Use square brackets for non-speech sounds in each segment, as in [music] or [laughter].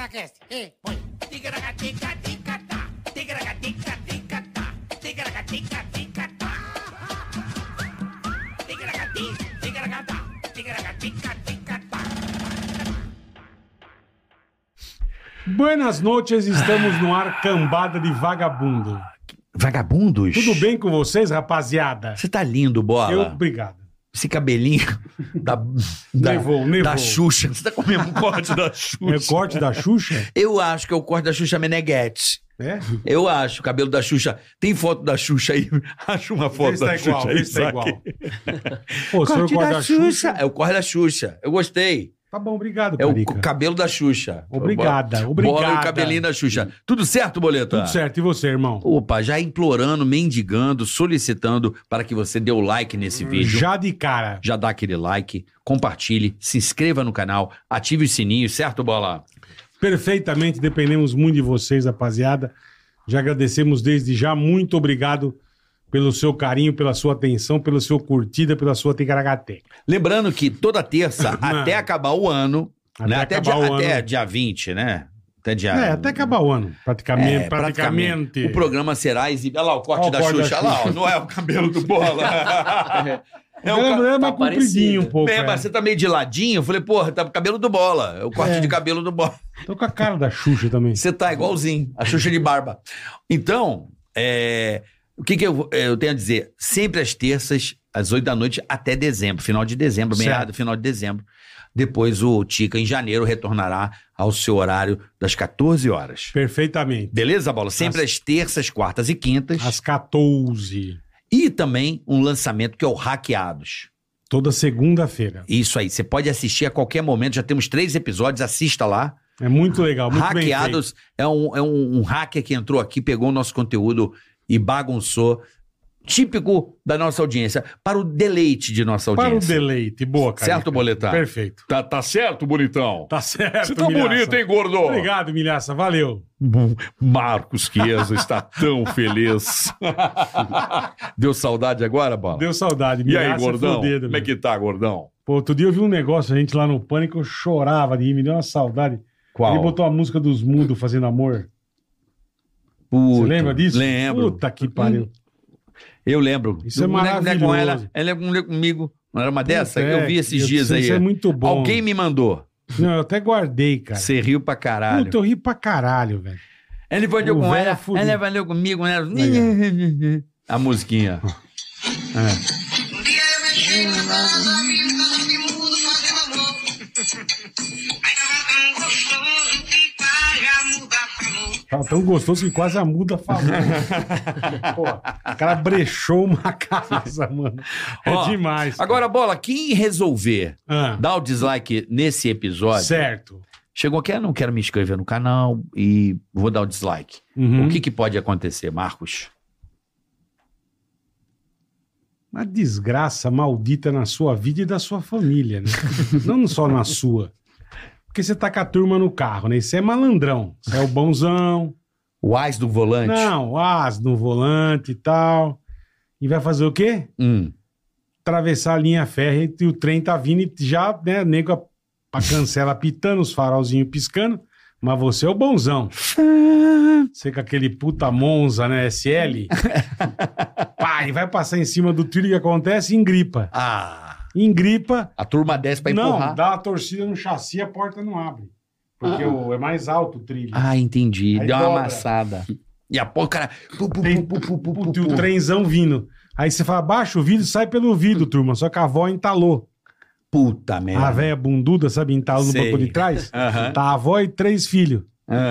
Ticaracast. Põe. Ticaracati, ticaracatá. Ticaracatica-ticatá. Buenas noites, estamos no ar, cambada de vagabundo. Vagabundos? Tudo bem com vocês, rapaziada? Você tá lindo, bola. Eu, obrigado. Esse cabelinho [laughs] da, da, Nevou, nevou. da Xuxa. Você tá com o mesmo corte da É Xuxa. o corte da Xuxa? Eu acho que é o corte da Xuxa Meneghete. É? Eu acho, o cabelo da Xuxa. Tem foto da Xuxa aí? [laughs] Acha uma foto Vê se da tá Xuxa igual, aí. vê se tá igual. Pô, corte da, da Xuxa. Xuxa. É o corte da Xuxa. Eu gostei. Tá bom, obrigado, É o Carica. cabelo da Xuxa. Obrigada, Bola e obrigada. o cabelinho da Xuxa. Tudo certo, Boleta? Tudo certo, e você, irmão? Opa, já implorando, mendigando, solicitando para que você dê o like nesse vídeo. Já de cara. já dá aquele like, compartilhe, se inscreva no canal, ative os sininhos, certo, Bola? Perfeitamente, dependemos muito de vocês, rapaziada. Já agradecemos desde já. Muito obrigado pelo seu carinho, pela sua atenção, pelo seu curtida, pela sua ticaracateca. Lembrando que toda terça, [laughs] até acabar o ano, Até né? até, dia, o até ano. dia 20, né? Até dia... É, até acabar o ano, praticamente. É, praticamente. O programa será exibido. Olha lá o corte Olha o da corte da Xuxa, olha lá, ó, Xuxa. não é o cabelo do Bola. [laughs] é o É, ca- é mais tá compridinho um pouco. É, é. mas você tá meio de ladinho, eu falei, porra, tá o cabelo do Bola. É o corte É. de cabelo do Bola. Tô com a cara da Xuxa também. Você tá igualzinho, a Xuxa de barba. Então, é, o que, que eu, eu tenho a dizer? Sempre às terças, às oito da noite, até dezembro, final de dezembro, meado, final de dezembro. Depois o Tica, em janeiro, retornará ao seu horário das 14 horas. Perfeitamente. Beleza, Bola? Sempre às terças, quartas e quintas. Às 14. E também um lançamento que é o Hackeados. Toda segunda-feira. Isso aí, você pode assistir a qualquer momento, já temos três episódios, assista lá. É muito legal, muito. Hackeados é um, é um, um hacker que entrou aqui, pegou o nosso conteúdo e bagunçou. Típico da nossa audiência, para o deleite de nossa Para o audiência. deleite. Boa, cara. Certo, Boletar? Perfeito. Tá, tá certo, bonitão? Tá certo, Você tá Milhaça. bonito, hein, gordo? Obrigado, Milhaça. Valeu. Marcos Chiesa está tão feliz. [laughs] Deu saudade agora, Bola? Deu saudade. E aí, Milhaça gordão? dedo, Como é que tá, gordão? Pô, outro dia eu vi um negócio, a gente lá no Pânico, eu chorava de rir, me deu uma saudade. Qual? Ele botou a música dos mudos fazendo amor. Você Puta, lembra disso? Lembro. Puta que pariu. Eu lembro. Isso é é com maravilhoso. ela, ela é com- comigo. Não era uma dessa? Puta, eu é, vi esses eu- dias aí. Isso é muito bom. Alguém me mandou. Não, eu até guardei, cara. Você riu pra caralho. Puta, eu ri pra caralho, velho. Ele valeu O com é ela, fudido. ela valeu comigo, né? A musiquinha. [laughs] Um Tava tão gostoso que quase a muda falou. [laughs] Pô, o cara brechou uma casa, mano. É Ó, demais. cara. Agora, bola, quem resolver Ah, dar o dislike nesse episódio, certo. chegou aqui, eu não quero me inscrever no canal e vou dar o dislike. Uhum. O que, que pode acontecer, Marcos? Uma desgraça maldita na sua vida e da sua família, né? [laughs] Não só na sua. Porque você tá com a turma no carro, né? Você é malandrão. Você é o bonzão. O Ais do volante? Não, as no volante e tal. E vai fazer o quê? Hum. Atravessar a linha férrea e o trem tá vindo e já, né, nego a, a cancela pitando, os farolzinhos piscando. Mas você é o bonzão. [laughs] Você com aquele puta Monza, né, SL. [laughs] Pá, e vai passar em cima do trilho que acontece e engripa. Ah, Engripa. a turma desce pra Não, empurrar. dá uma torcida no chassi a porta não abre. Porque o- é mais alto o trilho. Ah, entendi. Aí Deu uma dobra. amassada. E a porra, cara... pu, pu, Tem pu, pu, pu, pu, pu. o trenzão vindo. Aí você fala, baixa o vidro, sai pelo vidro, turma. Só que a avó entalou. Puta merda. A velha bunduda, sabe, entalou no banco de trás. [laughs] Aham. Tá a avó e três filhos.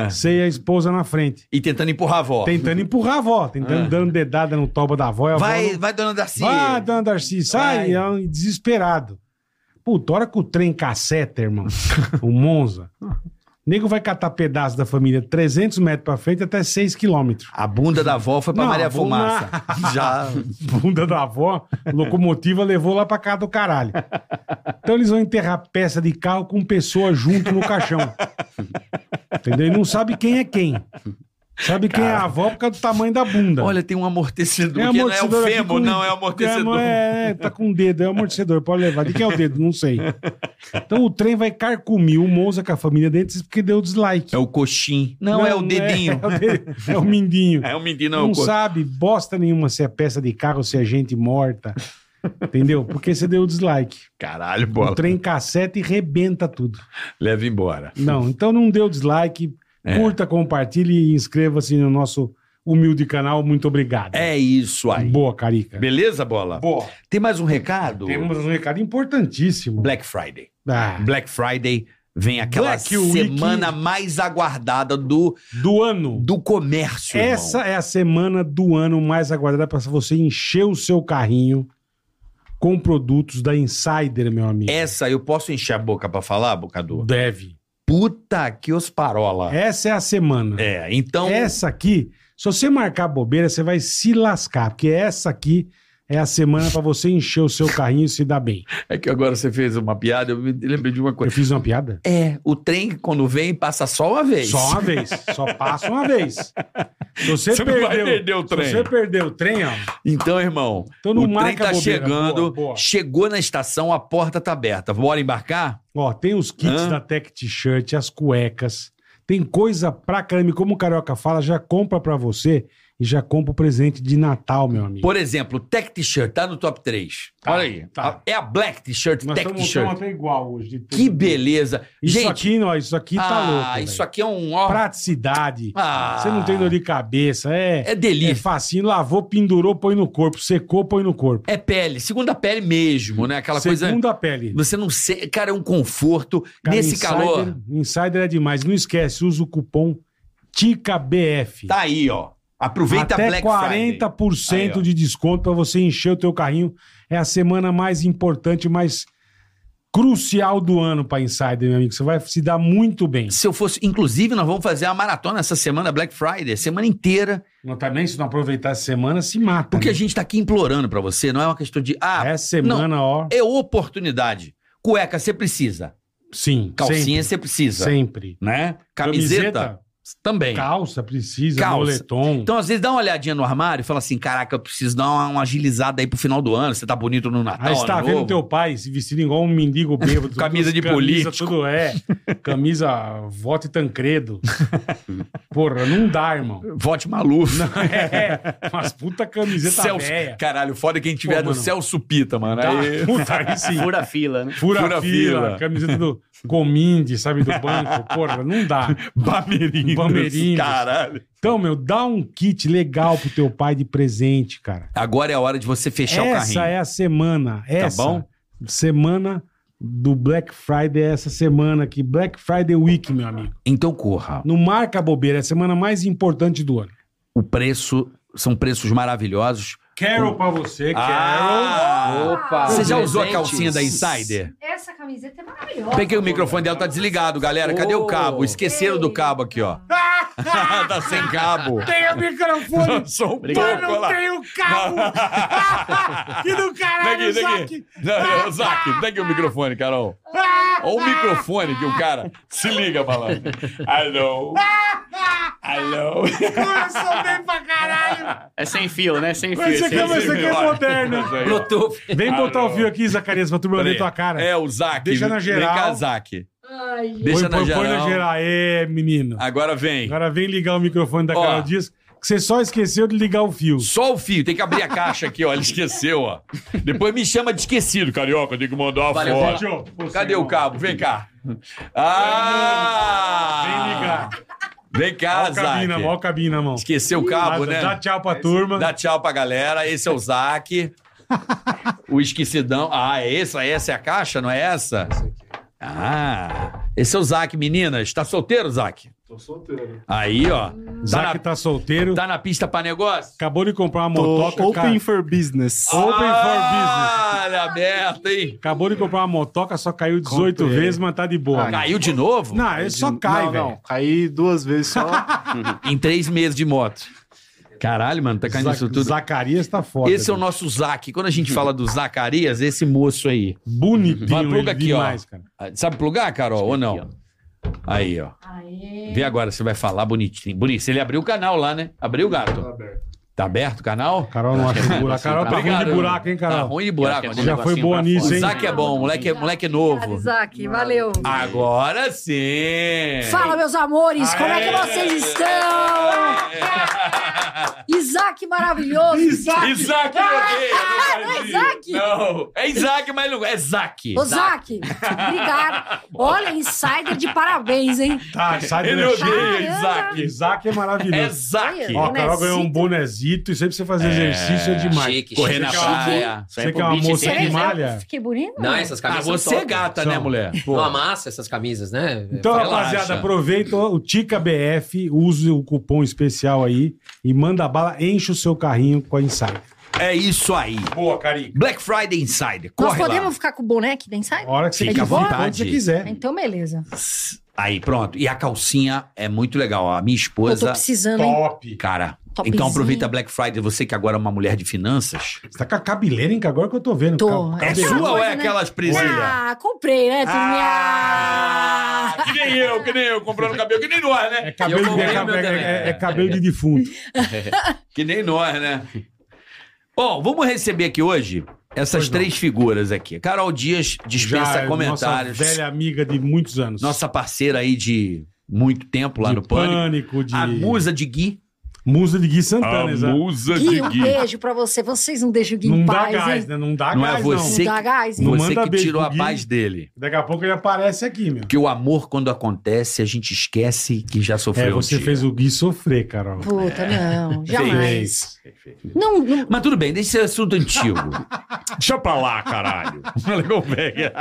Você e a esposa na frente. E tentando empurrar a avó. Tentando empurrar a avó, tentando Ah. dando dedada no toba da avó. E a avó Vai, não- vai, dona Darcy. Vai, dona Darcy, sai. Vai. É um desesperado. Puta, hora que o trem caceta, irmão, [laughs] o Monza, nego vai catar pedaço da família 300 metros pra frente até 6 quilômetros. A bunda da avó foi pra Não, Maria bunda- Fumaça. [laughs] Já. Bunda da avó, locomotiva levou lá pra casa do caralho. Então eles vão enterrar peça de carro com pessoa junto no caixão. Entendeu? E não sabe quem é quem. Sabe quem é a avó por causa do tamanho da bunda. Olha, tem um amortecedor, É que não é o amortecedor fêmur, com- não, é o amortecedor. É, é, tá com o dedo, é o amortecedor, pode levar. De quem é o dedo? Não sei. Então o trem vai carcomir o Monza com a família dentro porque deu dislike. É o coxim. Não, é o dedinho. [laughs] É, o, dedo, é o mindinho. É o menino, Não, não, é o coxim. sabe bosta nenhuma se é peça de carro, se é gente morta. Entendeu? Porque você deu dislike. Caralho, O bola. trem cassete e rebenta tudo. Leva embora. Não, então não deu dislike. É. Curta, compartilhe e inscreva-se no nosso humilde canal. Muito obrigado. É isso aí. Boa, Carica. Beleza, bola? Boa. Tem mais um recado? Temos um recado importantíssimo. Black Friday. Ah, Black Friday vem aquela Black Week. semana mais aguardada do, do ano. do comércio. Essa irmão. é a semana do ano mais aguardada para você encher o seu carrinho com produtos da Insider, meu amigo. Essa eu posso encher a boca pra falar, Bocador? Deve. Puta que os parola. Essa é a semana. É, então. Essa aqui, se você marcar bobeira, você vai se lascar, porque essa aqui é a semana para você encher o seu carrinho e se dar bem. É que agora você fez uma piada, eu me lembrei de uma Eu coisa. fiz uma piada? É, o trem, quando vem, passa só uma vez. Só uma vez. Só passa uma vez. Se você, Você perdeu, perder o trem. Se você perdeu o trem, ó. Então, irmão, Então o trem tá bobeira. chegando, Boa, boa. chegou na estação, a porta tá aberta. Bora embarcar? Ó, tem os kits Hã? da Tech T-shirt, as cuecas. Tem coisa pra caramba. Como o Carioca fala, já compra pra você e já compra o presente de Natal, meu amigo. Por exemplo, o Tech T-shirt tá no top 3. Tá, Olha aí. tá. É a Black T-shirt, Nós Tech estamos T-shirt. até igual hoje. de tudo. Que beleza. Isso Gente, aqui, ó, isso aqui tá ah, louco. isso aqui é um... Ó, Praticidade. Ah. Você não tem dor de cabeça. É, É é delícia. facinho. Lavou, pendurou, põe no corpo. Secou, põe no corpo. É pele, segunda pele mesmo, né? Aquela coisa... Segunda pele. Você não sei... Cara, é um conforto. Cara, Nesse Insider- calor... Insider é demais. Não esquece, usa o cupom TICABF. Tá aí, ó. Aproveita Até a Black Friday. 40% Aí, ó. de desconto para você encher o teu carrinho. É a semana mais importante, mais crucial do ano para Insider, meu amigo. Você vai se dar muito bem. Se eu fosse... Inclusive, nós vamos fazer a maratona essa semana, Black Friday. Semana inteira. Não, também, se não aproveitar essa semana, se mata. Porque né? a gente tá aqui implorando pra você. Não é uma questão de... Ah, Essa semana, ó. é oportunidade. Cueca, você precisa. Sim. Calcinha, sempre, você precisa. Sempre. Né? Camiseta, também. Calça, precisa. Calça. Moletom. Então, às vezes, dá uma olhadinha no armário e fala assim: caraca, eu preciso dar uma, uma agilizada aí pro final do ano. Você tá bonito no Natal. Aí você tá vendo novo. teu pai se vestindo igual um mendigo bêbado. [laughs] Camisa de camisa, político. Tudo é. [laughs] Camisa voto e tancredo. [laughs] Porra, não dá, irmão. Vote Maluf. É, mas puta camiseta Celso. velha. Caralho, foda quem tiver Pô, do mano. Celso Pita, mano. Tá, Aí... puta, aí sim. Fura a fila, né? Fura, Fura fila, fila. camiseta do Cominde, sabe, do banco. [laughs] Porra, não dá. Bamerindos. Bamerindos. Caralho. Então, meu, dá um kit legal pro teu pai de presente, cara. Agora é a hora de você fechar o essa carrinho. é a semana. Essa bom? semana do Black Friday, é essa semana aqui. Black Friday Week, meu amigo. Então corra. Não marca bobeira, é a semana mais importante do ano. O preço são preços maravilhosos. Carol pra você, Carol. Ah! Opa! Você já usou a calcinha da Insider? Essa camiseta é maravilhosa. Peguei o microfone dela, tá desligado, galera. Cadê o cabo? Esqueceram do cabo aqui, ó. [laughs] tá sem cabo. Tem o microfone, [laughs] Só um mas não lá. tem o cabo. [laughs] que do caralho. Zac. Não, Zac, aqui o microfone, Carol. Olha o microfone que o cara. Se liga, malandro. Alô? Alô? Começou bem pra caralho. É sem fio, né? Sem fio. Mas você sem quer, mas fio. você quer moderno. Bluetooth. Vem botar o fio aqui, Zacarias, pra tu ver tua cara. É, o Zac. Deixa na geral. Vem cá, Zac. Ai. Deixa põe, na põe, põe na geral. geral. Ê, menino. Agora vem. Agora vem ligar o microfone da Ó. Carol Dias, você só esqueceu de ligar o fio. Só o fio, tem que abrir a caixa aqui, ó. Ele esqueceu, ó. Depois me chama de esquecido, Carioca, tem que mandar uma Valeu, foto. Você, Cadê o cabo? Vem cá. Ah! Vem ligar. Vem cá, Olha o Zac. olha o cabine na mão. Esqueceu o cabo, Dá- né? Dá tchau pra turma. Dá tchau pra galera. Esse é o Zac. o esquecidão. Ah, é essa? Essa é a caixa, não é essa? Ah, esse é o Zac, meninas. Tá solteiro, Zac? Tô solteiro. Aí, ó. Tá Zac na, tá solteiro. tá na pista pra negócio? Acabou de comprar uma Tô motoca. open cara. for business. Open for business. Olha, aberto, hein? Acabou de comprar uma motoca, só caiu 18 Comprei. vezes, mas tá de boa. Ah, Caiu de novo? Não, ele só cai, não, velho. não. Caí duas vezes só. [laughs] Em três meses de moto. Caralho, mano, tá caindo Zac- isso tudo. Zacarias tá foda. Esse é o nosso Zac. Quando a gente fala do Zacarias, esse moço aí. Bonitinho Vai, pluga aqui, ó. demais, cara. Ah, Sabe plugar, Carol, ou não? Aí, ó. Aê. Vê agora se vai falar bonitinho. Bonito. Se ele abriu o canal lá, né? Abriu, gato. Tá aberto. Tá aberto o canal? Carol não acha buraco. A Carol tá ruim de buraco, hein, Tá Carol? ruim de buraco. Já foi boa nisso, hein? Isaac é bom, moleque, moleque novo. Isaac, valeu. Agora sim! Fala, meus amores, como é que vocês estão? Isaac maravilhoso. Isaac! Isaac, odeio, Ah, não é Isaac? Não, é Isaac, mas não é Zac. Ô, Zac, obrigado. Olha, insider de parabéns, hein? Tá, sai Ele do odeia. Isaac. Isaac é É maravilhoso. Zac. Ó, a Carol ganhou um bonezito. e sempre você fazer exercício é demais. Chique, Correr chique. na Você é praia. Você é que é uma moça que né? malha. Fiquei bonito? Não, essas Ah, camisas você são é gata, né, mulher? Não amassa essas camisas, né? Então, Relaxa. rapaziada, aproveita o Tica BF, use o cupom especial aí e manda bala, enche o seu carrinho com a Insider. É isso aí. Boa, Carica. Black Friday Insider. Nós Corre podemos lá. ficar com o aqui da Insider? A hora que você Fica à quiser, vontade. quando você quiser. Então, beleza. Aí, pronto. E a calcinha é muito legal. A minha Eu tô esposa, precisando, hein? Top. cara. Topzinho. Então aproveita Black Friday. Você que agora é uma mulher de finanças. Você tá com a cabeleira, hein? Que agora que eu tô vendo. Tô. É sua ou é né? aquelas presilhas? Ah, comprei, né, Ah, que nem eu, que nem eu, comprando cabelo, que nem nós, É né? cabelo, Eu de, é, o meu é- também. é- é cabelo de defunto. [laughs] Que nem nós, né? Bom, vamos receber aqui hoje essas Pois não. três figuras aqui. Carol Dias dispensa Já é comentários. Nossa velha amiga de muitos anos. Nossa parceira aí de muito tempo lá de no Pânico. Pânico, de... A musa de Gui. Musa de Gui Santana, exato. musa Gui, um beijo pra você. Vocês não deixam o Gui Não em dá paz, gás, hein? né? Não dá Não é gás, você Não dá que- gás, hein? Não Você manda que beijo tirou pro a Gui. paz dele. Daqui a pouco ele aparece aqui, meu. Porque o amor, quando acontece, a gente esquece que já sofreu. É, um você dia. fez o Gui sofrer, Carol. Puta, não. Jamais. Fez. Não, não. Mas tudo bem, deixa esse assunto antigo. [laughs] Deixa pra lá, caralho. [laughs] Legal, pega.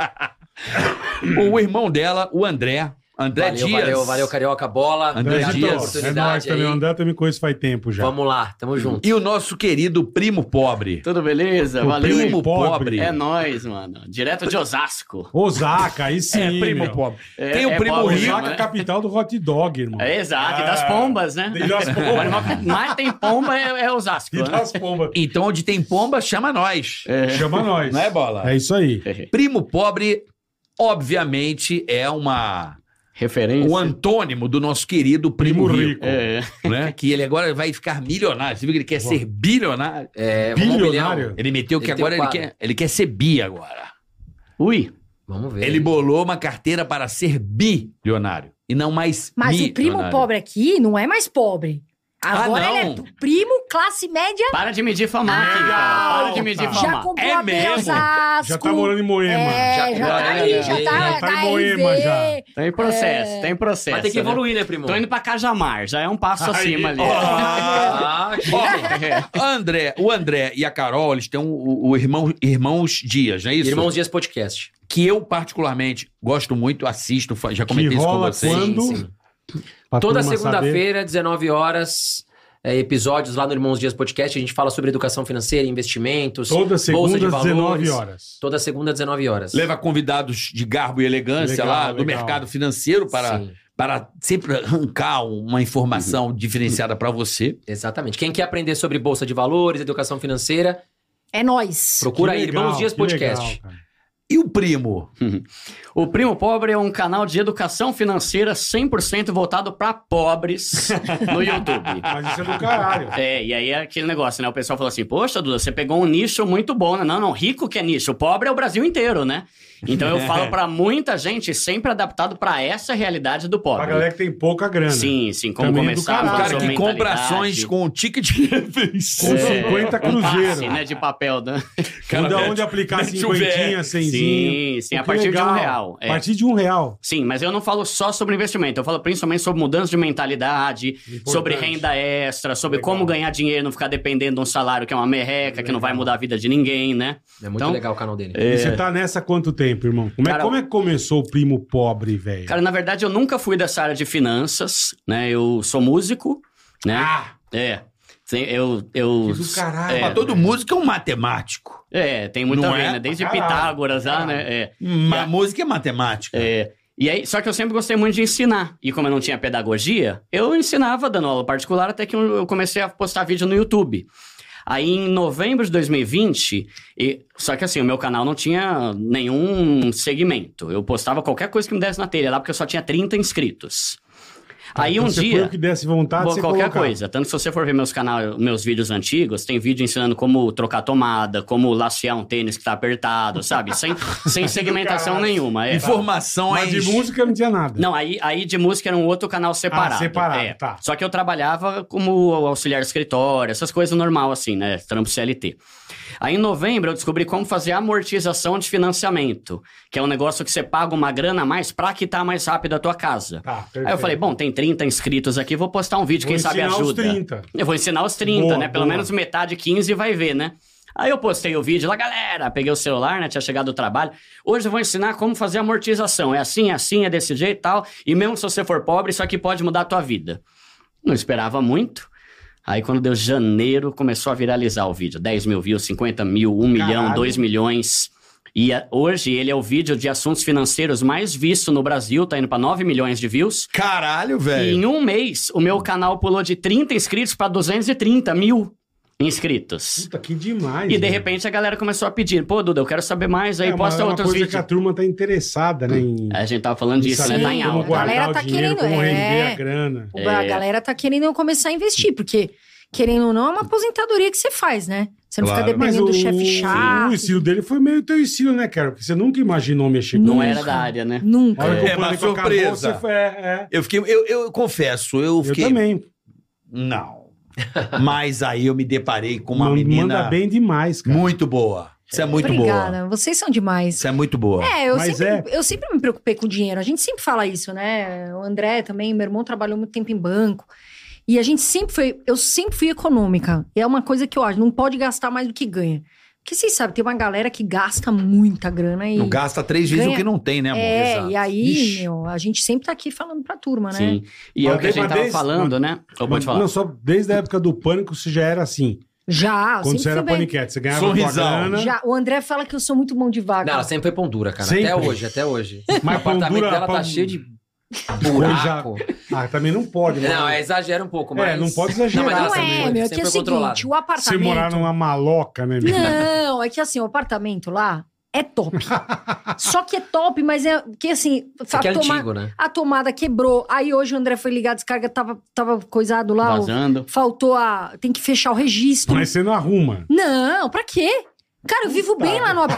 o irmão dela, o André. André Valeu, Dias. valeu, valeu, Carioca. Bola. André Obrigado Dias. É nóis também. O. André também conheço faz tempo já. Vamos lá, tamo junto. E o nosso querido primo pobre. Tudo beleza? O Valeu. primo Primo pobre. pobre. É nóis, mano. Direto de Osasco. Osaka, aí sim. [laughs] é, primo meu. pobre. É- Tem o é primo pobre rico. Osaka, né? capital do hot dog, irmão. É exato, e das Ah, pombas, né? e das [laughs] pombas. O animal que mais tem pomba é, é Osasco. E né? das pombas. Então, onde tem pomba, chama nós. Chama nós. Não é, Bola? É isso aí. Primo pobre, obviamente, é uma... Referência. O antônimo do nosso querido primo, Primo rico. rico. É. Né? Que ele agora vai ficar milionário. Você viu que ele quer ser bilionário? É, Bilionário? Ele meteu que Ele tem agora ele quer, ele quer ser bi agora. Ui. Vamos ver. Ele bolou uma carteira para ser bilionário. E não mais Mas o primo pobre aqui não é mais pobre. Agora Ah, ele é primo classe média. Para de medir fama aqui, cara. Para de medir Já Já fama. comprou É a mesmo? Já tá morando em Moema. É, Já já, tá aí, já LG, tá, já tá em. Moema, já. Tem processo, tem processo. Mas tem que né? evoluir, né, primo? Tô indo pra Cajamar, já é um passo Aí. acima ali. Ah, que- André, o André e a Carol, eles têm o, o- o irmão, Irmãos Dias, não é isso? Irmãos Dias Podcast. Que eu, particularmente, gosto muito, assisto, já comentei isso com vocês. quando? Sim, sim. Pra Toda segunda-feira, 19 horas, é, episódios lá no Irmãos Dias Podcast. A gente fala sobre educação financeira, investimentos. Toda segunda, Bolsa de 19 valores. horas. Toda segunda, 19 horas. Leva convidados de garbo e elegância Legal, lá do legal. mercado financeiro para, Sim, para sempre arrancar uma informação diferenciada para você. exatamente. Quem quer aprender sobre Bolsa de Valores, educação financeira, É nós. procura Que aí, legal, Irmãos Dias Podcast. E o primo? [laughs] O Primo Pobre é um canal de educação financeira 100% voltado pra pobres [laughs] no YouTube. Mas isso é do caralho. É, e aí é aquele negócio, né? O pessoal falou assim: Poxa, Duda, você pegou um nicho muito bom, né? Não, não, rico que é nicho, pobre é o Brasil inteiro, né? Então eu falo [laughs] pra muita gente, sempre adaptado pra essa realidade do Pra pobre. galera que tem pouca grana. Sim, sim, como Também é começar caralho. O a cara que compra ações com o ticket de refeição. Com É. 50 Um passe, cruzeiros. né, de papel, né? Cara, Onde, aplicar o cinquentinha, cenzinho. Sim, sim, a partir de um legal. Real. A é. partir de um real. Sim, mas eu não falo só sobre investimento, eu falo principalmente sobre mudança de mentalidade, Importante. sobre renda extra, sobre Legal. como ganhar dinheiro, não ficar dependendo de um salário que é uma merreca, que não vai mudar a vida de ninguém, né? É muito Então, legal o canal dele. E você tá nessa há quanto tempo, irmão? Como é, Cara, como é que começou o primo pobre, velho? Cara, na verdade, eu nunca fui dessa área de finanças, né? Eu sou músico, né? Ah! É. Sim, Eu, eu. É. Mas todo músico é um matemático. é, tem muito Não a é? né? Desde Caralho, Pitágoras lá, caralho. né? É. Mas música é matemática. É, e aí, só que eu sempre gostei muito de ensinar. E como eu não tinha pedagogia, eu ensinava dando aula particular até que eu eu comecei a postar vídeo no YouTube. Aí em novembro de 2020, e- só que assim, o meu canal não tinha nenhum segmento. Eu postava qualquer coisa que me desse na telha lá, porque eu só tinha 30 inscritos. Aí Então um você põe dia. o que desse vontade, Bom, você qualquer colocava. coisa. Tanto que se você for ver meus canal, meus vídeos antigos, tem vídeo ensinando como trocar tomada, como lacear um tênis que tá apertado, sabe? Sem, [laughs] sem segmentação nenhuma. É. Informações. Mas de música não tinha nada. Não, aí, aí de música era um outro canal separado. Ah, separado, é. tá. Só que eu trabalhava como auxiliar de escritório, essas coisas normal assim, né? Trampo CLT. Aí em novembro eu descobri como fazer amortização de financiamento, que é um negócio que você paga uma grana a mais pra quitar mais rápido a tua casa. Tá, Aí eu falei, bom, tem 30 inscritos aqui, vou postar um vídeo, Vou quem sabe ensinar os ajuda. 30. Eu vou ensinar os 30, Boa, né? Pelo boa. menos metade, 15 vai ver, né? Aí eu postei o vídeo lá, galera, peguei o celular, né? Tinha chegado do trabalho. Hoje eu vou ensinar como fazer amortização. É assim, é assim, é desse jeito e tal. E mesmo se você for pobre, isso aqui pode mudar a tua vida. Não esperava muito. Aí quando deu janeiro, começou a viralizar o vídeo. 10 mil views, 50 mil, 1 milhão, Caralho. 2 milhões. E a- hoje ele é o vídeo de assuntos financeiros mais visto no Brasil, tá indo pra 9 milhões de views. Caralho, E velho. em um mês, o meu canal pulou de 30 inscritos pra 230 mil inscritos. Puta, que demais. E de né? repente a galera começou a pedir, pô, Duda, eu quero saber mais, aí é posta é uma outros coisa vídeos. que a turma tá interessada, né? Em, A gente tava falando disso, né? Tá em como alta. guardar Galera o tá dinheiro, querendo- como é. a grana. A galera tá querendo começar a investir, porque, querendo ou não, é uma aposentadoria que você faz, né? Você não Claro. fica Mas dependendo o, do chefe o chato. estilo dele foi meio teu estilo, né, cara? Porque você nunca imaginou mexer com Não era da área, né? Nunca. É, o uma acabou, surpresa. você foi- é, é. Eu fiquei. Eu, eu confesso, eu Eu fiquei. também. Não. Mas aí eu me deparei com uma Man- menina Manda bem demais, cara. muito boa. Isso é muito boa. Obrigada, vocês são demais. Isso é muito boa. É, eu Mas sempre, eu sempre me preocupei com dinheiro. A gente sempre fala isso, né? O André também, meu irmão trabalhou muito tempo em banco. E a gente sempre foi, eu sempre fui econômica. É uma coisa que eu acho, não pode gastar mais do que ganha. Porque vocês sabem, tem uma galera que gasta muita grana e. Não gasta três vezes Ganha- o que não tem, né, amor? é, Exato. e aí, Vixe. meu, a gente sempre tá aqui falando pra turma, né? Sim. E é o Mas que a gente desde- tava falando, né? Ou pode falar. Não, só desde a época do pânico você já era assim. Já, Quando você era paniquete, você ganhava Sorrisão. Já, o André fala que eu sou muito mão de vaca. Não, ela sempre foi pão dura, cara. Sempre. Até hoje, até hoje. Mas o apartamento dura, dela pão- tá cheio de buraco. Ah, também não pode, né? Não, é exagero um pouco, É, mas... não pode exagerar. mas ela Não sempre é, foi- meu, é que é o foi controlada. seguinte, o Você apartamento... morar numa maloca, né? meu? Não, é que assim, o apartamento lá é top. [laughs] Só que é top, mas é que assim, Isso aqui é a, toma- antigo, né? a tomada quebrou. Aí hoje o André foi ligar a descarga, tava, tava coisado lá. o- Vazando. faltou a. Tem que fechar o registro. Mas você não arruma. Não, pra quê? Cara, eu vivo bem lá no AP.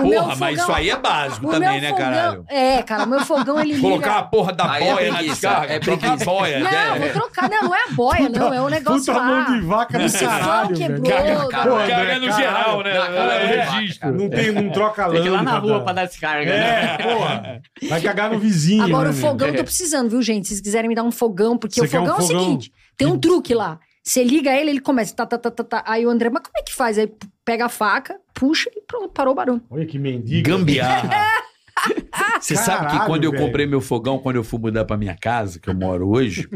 O meu Porra, mas fogão- isso aí é básico o também, meu né, fogão- caralho? É, cara, o meu fogão ele liga... Colocar a porra da Aí é boia na preguiça, descarga. é trocar a boia. Não, né? vou trocar. Não, não é a boia, não. É um negócio Puta lá. mão de vaca do caralho, quebrou. Cara, Pô, da- André, Caga no caralho. geral, né? Não, É, é registro. Não, tem, não troca Tem que ir lá na rua pra dar descarga, né? É, porra. Vai cagar no vizinho. Agora, né, o meu? fogão, eu tô precisando, viu, gente? Se vocês quiserem me dar um fogão, porque o fogão é o seguinte: tem um truque lá. Você liga ele, ele começa. Tá, tá, tá, tá, tá. Aí o André, mas como é que faz? Aí pega a faca, puxa e pronto, parou o barulho. Olha que mendigo. Gambiarra. [laughs] Você sabe que quando eu velho. comprei meu fogão, quando eu fui mudar pra minha casa, que eu moro hoje,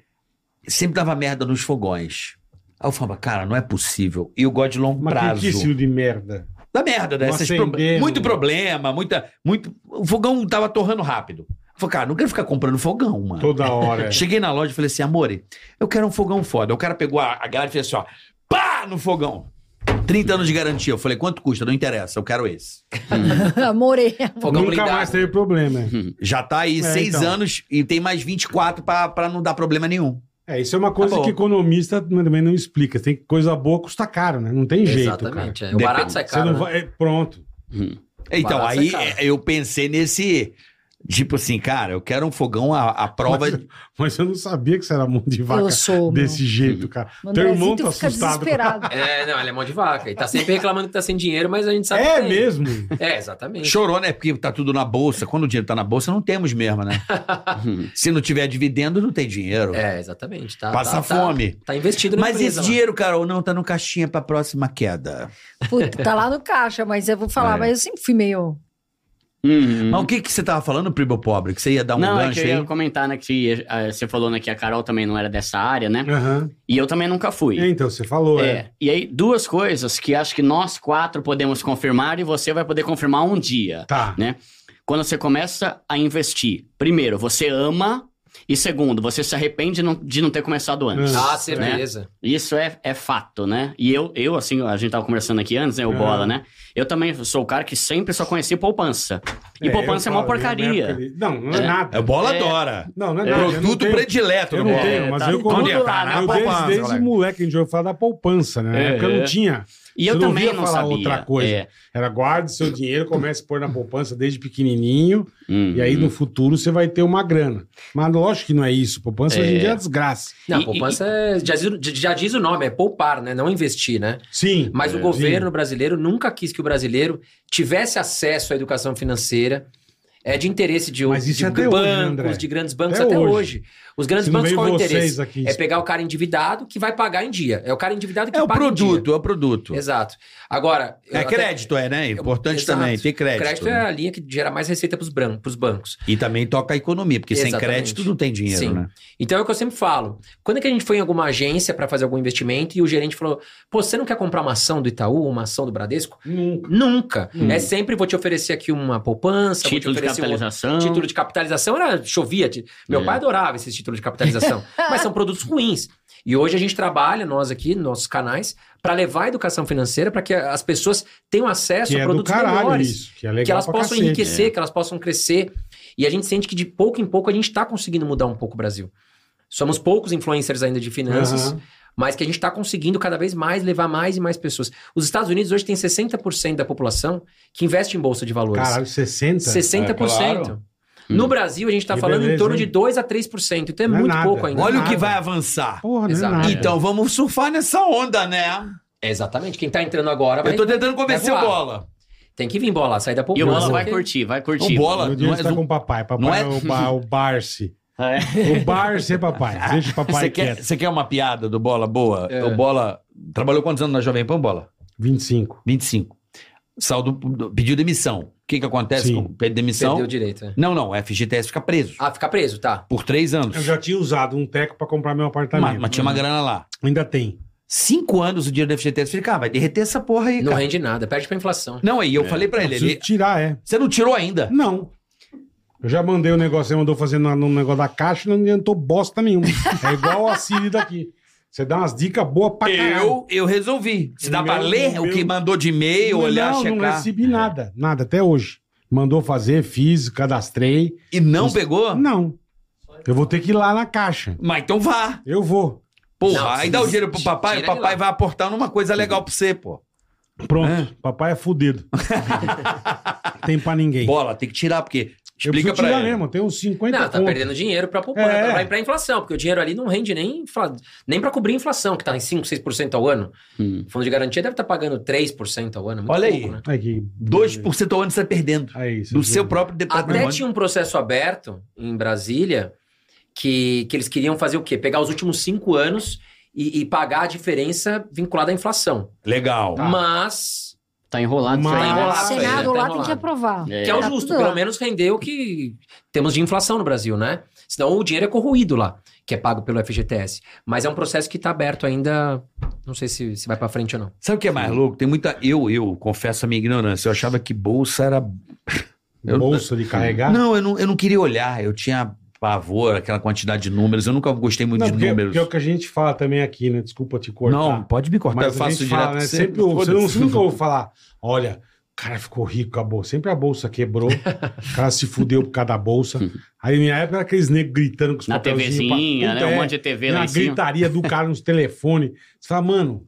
[laughs] sempre dava merda nos fogões. Aí eu falava, cara, não é possível. E eu gosto de longo Mas prazo. que estilo de merda? Da merda, né? Pro- Muito problema, muita, muito. O fogão tava torrando rápido. Eu falei, cara, não quero ficar comprando fogão, mano. Toda hora. [laughs] Cheguei na loja e falei assim, amore, eu quero um fogão foda. O cara pegou a, a galera e fez assim, ó, pá, no fogão. 30 anos de garantia. Eu falei, quanto custa? Não interessa, eu quero esse. [laughs] Morei. Fogão Nunca blindado. mais teve problema. Já tá aí É, seis então. anos e tem mais 24 pra, pra não dar problema nenhum. É, isso é uma coisa Tá bom. que economista também não explica. Tem coisa boa custa caro, né? Não tem jeito, cara. Exatamente. é. O Depende. barato sai Você caro. não né? vai... é, pronto. Então, Barato aí caro. é, eu pensei nesse. Tipo assim, cara, eu quero um fogão à, à prova. Mas, mas eu não sabia que você era mão de vaca Eu sou. meu. desse jeito, cara. O Teu irmão tá assustado. desesperado. [laughs] É, não, ele é mão de vaca. E tá sempre reclamando que tá sem dinheiro, mas a gente sabe É mesmo? É, exatamente. Chorou, né? Porque tá tudo na bolsa. Quando o dinheiro tá na bolsa, não temos mesmo, né? [laughs] Se não tiver dividendo, não tem dinheiro. É, exatamente. Tá, Passa tá- tá- fome. Tá, investido na Mas empresa esse lá. dinheiro, Carol, não tá no caixinha pra próxima queda. Puta, tá lá no caixa, mas eu vou falar, É. mas eu sempre fui meio. Uhum. Mas o que que você tava falando, primo pobre? Que você ia dar um não, é gancho que eu ia aí? comentar, né, que eh, você falou né, que a Carol também não era dessa área, né? Aham. E eu também nunca fui. É, Então, você falou, é. É. E aí, duas coisas que acho que nós quatro podemos confirmar e você vai poder confirmar um dia, Tá. né? Quando você começa a investir, primeiro, você ama E segundo, você se arrepende de não ter começado antes. Ah, Ah, certeza. Isso é, é fato, né? E eu, eu, assim, a gente tava conversando aqui antes, né? O Ah. Bola, né? Eu também sou o cara que sempre só conheci poupança. E poupança é eu uma falo, porcaria. na de- Não, não é, É. nada. É bola É. adora. Não, não é nada. eu não Produto tenho- predileto Eu do não bola. tenho, mas tá eu como. lá, né? Eu poupança, desde, desde moleque. a gente ouviu falar da poupança, né? Na É. época não tinha. E eu Você não também não falar sabia. outra coisa. É. Era guarde seu dinheiro, comece a pôr na poupança desde pequenininho, Hum, e aí hum. no futuro você vai ter uma grana. Mas lógico que não é isso. Poupança hoje em dia é desgraça. Não, E- poupança é, já, diz, já diz o nome, é poupar, né? Não investir, né? Sim. Mas o é, governo sim. brasileiro nunca quis que o brasileiro tivesse acesso à educação financeira. É de interesse de, Mas isso de é hoje, bancos, né, André? de grandes bancos Até até, hoje. hoje. Os grandes Se bancos, qual é o interesse? aqui. É pegar o cara endividado que vai pagar em dia. É o cara endividado que É o paga em produto, dia. é o produto. Exato. Agora... É até- crédito, é, né? Importante Exato. também, ter crédito. Crédito é a linha que gera mais receita para os bancos. E também toca a economia, porque sem Exatamente. crédito não tem dinheiro, Sim. né? Então é o que eu sempre falo. Quando é que a gente foi em alguma agência para fazer algum investimento e o gerente falou: pô, você não quer comprar uma ação do Itaú, uma ação do Bradesco? Nunca. Nunca. Hum. É sempre vou te oferecer aqui uma poupança, Título vou de te oferecer um capitalização. título de capitalização. Era chovia. Meu É. pai adorava esses títulos de capitalização. [laughs] mas são produtos ruins. E hoje a gente trabalha, nós aqui, nos nossos canais, para levar a educação financeira para que as pessoas tenham acesso Que a é do produtos caralho melhores isso. Que é legal que elas possam cacete. enriquecer, que elas possam crescer. E a gente sente que de pouco em pouco a gente está conseguindo mudar um pouco o Brasil. Somos poucos influencers ainda de finanças, Aham. mas que a gente está conseguindo cada vez mais levar mais e mais pessoas. Os Estados Unidos hoje tem 60% da população que investe em bolsa de valores. Caralho, 60? 60%. É, claro. No Brasil, a gente está Que falando em beleza, torno hein? de 2 a 3%. Então é Não é muito nada. pouco ainda. Olha o que vai avançar. Porra, não é Exato. nada. Então vamos surfar nessa onda, né? É exatamente. Quem está entrando agora vai, Eu tô tentando convencer o bola. tem que vir bola, sair da E poupança. o Bola vai porque- curtir, vai curtir. O bola Meu não é está do- com o papai. Papai não é, é- o, [laughs] ba, o Barce. É. O Barce é papai. [laughs] Deixa o papai Você quer, você quer uma piada do bola boa? É. O bola trabalhou quantos anos na Jovem Pan, bola? 25. 25. Saiu do, do- pediu demissão. O que que acontece Sim. com demissão? Perdeu o direito. é. Não, não, o FGTS fica preso Ah, fica preso, tá. por três anos. Eu já tinha usado um teco pra comprar meu apartamento. Mas, mas tinha uma grana lá. Ainda tem. Cinco anos o dinheiro do FGTS. Falei, cara, vai derreter essa porra aí, Não cara. rende nada, perde pra inflação. Não, aí eu falei pra ele, ele, tirar, é. você não tirou ainda? Não. Eu já mandei o negócio, você mandou fazer no, no negócio da caixa e não adiantou bosta nenhuma. É igual a Siri daqui. Você dá umas dicas boas pra caralho. Eu, eu resolvi. Se dá pra meu- ler no o que meu- mandou de e-mail, olhar, não, checar. não recebi nada. Nada, até hoje. Mandou fazer, fiz, cadastrei. E não pegou? Não. Eu vou ter que ir lá na caixa. Mas então vá. Eu vou. Porra, Não, aí dá o dinheiro pro papai, o papai vai aportar numa coisa legal pra você, pô. Pronto. É. Papai é fudido. [laughs] tem pra ninguém. Bola, tem que tirar, porque. Eu Explica tirar ele. mesmo, tem uns 50 Não, tá conto. perdendo dinheiro pra poupar, É. vai pra inflação, porque o dinheiro ali não rende nem, infla- nem pra cobrir a inflação, que tá em 5, 6% ao ano. Hum. O fundo de garantia deve estar pagando 3% ao ano. é muito Olha pouco, aí. né? Aí que... 2% ao ano você tá perdendo. Aí, isso Do seu próprio Até patrimônio. tinha um processo aberto em Brasília que, que eles queriam fazer o quê? Pegar os últimos cinco anos e, e pagar a diferença vinculada à inflação. Legal. Mas, Tá enrolado Mas- isso aí, O né? enrolado. Senado Tá lá tem enrolado. que aprovar. É. que é o Tá justo, tudo pelo lá. menos render o que temos de inflação no Brasil, né? Senão o dinheiro é corroído lá, que é pago pelo FGTS. Mas é um processo que está aberto ainda, não sei se, se vai para frente ou não. Sabe o que é mais louco? Tem muita. Eu, eu, confesso a minha ignorância. Eu achava que bolsa era. Eu- Bolsa de carregar. Não, eu não, eu não queria olhar. Eu tinha pavor, aquela quantidade de números. Eu nunca gostei muito Não, de porque, números. porque é o que a gente fala também aqui, né? Desculpa te cortar. Não, pode me cortar. Mas eu faço direto. fala, né? Sempre, você, não, você nunca ouve falar, olha, o cara ficou rico com a bolsa. Sempre a bolsa quebrou, o cara se fudeu por causa da bolsa. [laughs] Aí, na minha época, era aqueles negros gritando com os Na TVzinha, pra- né? Um é, monte de TV na lá em cima. gritaria do cara nos telefones. Você fala, mano,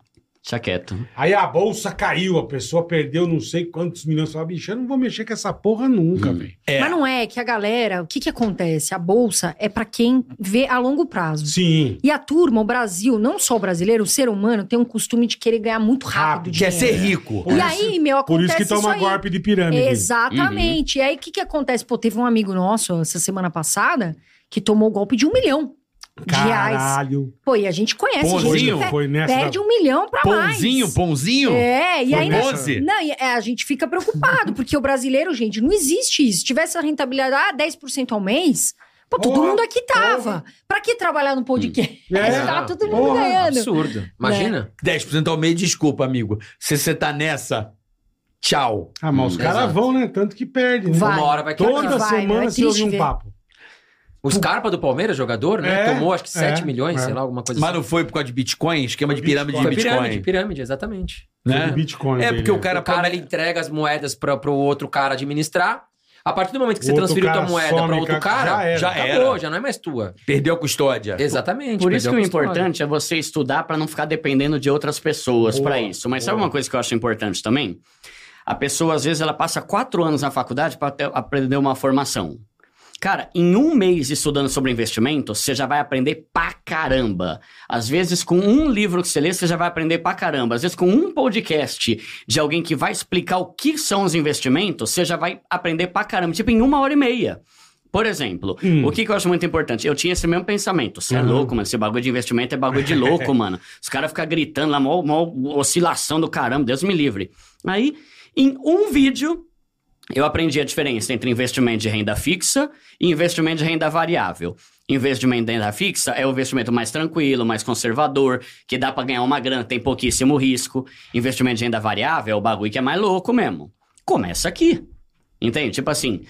Deixa quieto. aí a bolsa caiu, a pessoa perdeu não sei quantos milhões. Você fala, bicho, eu não vou mexer com essa porra nunca, velho. É. Mas não é que a galera, o que que acontece? A bolsa é pra quem vê a longo prazo. Sim. E a turma, o Brasil, não só o brasileiro, o ser humano tem um costume de querer ganhar muito rápido Rápido. Quer ser rico. Por E isso- aí, meu, Por acontece isso que toma aí. golpe de pirâmide. Exatamente. E aí, o que que acontece? Pô, teve um amigo nosso, essa semana passada, que tomou o golpe de um milhão. Caralho. Pô, e a gente conhece gente Pãozinho? que pe- Foi nessa. perde um milhão pra mais. Pãozinho, pãozinho. É, e Foi aí... nessa-? Não, e, é, a gente fica preocupado, porque o brasileiro, gente, não existe isso. Se tivesse a rentabilidade, ah, 10% ao mês, pô, todo Porra, mundo aqui tava. Pra que trabalhar no podcast? É, [laughs] tá todo mundo porra, ganhando. Absurdo. Imagina. 10% ao mês, desculpa, amigo. Se você tá nessa, tchau. Ah, mas os Hum, caras exato. vão, né? Tanto que perde, né? Vai. Uma hora vai Toda. Vai, semana é você ouve triste um papo. O O Scarpa do Palmeiras, jogador, né? É, Tomou acho que 7 é, milhões, é. sei lá, alguma coisa Mas assim. não foi por causa de Bitcoin? Esquema de pirâmide Bitcoin. de Foi Bitcoin. pirâmide, pirâmide, exatamente. Né? Bitcoin. É, dele, porque o né? cara, O cara ele entrega as moedas para o outro cara administrar. A partir do momento que você O transferiu tua moeda para outro cara, já era. Já acabou, era. já não é mais tua. perdeu a custódia. Exatamente. Por isso que o importante é você estudar para não ficar dependendo de outras pessoas para isso. Mas sabe boa. uma coisa que eu acho importante também? A pessoa, às vezes, ela passa quatro anos na faculdade para aprender uma formação. Cara, em um mês estudando sobre investimento, você já vai aprender pra caramba. Às vezes, com um livro que você lê, você já vai aprender pra caramba. Às vezes, com um podcast de alguém que vai explicar o que são os investimentos, você já vai aprender pra caramba. Tipo, em uma hora e meia. Por exemplo, Hum. o que, que eu acho muito importante? Eu tinha esse mesmo pensamento. Você é Uhum. louco, mano. Esse bagulho de investimento é bagulho de louco, [laughs] mano. Os caras ficam gritando lá, mó, mó oscilação do caramba, Deus me livre. Aí, em um vídeo, eu aprendi a diferença entre investimento de renda fixa e investimento de renda variável. Investimento de renda fixa é o investimento mais tranquilo, mais conservador, que dá pra ganhar uma grana, tem pouquíssimo risco. Investimento de renda variável é o bagulho que é mais louco mesmo. Começa aqui. Entende? Tipo assim,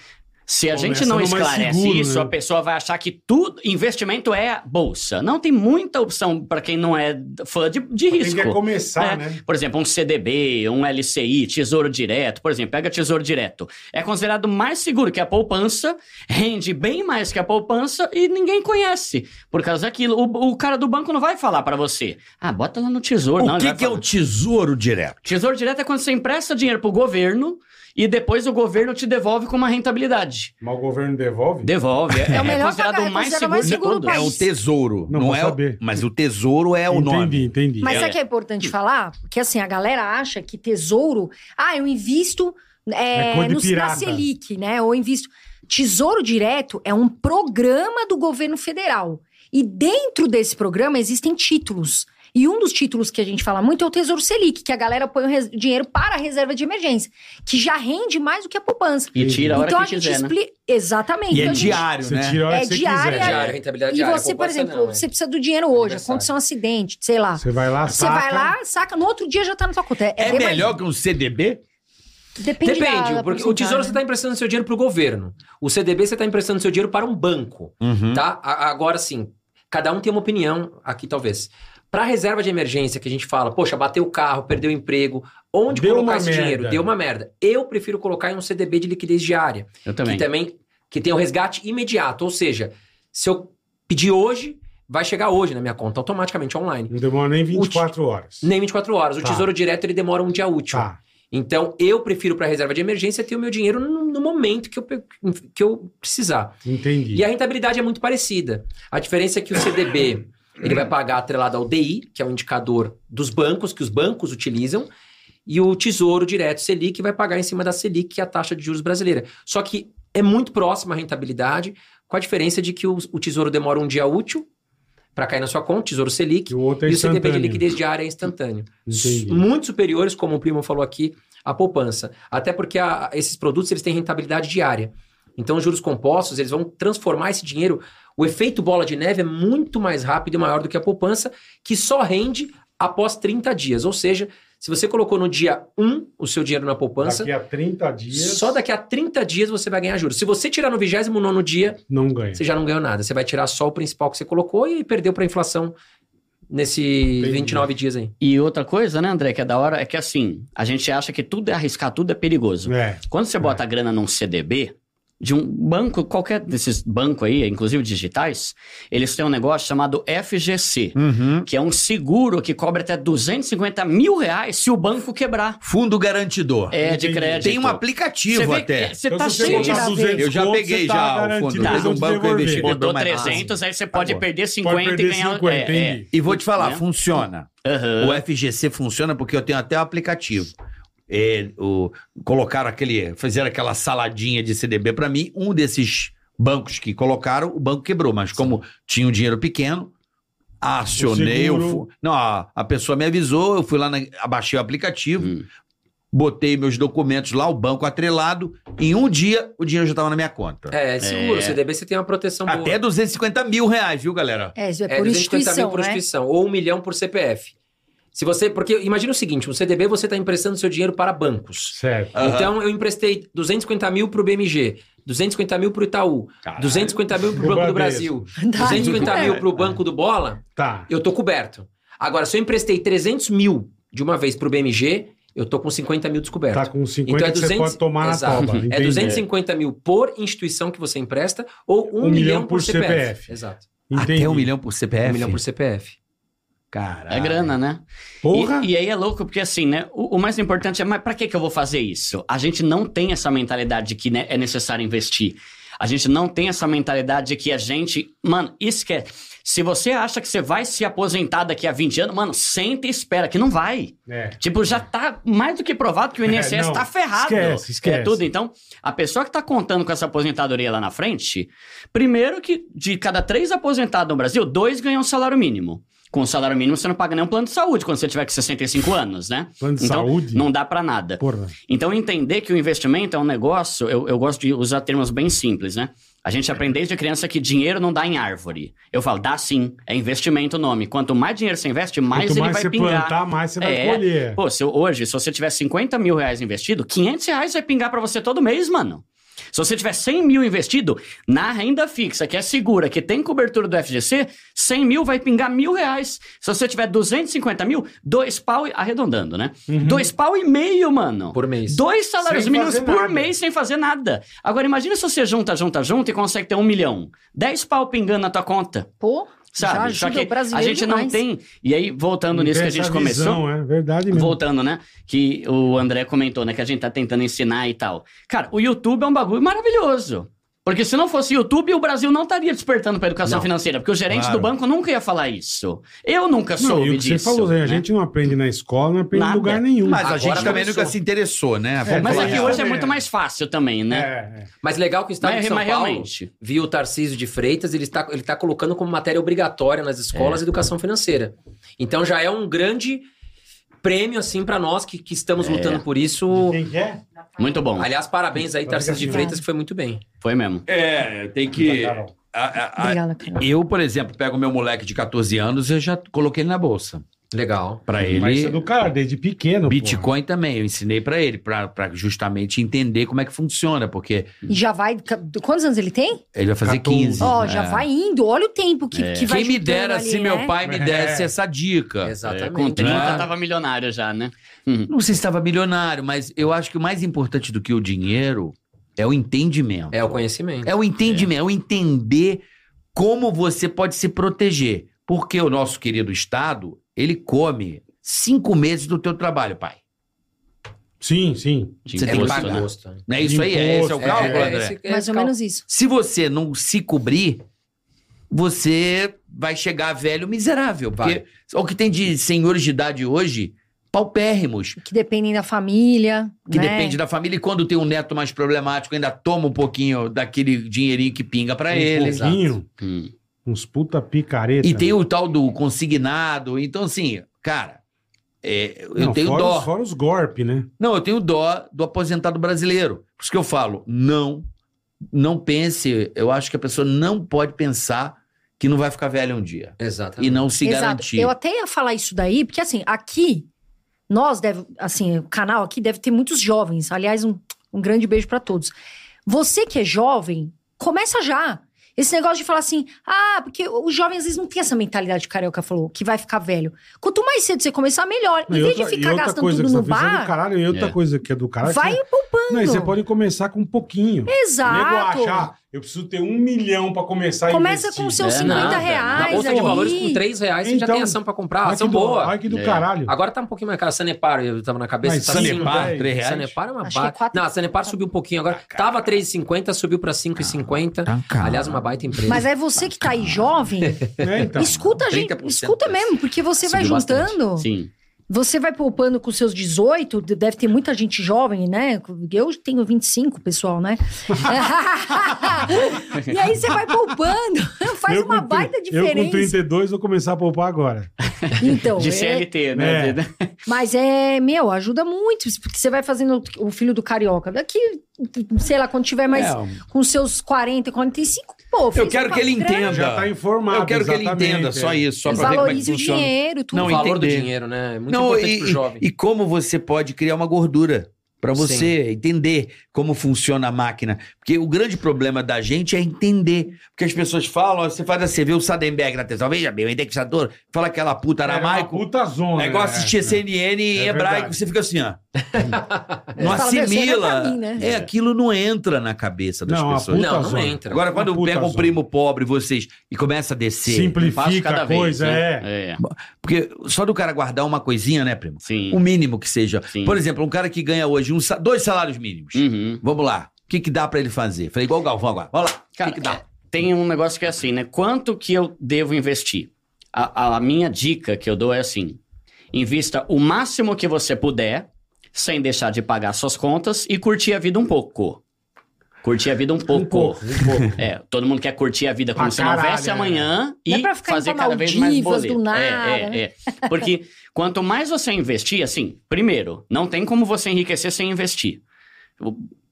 se a Começa gente não esclarece seguro, isso, né? a pessoa vai achar que tudo investimento é bolsa. Não tem muita opção pra quem não é fã de, de Quem risco. quer começar, É, né? Por exemplo, um CDB, um LCI, Tesouro Direto. Por exemplo, pega Tesouro Direto. É considerado mais seguro que a poupança, rende bem mais que a poupança e ninguém conhece. Por causa daquilo. O, o cara do banco não vai falar pra você. Ah, bota lá no Tesouro. não, O ele que, que é o tesouro direto? Tesouro Direto é quando você empresta dinheiro pro governo e depois o governo te devolve com uma rentabilidade. Mas o governo devolve? Devolve. É, É o melhor considerado pagar- é o mais seguro mais de seguro do todos. É o tesouro. Não Não, vou é saber. O, mas o tesouro é o entendi, nome. entendi. Mas É. sabe o que é importante falar? Porque assim, a galera acha que tesouro. Ah, eu invisto é, É de no, na. Selic, né? Ou invisto. Tesouro Direto é um programa do governo federal. E dentro desse programa existem títulos. E um dos títulos que a gente fala muito é o Tesouro Selic, que a galera põe o dinheiro para a reserva de emergência, que já rende mais do que a poupança. E tira a hora então que a gente quiser, né? explica. Exatamente. E é Então gente- diário, Você né? tira a hora É que você diária. quiser. Diário, rentabilidade E diária. você, por exemplo, não, é. você precisa do dinheiro hoje, aconteceu um acidente, sei lá. Você vai lá, Você saca. vai lá, saca, no outro dia já tá na sua conta. É, É bem melhor que um CDB? Depende, Depende, da- da porque o Tesouro você está emprestando seu dinheiro para o governo. O CDB você está emprestando seu dinheiro para um banco, Uhum. tá? A- Agora sim, cada um tem uma opinião aqui talvez. Para reserva de emergência que a gente fala, poxa, bateu o carro, perdeu o emprego, onde Deu colocar esse merda. dinheiro? Deu uma merda. Eu prefiro colocar em um CDB de liquidez diária, Eu também. que também que tem o resgate imediato, ou seja, se eu pedir hoje, vai chegar hoje na minha conta automaticamente online. Não demora nem 24 horas. Nem 24 horas. O Tá. Tesouro Direto ele demora um dia útil. Tá. Então, eu prefiro para reserva de emergência ter o meu dinheiro no, no momento que eu, que eu precisar. Entendi. E a rentabilidade é muito parecida. A diferença é que o CDB ele vai pagar atrelado ao DI, que é o indicador dos bancos, que os bancos utilizam, e o Tesouro Direto Selic vai pagar em cima da Selic, que é a taxa de juros brasileira. Só que é muito próxima a rentabilidade, com a diferença de que o, o Tesouro demora um dia útil para cair na sua conta, Tesouro Selic, E o outro é e o CDB de liquidez diária é instantâneo. Entendi. Muito superiores, como o Primo falou aqui, à poupança. Até porque a- esses produtos eles têm rentabilidade diária. Então, os juros compostos, eles vão transformar esse dinheiro. O efeito bola de neve é muito mais rápido e maior do que a poupança, que só rende após 30 dias. Ou seja, se você colocou no dia 1 o seu dinheiro na poupança, Daqui a 30 dias, só daqui a 30 dias você vai ganhar juros. Se você tirar no 29 dia, não ganha. você já não ganhou nada. Você vai tirar só o principal que você colocou e perdeu para a inflação nesse Entendi. 29 dias aí. E outra coisa, né, André, que é da hora, é que assim, a gente acha que tudo é arriscar, tudo é perigoso. É. Quando você bota a grana num CDB, de um banco, qualquer desses bancos aí, inclusive digitais, eles têm um negócio chamado FGC, Uhum. que é um seguro que cobre até 250 mil reais se o banco quebrar. Fundo garantidor. É, de crédito. Tem um aplicativo Você vê até. que Você Então, tá cheio de... botar de- 200 Eu já peguei tá já o fundo. vão um banco investir. Botou mais 300, aí você pode perder 50 Pode perder e ganhar... 50, é, entendi. E vou te falar, Né? funciona. Aham. O FGC funciona porque eu tenho até o aplicativo. É, o, colocaram aquele. Fizeram aquela saladinha de CDB pra mim. Um desses bancos que colocaram, o banco quebrou. Mas como tinha um dinheiro pequeno, acionei. O eu seguro- fu- não, a, a pessoa me avisou, eu fui lá, na, abaixei o aplicativo, Hum. botei meus documentos lá, o banco atrelado. Em um dia, o dinheiro já estava na minha conta. É, é seguro. É. CDB você tem uma proteção boa. Até 250 mil reais, viu, galera? É, isso é, É, por 250 instituição, mil por né? instituição. Ou um milhão por CPF. Se você, porque imagina o seguinte, o CDB você está emprestando seu dinheiro para bancos. Certo. Aham. Então eu emprestei 250 mil para o BMG, 250 mil para o Itaú, 250 mil para o Pro Banco do. Brasil, Tá, 250 é. mil para o Banco do Bola, Tá. eu tô coberto. Agora, se eu emprestei 300 mil de uma vez para o BMG, eu tô com 50 mil descoberto. Tá com 50 Então é que 200 você pode tomar Exato. na toba. É entendi. 250 mil por instituição que você empresta ou um, Um milhão, por CPF. CPF. Exato. Entendi. Até um milhão por CPF? Um milhão por CPF. Caralho. É grana, né? Porra. E, e aí é louco, porque assim, né? O, o mais importante é, mas pra que, que eu vou fazer isso? A gente não tem essa mentalidade de que né, é necessário investir. A gente não tem essa mentalidade de que a gente. Mano, esquece. Se você acha que você vai se aposentar daqui a 20 anos, mano, senta e espera, que não vai. É. Tipo, já tá mais do que provado que o INSS É, não, tá ferrado. esquece, esquece. É tudo. Então, a pessoa que tá contando com essa aposentadoria lá na frente, primeiro que de cada três aposentados no Brasil, dois ganham salário mínimo. Com o salário mínimo, você não paga nem um plano de saúde quando você tiver com 65 anos, né? Plano de então, saúde? não dá pra nada. Porra. Então, entender que o investimento é um negócio, eu, eu gosto de usar termos bem simples, né? A gente aprende desde criança que dinheiro não dá em árvore. Eu falo, dá sim, é investimento o nome. Quanto mais dinheiro você investe, mais Quanto ele mais vai você pingar. plantar, mais você vai É. colher. Pô, se hoje, se você tiver 50 mil reais investido, 500 reais vai pingar pra você todo mês, mano. Se você tiver 100 mil investido na renda fixa, que é segura, que tem cobertura do FGC, 100 mil vai pingar mil reais. Se você tiver 250 mil, dois pau, e- arredondando, né? Dois pau e meio, mano. Por mês. Dois salários Sem mínimos por nada. mês sem fazer nada. Agora, imagina se você junta, junta, junta e consegue ter um milhão. Dez pau pingando na tua conta. Pô, Sabe? já Só que o a gente não demais. tem. E aí, voltando Não nisso que a gente essa começou. visão, é verdade mesmo. Voltando, né? Que o André comentou, né? Que a gente tá tentando ensinar e tal. Cara, o YouTube é um bagulho maravilhoso. Porque se não fosse YouTube, o Brasil não estaria despertando pra educação Não. financeira. Porque o gerente Claro. do banco nunca ia falar isso. Eu nunca Não, soube e o que disso. você falou, né? a gente não aprende na escola, não aprende em Nada. lugar nenhum. Mas a Agora gente também nunca se interessou, né? É, Mas falar é hoje é muito é. mais fácil também, né? É, é. Mas legal que o Estado Mas, de São mas Paulo realmente. viu o Tarcísio de Freitas, ele está, ele está colocando como matéria obrigatória nas escolas educação financeira. Então já é um grande prêmio, assim, para nós que, que estamos É. lutando por isso. Quem quer? Muito bom. Aliás, parabéns aí, Tarcísio de Freitas, que foi muito bem. Foi mesmo. É, tem que. A- a- a- Obrigada, Carol. eu, por exemplo, pego meu moleque de 14 anos e eu já coloquei ele na bolsa. Legal. Pra Mas isso é ele. do cara, desde pequeno. Bitcoin também, eu ensinei pra ele, pra pra justamente entender como é que funciona, porque E já vai. Quantos anos ele tem? ele vai fazer 14. 15. Ó, é. já vai indo. Olha o tempo que, que vai Quem me dera ali, se né? meu pai me É. desse essa dica. É, Exatamente. com 30 Né? tava milionário já, né? Uhum. Não sei se estava milionário, mas eu acho que o mais importante do que o dinheiro é o entendimento. É o conhecimento. É o entendimento, é o entender como você pode se proteger. Porque o nosso querido Estado, ele come cinco meses do teu trabalho, pai. Sim, sim. Você tem que imposto, pagar. né? Gosto. Não é isso aí? É esse é o Imposto, cálculo, é, André? esse- é Mais ou menos isso. Se você não se cobrir, você vai chegar velho miserável. Porque o que tem de senhores de idade hoje, paupérrimos. Que dependem da família. Que né? depende da família. E quando tem um neto mais problemático, ainda toma um pouquinho daquele dinheirinho que pinga pra um ele. pouquinho, Hum. Uns puta picareta. E tem o tal do consignado. Então, assim, cara, é, eu Não, tenho fora, dó. Os, fora os golpes, né? Não, eu tenho dó do aposentado brasileiro. Por isso que eu falo, não, não pense. Eu acho que a pessoa não pode pensar que não vai ficar velha um dia. Exatamente. E não se Exato. garantir. Eu até ia falar isso daí, porque assim, aqui, nós deve, assim, o canal aqui deve ter muitos jovens. Aliás, um, um grande beijo pra todos. Você que é jovem, começa já. Esse negócio de falar assim, ah, porque o jovem às vezes não tem essa mentalidade que o Carioca falou, que vai ficar velho. Quanto mais cedo você começar, melhor. Em E vez outra- de ficar outra gastando coisa tudo que no tá do bar, caralho, e outra É. coisa que é do caralho. vai que poupando. Não, e você pode começar com um pouquinho. O nego Exato. achar, eu preciso ter um milhão pra começar a Começa investir. com seus É, 50 nada. reais. Na bolsa aí. de valores, com 3 reais, você já Então, tem ação pra comprar. Ai, ação do- boa. Ai, que do É. caralho. Agora tá um pouquinho mais caro. Sanepar, eu tava na cabeça. Mas tá Sanepar, Sim, três reais. Sanepar é uma é ba... quatro- Não, a Sanepar subiu um pouquinho agora. Tava 3,50, subiu pra 5,50. Tá. Aliás, uma baita empresa. Mas é você que tá aí jovem, [laughs] É, então. escuta a gente, 30% escuta mesmo, porque você vai Subiu bastante. juntando. Sim. Você vai poupando com seus 18, deve ter muita gente jovem, né? Eu tenho 25, pessoal, né? [laughs] e aí você vai poupando, [laughs] faz Eu uma com baita tri- Eu com diferença. 32 vou começar a poupar agora. Então, De é- CLT, né? É. [laughs] mas é, meu, ajuda muito, porque você vai fazendo o filho do carioca. Daqui, sei lá, quando tiver mais É, com seus 40, 45, Pô, Eu quero que ele grana, entenda. Já tá informado. Eu quero que ele entenda só é. isso, só pra ver como é que o dinheiro, tudo. Não, o valor entender. do dinheiro, né? É muito Não, importante e, pro e- jovem. e como você pode criar uma gordura pra você entender como funciona a máquina. Porque o grande problema da gente é entender. Porque as pessoas falam, você faz assim, vê o Sadenberg na televisão, veja bem, o indexador, fala aquela puta É uma aramaico. puta zona. É igual é, assistir é. CNN em É hebraico, verdade. você fica assim, ó. [laughs] Não Fala, "Meu, isso aí não é assimila. mim, né?" É, aquilo não entra na cabeça das Não, pessoas. Não, não zona. entra. Agora, quando pega um primo pobre, vocês, e começa a descer. Simplifica cada a vez, coisa, né? é. É. Porque só do cara guardar uma coisinha, né, primo? Sim. O mínimo que seja. Sim. Por exemplo, um cara que ganha hoje um sa- dois salários mínimos. Uhum. Vamos lá. O que, que dá pra ele fazer? Falei, igual o Galvão agora. Vamos lá. O que, que dá? é, tem um negócio que é assim, né? Quanto que eu devo investir? A, a minha dica que eu dou é assim: invista o máximo que você puder, sem deixar de pagar suas contas e curtir a vida um pouco. Curtir a vida um pouco. Um pouco, um pouco. É, todo mundo quer curtir a vida como Pra se não houvesse é. amanhã Não é e ficar fazer cada vez mais boleto. do nada, é, é, é. Porque quanto mais você investir, assim, primeiro, não tem como você enriquecer sem investir.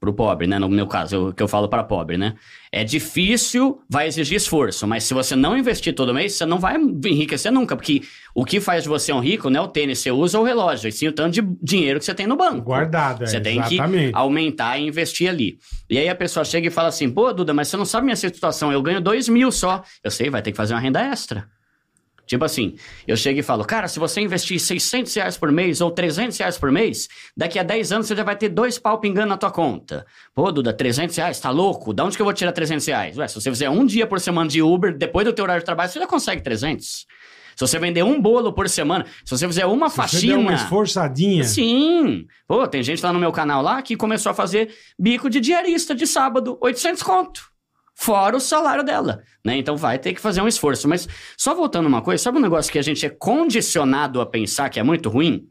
O- Pro pobre, né? No meu caso, eu- que eu falo para pobre, né? É difícil, vai exigir esforço, mas se você não investir todo mês, você não vai enriquecer nunca, porque o que faz de você um rico não é o tênis você usa ou o relógio, e sim o tanto de dinheiro que você tem no banco. Guardado, é, Você tem exatamente. que aumentar e investir ali. E aí a pessoa chega e fala assim: pô, Duda, mas você não sabe minha situação, eu ganho dois mil só. Eu sei, vai ter que fazer uma renda extra. Tipo assim, eu chego e falo, cara, se você investir 600 reais por mês ou 300 reais por mês, daqui a 10 anos você já vai ter dois pau pingando na tua conta. Pô, Duda, 300 reais, tá louco? Da onde que eu vou tirar 300 reais? Ué, se você fizer um dia por semana de Uber, depois do teu horário de trabalho, você já consegue 300. Se você vender um bolo por semana, se você fizer uma Se você der faxina... uma esforçadinha. Sim. Pô, tem gente lá no meu canal lá que começou a fazer bico de diarista de sábado, 800 conto. Fora o salário dela, né? Então vai ter que fazer um esforço. Mas só voltando uma coisa, sabe um negócio que a gente é condicionado a pensar que é muito ruim?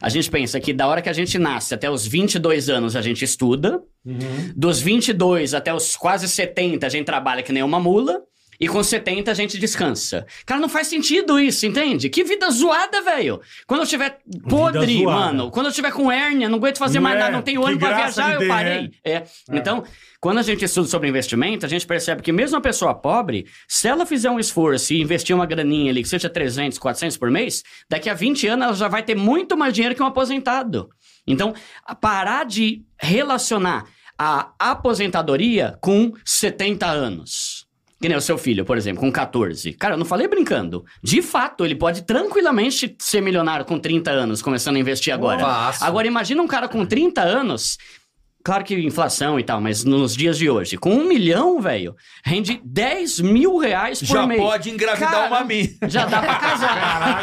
A gente pensa que da hora que a gente nasce até os 22 anos a gente estuda, Uhum. dos 22 até os quase 70 a gente trabalha que nem uma mula. E com 70 a gente descansa. Cara, não faz sentido isso, entende? Que vida zoada, velho. Quando eu tiver podre, mano. Quando eu tiver com hérnia, não aguento fazer Não mais é, nada, não tenho ônibus pra viajar, eu tem, parei. É. Então, quando a gente estuda sobre investimento, a gente percebe que mesmo a pessoa pobre, se ela fizer um esforço e investir uma graninha ali, que seja 300, 400 por mês, daqui a 20 anos ela já vai ter muito mais dinheiro que um aposentado. Então, parar de relacionar a aposentadoria com 70 anos. Que nem o seu filho, por exemplo, com 14. Cara, eu não falei brincando. De fato, ele pode tranquilamente ser milionário com 30 anos, começando a investir agora. Fácil. Agora, imagina um cara com 30 anos. Claro que inflação e tal, mas nos dias de hoje, com um milhão, velho, rende 10 mil reais por Já mês. pode engravidar Cara, uma mina. Já dá pra casar.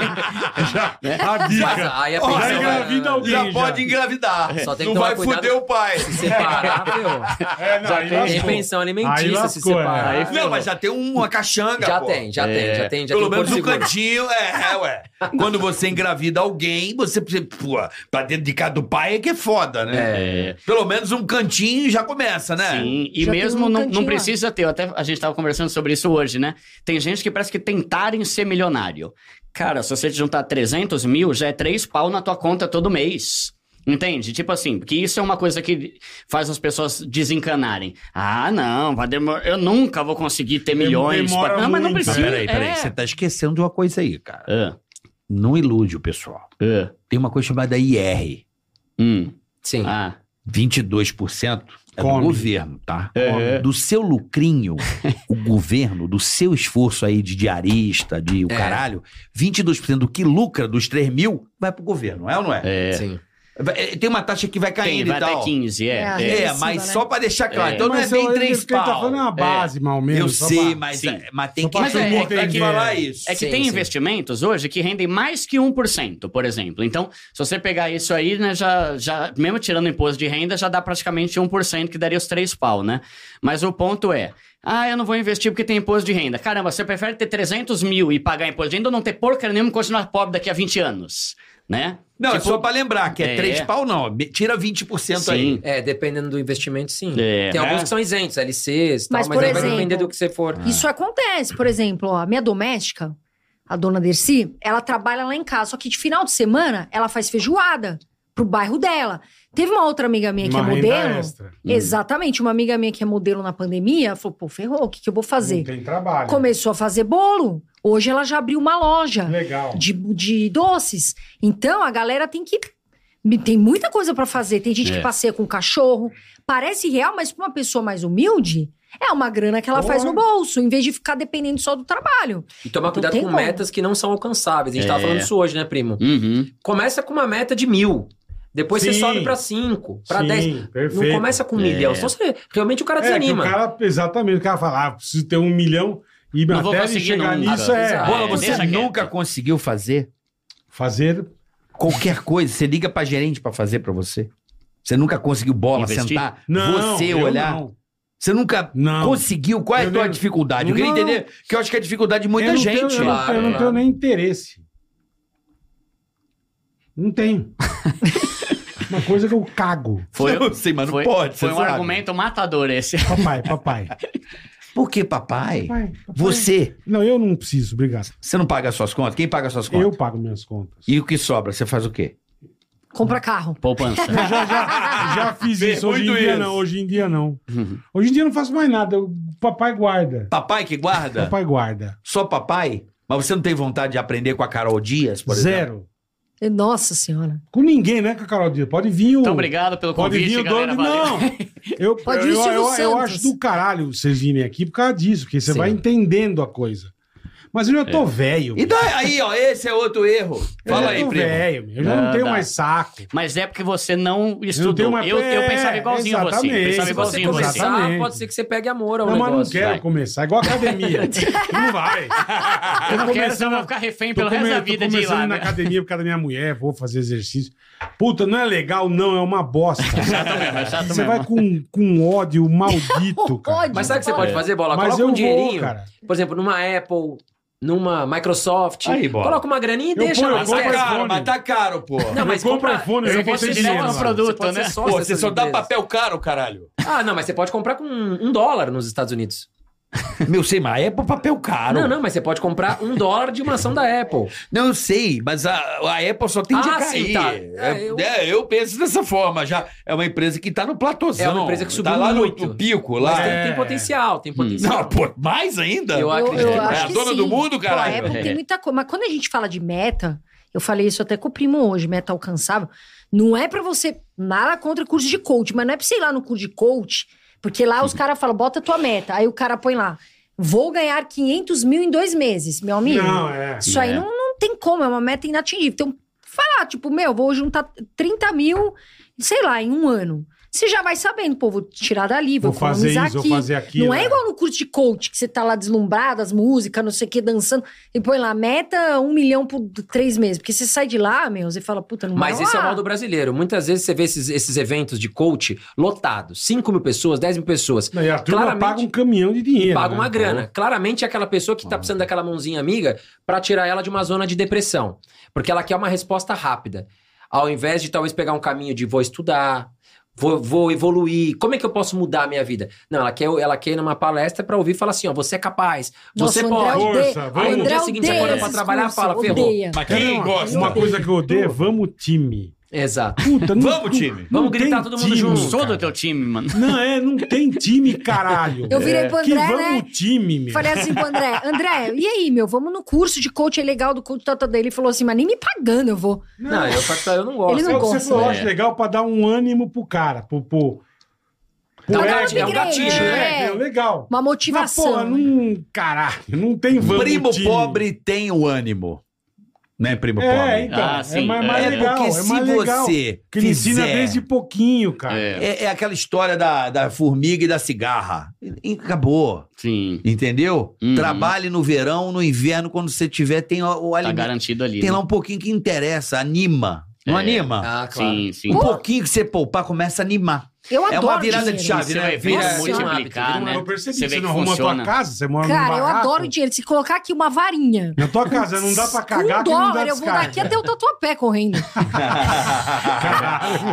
Já, a Mas dica. aí a Ó, pensão Já já é- engravida alguém. Já já. pode engravidar. Só tem que não tomar vai cuidado. fuder o pai. Se separar, [laughs] ferrou. É, não, aí Tem lascou. pensão alimentícia se lascou, é. separar. Aí Não, mas já tem uma caxanga, Já pô. tem, já tem, já tem. Já Pelo tem menos um cantinho, é, é, ué. Quando você engravida alguém, você, você pô, pra dentro de casa do pai é que é foda, né? É. Pelo menos um cantinho já começa, né? Sim, e Já mesmo um não, não precisa ter. Até a gente tava conversando sobre isso hoje, né? Tem gente que parece que tentarem ser milionário. Cara, se você te juntar 300 mil, já é três pau na tua conta todo mês. Entende? Tipo assim, porque isso é uma coisa que faz as pessoas desencanarem. Ah, não, vai demorar. Eu nunca vou conseguir ter milhões. demora pra- Não, mas não precisa. Mas peraí, peraí. É. Você tá esquecendo de uma coisa aí, cara. Ah, Não ilude o pessoal. ah, Tem uma coisa chamada IR. hum, Sim. ah. 22% é Come. do governo, tá? É. Do seu lucrinho, [laughs] o governo, do seu esforço aí de diarista, de o É. caralho, 22% do que lucra dos 3 mil vai pro governo, é ou não é? É. Sim. É, Tem uma taxa que vai Tem, caindo vai e tal. até 15, é. É, é. É, mas né? só pra deixar claro. É. Então não é Mas bem eu- 3 ele tá pau. falando uma base, mal menos. Eu sei, pra- mas, Sim. é, mas tem que, todo é, tem que falar isso. É que Sim, tem sim. investimentos hoje que rendem mais que 1%, por exemplo. Então, se você pegar isso aí, né, já, já, mesmo tirando imposto de renda, já dá praticamente 1%, que daria os três pau, né? Mas o ponto é, ah, eu não vou investir porque tem imposto de renda. Caramba, você prefere ter 300 mil e pagar imposto de renda ou não ter porcaria nenhuma e continuar pobre daqui a 20 anos, né? Não, é Tipo, só pra lembrar que é, é. 3 pau não. Tira 20% aí. Sim. É, dependendo do investimento, sim. É. Tem alguns É. que são isentos, LCs e tal, Mas, mas, por aí vai exemplo, depender do que você for. Isso acontece, por exemplo, ó, a minha doméstica, a dona Dercy, ela trabalha lá em casa, só que de final de semana ela faz feijoada. pro bairro dela. Teve uma outra amiga minha que Uma é renda modelo. extra. Exatamente, uma amiga minha que é modelo na pandemia, falou, pô, ferrou, o que, que eu vou fazer? Não tem trabalho. Começou a fazer bolo. Hoje ela já abriu uma loja Legal. de, de doces. Então a galera tem que. Tem muita coisa pra fazer. Tem gente É. que passeia com cachorro. Parece real, mas pra uma pessoa mais humilde, é uma grana que ela faz no bolso, em vez de ficar dependendo só do trabalho. E tomar Não cuidado tem com como. metas que não são alcançáveis. A gente tava É. falando isso hoje, né, primo? Uhum. Começa com uma meta de mil. Depois você Sim. sobe pra cinco, dez. perfeito. Não começa com um É. milhão. Senão você, realmente o cara É, desanima. o cara, exatamente, o cara fala, ah, preciso ter um milhão e Não vou até ele conseguir chegar nunca. nisso é Exato. Bola, É, você quieto. nunca conseguiu fazer fazer qualquer coisa? Você liga pra gerente pra fazer pra você? Você nunca conseguiu bola, Investir? sentar, Não, você eu olhar? não. Você nunca Não. conseguiu? Qual é a tua nem- dificuldade? Eu queria Não. entender, que eu acho que é a dificuldade de muita Eu não gente. Tenho, eu, não Claro, tenho, eu não tenho nem interesse. Não tenho. [laughs] Uma coisa que eu cago. Foi, Eu sei, mas não foi, pode, Foi um sabe. argumento matador esse. Papai, papai. [laughs] Por que, papai? papai, papai. Você, Não, eu não preciso, obrigado. você não paga as suas contas? Quem paga as suas contas? Eu pago minhas contas. E o que sobra, você faz o quê? Compra carro. Poupança. Eu [laughs] já, já, já fiz isso. Hoje em dia isso. não, hoje em dia não. Hoje em dia eu não faço mais nada. O papai guarda. Papai que guarda? Papai guarda. Só papai? Mas você não tem vontade de aprender com a Carol Dias, por exemplo? Zero. Nossa senhora. Com ninguém, né, com a Carol Dias? Pode vir o. Então, obrigado pelo Pode convite, vir o dono. Não! [laughs] Eu, Pode eu, eu, eu, eu acho do caralho vocês virem aqui por causa disso, porque você Sim. vai entendendo a coisa. Mas eu já tô velho. E daí, aí, ó, esse é outro erro. eu Fala aí, primo. velho, eu já não Não tenho dá. mais saco. Mas é porque você não estudou. tenho uma- Eu, eu É, pensava igualzinho a você. exatamente. Pensava Se Se você igualzinho você. começar, Exatamente. pode ser que você pegue amor ao Não, mas não negócio. quero vai. começar. Igual academia. [laughs] não vai. Eu não quero, senão eu vou ficar refém pelo resto da vida de ir começando lá. na né? academia por causa da minha mulher, vou fazer exercício. Puta, não é legal, não, é uma bosta. Chato mesmo, é chato Você mesmo. vai com, com ódio maldito, cara. [laughs] Ódio. Mas sabe o que você pode É. fazer, Bola? Mas Coloca eu um vou, dinheirinho. cara. Por exemplo, numa Apple, numa Microsoft. Aí, Bola. coloca uma graninha e Eu deixa lá. eu compro iPhone. Caro, mas tá caro, pô. Não, mas eu compra- iPhone, eu botei direto dinheiro lá. produto. Você né? Pô, você só dá empresas. papel caro, caralho. Ah, não, mas você pode comprar com um dólar nos Estados Unidos. [laughs] Meu, sei, mas é pro papel caro. Não, não, mas você pode comprar um dólar de uma ação da Apple. Não, eu sei, mas a, a Apple só tende Ah, a cair. sim, tá. É, É, eu- é, eu penso dessa forma. Já é uma empresa que tá no platôzão. É uma empresa que subiu tá lá no- muito. No, pico, lá. Mas tem, É. tem potencial, tem potencial. Não, pô, mais ainda? Eu Eu, acredito eu é a que dona sim. do mundo, Pô, caralho. a Apple É. tem [laughs] muita coisa. Mas quando a gente fala de meta, eu falei isso até com o primo hoje, meta alcançável. Não é pra você. Nada contra curso de coach, mas não é pra você ir lá no curso de coach, porque lá os caras falam, bota tua meta. Aí o cara põe lá, vou ganhar 500 mil em dois meses, meu amigo. Não, é. Isso aí É. não, não tem como, é uma meta inatingível. Então, falar, tipo, meu, vou juntar 30 mil, sei lá, em um ano. Você já vai sabendo, pô, vou tirar dali, vou, Vou fazer isso, aqui. vou fazer aquilo. Não é igual no curso de coach, que você tá lá deslumbrado, as músicas, não sei o que, dançando, e põe lá, meta um milhão por três meses. Porque você sai de lá, meu, você fala, puta, não Mas esse é o rolar. mal do brasileiro. Muitas vezes você vê esses, esses eventos de coach lotados. 5 mil pessoas, 10 mil pessoas. Não, E a turma Claramente- paga um caminhão de dinheiro. paga né? uma grana. Claramente é aquela pessoa que tá precisando daquela mãozinha amiga pra tirar ela de uma zona de depressão. Porque ela quer uma resposta rápida. Ao invés de talvez pegar um caminho de vou estudar, vou, vou evoluir, como é que eu posso mudar a minha vida? Não, ela quer, ela quer ir numa palestra pra ouvir e falar assim, ó, você é capaz, você Nossa, André pode. odeia- Força, o vamos. Aí no André dia seguinte acorda pra trabalhar, cursos, fala, ferrou. odeia. Mas quem gosta? Uma coisa que eu odeio é vamos time. Exato. Puta, não, Vamos, time. não Vamos gritar todo mundo time, junto. Sou do teu time, mano. Não, é, não tem time, caralho. Eu virei pro que André, vamos né? time, meu. Falei assim pro André, André, e aí, meu, vamos no curso de coach, é legal do coach tata dele. Ele falou assim, mas nem me pagando eu vou. Não, eu, particular, eu não gosto. Ele É não o que você gosta, falou, né? acho legal pra dar um ânimo pro cara, pro... pro, um ego. gatilho, é um gatilho, né? É, legal. Uma Mas, motivação. porra, não... Caralho, não tem vamos Primo time. pobre tem o ânimo. Né, primo É, pobre? então, Ah, é sim. mais, mais É legal, porque é se mais legal. você Que ele ensina fizer- desde pouquinho, cara. É, É, é aquela história da, da formiga e da cigarra. Acabou. sim. Entendeu? Uhum. Trabalhe no verão, no inverno, quando você tiver, tem o, o Tá alimento. garantido ali. Tem né? lá um pouquinho que interessa, anima. Não É. anima? Ah, claro. Sim, sim. Um pouquinho que você poupar começa a animar. Eu É adoro uma virada de dinheiro. chave, Você né? vai ver Vira- Nossa, multiplicar, né? Eu percebi, Você você, não arruma a tua funciona. casa, você mora Cara, num eu adoro dinheiro. Se colocar aqui uma varinha. Na tua casa não dá pra cagar um que não dá dólar, eu vou daqui até o tatuapé correndo.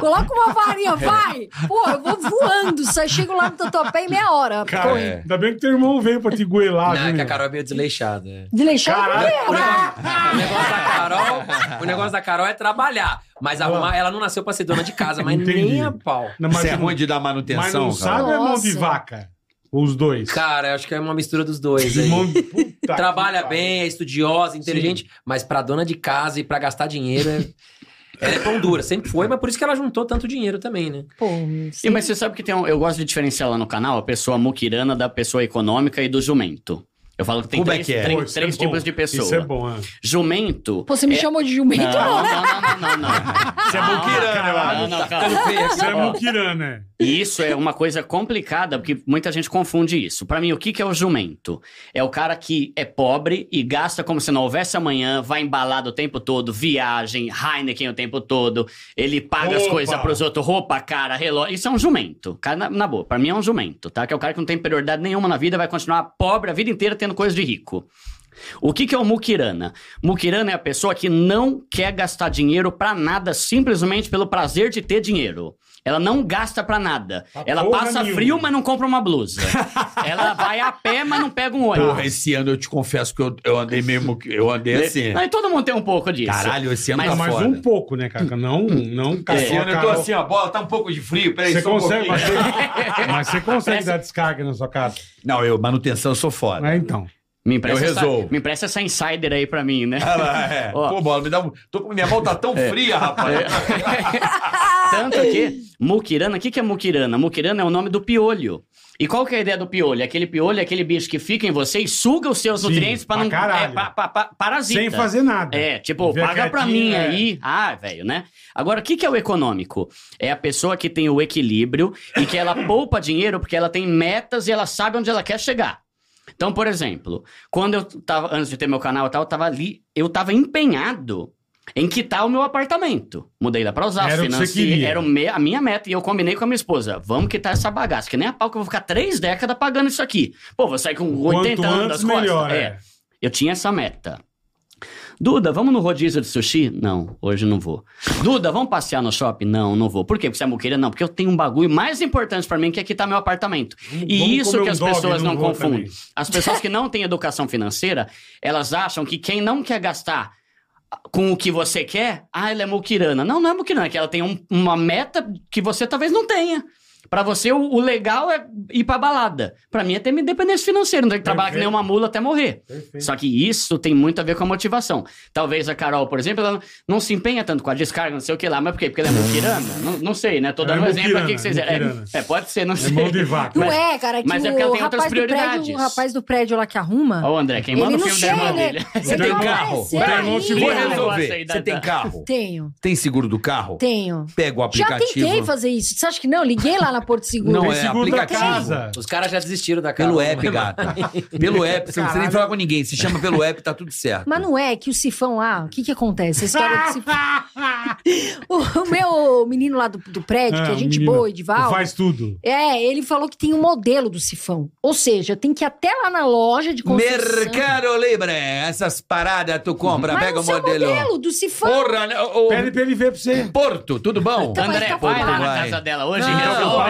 Coloca uma varinha, vai! Pô, eu vou voando. Só chego lá no tatuapé em meia hora. Cara, correndo. ainda bem que teu irmão veio pra te goelar, Não, é que a? Carol é meio desleixada. é. Caralho. né? O negócio da Carol, o negócio da Carol é trabalhar. Mas arrumar, ela não nasceu pra ser dona de casa, mas Entendi. nem a pau. Não, mas, Você é ruim de dar mas manutenção, não cara. sabe ou é mão de Nossa. vaca? Os dois. Cara, eu acho que é uma mistura dos dois aí. Mão de- Puta Trabalha que bem, é estudiosa, inteligente, mas pra dona de casa e pra gastar dinheiro é. Ela é pão dura, sempre foi, mas por isso que ela juntou tanto dinheiro também, né? Pô, Sim, mas você sabe que tem um, eu gosto de diferenciar lá no canal a pessoa muquirana da pessoa econômica e do jumento. Eu falo que tem Como é três, que é? três- Pô, é três bom. tipos de pessoa. Isso é bom, é. Jumento. Pô, você me é- chamou de jumento, Não, não, não, [laughs] não, não, não, não. Você é muquirana, eu acho. Não, não, Tá calma. Você é muquirana, é. E isso é uma coisa complicada, porque muita gente confunde isso. Pra mim, o que, que é o jumento? É o cara que é pobre e gasta como se não houvesse amanhã, vai embalado o tempo todo, viagem, Heineken o tempo todo, ele paga as Opa! coisas pros outros, roupa, cara, relógio. Isso é um jumento. Cara, na, na boa, pra mim é um jumento, tá? Que é o cara que não tem prioridade nenhuma na vida, vai continuar pobre a vida inteira tendo coisa de rico. O que, que é o muquirana? Muquirana é a pessoa que não quer gastar dinheiro pra nada simplesmente pelo prazer de ter dinheiro. Ela não gasta pra nada. Pra Ela porra passa nenhuma. frio, mas não compra uma blusa. [laughs] Ela vai a pé, mas não pega um ônibus. Porra, esse ano eu te confesso que eu, eu andei mesmo. Eu andei assim. Não, e todo mundo tem um pouco disso. Caralho, esse ano Mas- tá Mas foda. um pouco, né, Caca? Não, não, cara. Esse ano eu tô assim, ó, a bola tá um pouco de frio. Peraí, Você só um consegue, mas você, mas você consegue Parece- dar descarga na sua casa? Não, eu, manutenção, eu sou foda. É, então. Me empresta, Eu essa, resolvo. me empresta essa insider aí pra mim, né? Ah, lá, é. [laughs] Ó. Pô, bola, me dá um. Tô com minha mão tá tão [laughs] fria, rapaz. [laughs] Tanto que, muquirana, o que, que é muquirana? Muquirana é o nome do piolho. E qual que é a ideia do piolho? Aquele piolho é aquele bicho que fica em você e suga os seus Sim, nutrientes pra pra não. caralho. É, pra, pra- pra- parasita. Sem fazer nada. É, tipo, Vê paga pra mim é. aí. Ah, velho, né? Agora, o que, que é o econômico? É a pessoa que tem o equilíbrio e que ela poupa dinheiro porque ela tem metas e ela sabe onde ela quer chegar. Então, por exemplo, quando eu tava, antes de ter meu canal e tal, eu tava ali, eu tava empenhado em quitar o meu apartamento. Mudei lá pra Osasco, Era o que era me- a minha meta. E eu combinei com a minha esposa, vamos quitar essa bagaça, que nem a pau que eu vou ficar três décadas pagando isso aqui. Pô, vou sair com 80 Quanto anos antes, das costas. melhor, é. é. Eu tinha essa meta. Duda, vamos no rodízio de sushi? Não, hoje não vou. Duda, vamos passear no shopping? Não, não vou. Por quê? Porque você é muqueira? Não, porque eu tenho um bagulho mais importante pra mim que é quitar meu apartamento. E Vamos isso que um as dog, pessoas não confundem. As pessoas que não têm educação financeira, elas acham que quem não quer gastar com o que você quer, ah, ela é muquirana. Não, não é muquirana, é que ela tem um- uma meta que você talvez não tenha. Pra você, o, o legal é ir pra balada. Pra mim é ter minha independência financeira, não tem que trabalhar que nem uma mula até morrer. Perfeito. Só que isso tem muito a ver com a motivação. Talvez a Carol, por exemplo, ela não, se empenha tanto com a descarga, não sei o que lá, mas por quê? Porque ela é muquirana? Não, não sei, né? Tô dando é um exemplo aqui que vocês... É, é, pode ser, não É sei. mão de vaca. Não é, cara, que, mas é porque ela o, tem outras do prédio, prioridades. o rapaz do prédio lá que arruma. O André, quem manda o filme da irmã dele. Você tem carro? ainda. não te o resolver. Você tem carro? Tenho, Tem seguro do carro? tenho. Pega o Já aplicativo. tentei fazer isso. Você acha que não? Liguei lá na Porto Seguro. Não, é seguro da aplicativo. casa. Os caras já desistiram da cara. Pelo app, gata. [laughs] Pelo app, você não precisa nem falar com ninguém. Se chama pelo app, tá tudo certo. Mas não é que o sifão lá, o que que acontece? A história do sifão. [laughs] o meu menino lá do, do prédio, que Ah, é o gente menino boa, Edivaldo. Faz tudo. É, ele falou que tem um modelo do sifão. Ou seja, tem que ir até lá na loja de construção. Mercado Libre. Essas paradas tu compra, Mas pega o modelo. modelo do sifão. Porra, né? ô, Pede pra ele ver pra você. Porto, tudo bom? Então, André, tá vai lá falando. na Vai. casa dela hoje Não,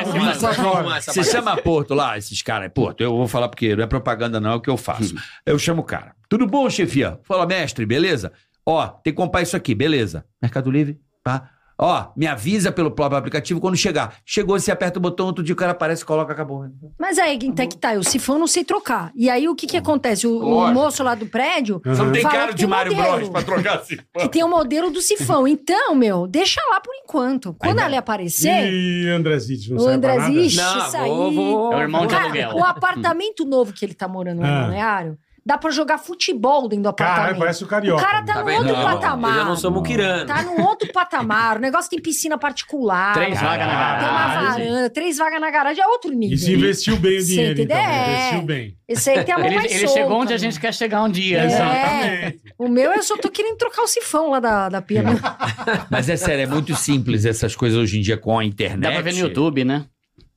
e resolve eu esse pago bagulho. 24 horas. Você chama Porto lá, esses caras, é Porto, eu vou falar porque não é propaganda não, é o que eu faço. Eu chamo o cara. Tudo bom, chefia? Fala, mestre, beleza? Ó, tem que comprar isso aqui, beleza? Mercado Livre, tá? Ó, me avisa pelo próprio aplicativo quando chegar. Chegou, você aperta o botão, outro dia o cara aparece, coloca, acabou. Mas aí, até que tá, o sifão não sei trocar. E aí, o que que acontece? O, o Lógico. moço lá do prédio. Você não tem Fala cara que de tem Mário modelo. Bros pra trocar [laughs] que tem o modelo do sifão. [laughs] Então, meu, deixa lá por enquanto. Quando Aí, ela aparecer, E Andrezite, não o serve pra nada? Andrezite, Não, isso aí... vou, vou. É o irmão de Cara, aluguel. o apartamento novo que ele tá morando no Ah. balneário, dá pra jogar futebol dentro do apartamento. Caralho, parece o Carioca. O cara tá Tá num outro Não, patamar. Eu não sou muquirano. Tá num outro patamar. O negócio tem piscina particular. Três vagas na Tem uma garagem. varanda, três vagas na garagem, é outro nível. E se investiu bem o Você dinheiro, então. É. Investiu bem. Esse aí tem a mão Ele, mais ele solta, chegou onde a gente quer chegar um dia. É. Exatamente. O meu, eu só tô querendo trocar o sifão lá da, da pia. Mas é sério, é muito simples essas coisas hoje em dia com a internet. Dá pra ver no YouTube, né?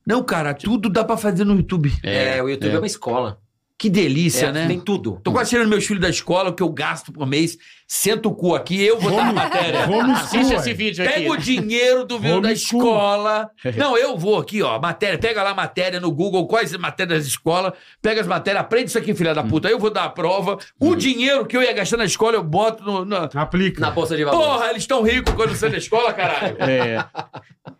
Não, cara, tudo dá pra fazer no YouTube. É, o YouTube é, uma escola. Que delícia, É, né? Tem tudo. Tô quase tirando meus filhos da escola, o que eu gasto por mês. Sento o cu aqui, eu vou dar a matéria. Homeschool, Assiste esse vídeo aqui. Pega o dinheiro do da Homeschool. escola. Não, eu vou aqui, ó. Matéria, pega lá a matéria no Google, quais matérias da escola, pega as matérias, aprende isso aqui, filha da puta. Eu vou dar a prova. O dinheiro que eu ia gastar na escola, eu boto no. na- Aplica. Na bolsa de valores. Porra, eles estão ricos quando saem da escola, caralho. É.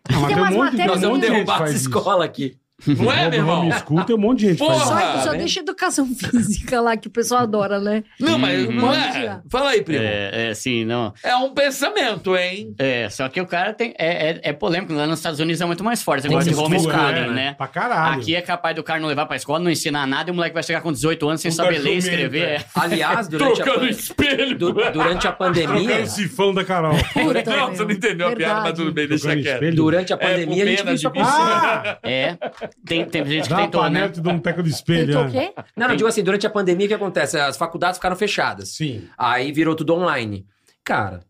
Não, mas Tem tem um monte, de- Nós vamos derrubar essa isso. escola aqui. Não é, meu irmão? Homeschool tem um monte de gente Porra! isso. Só, só né? deixa educação [laughs] física lá, que o pessoal adora, né? Não, mas não Pode é. Fala aí, primo. É, É, é, sim, não. um pensamento, hein? É, só que o cara tem. É, é, é polêmico. Lá nos Estados Unidos é muito mais forte. Negócio de Homeschool, homeschooling, é, né? Pra caralho. Aqui é capaz do cara não levar pra escola, não ensinar nada, e o moleque vai chegar com 18 anos sem saber ler e escrever. é. É. Aliás, [laughs] durante a, Trocando pan- espelho. du- durante a pandemia. Trocando o sifão da Carol. [laughs] Puta, Não, você não entendeu a piada, mas Verdade. tudo bem, deixa quieto. Durante a É, pandemia, a gente isso acontecer. Ah! É. Tem, tem gente que Dá uma tentou, né? panela e dá um teco de espelho. Tentou o né? quê? Não, não, digo assim, durante a pandemia, o que acontece? As faculdades ficaram fechadas. Sim. Aí virou tudo online. Cara,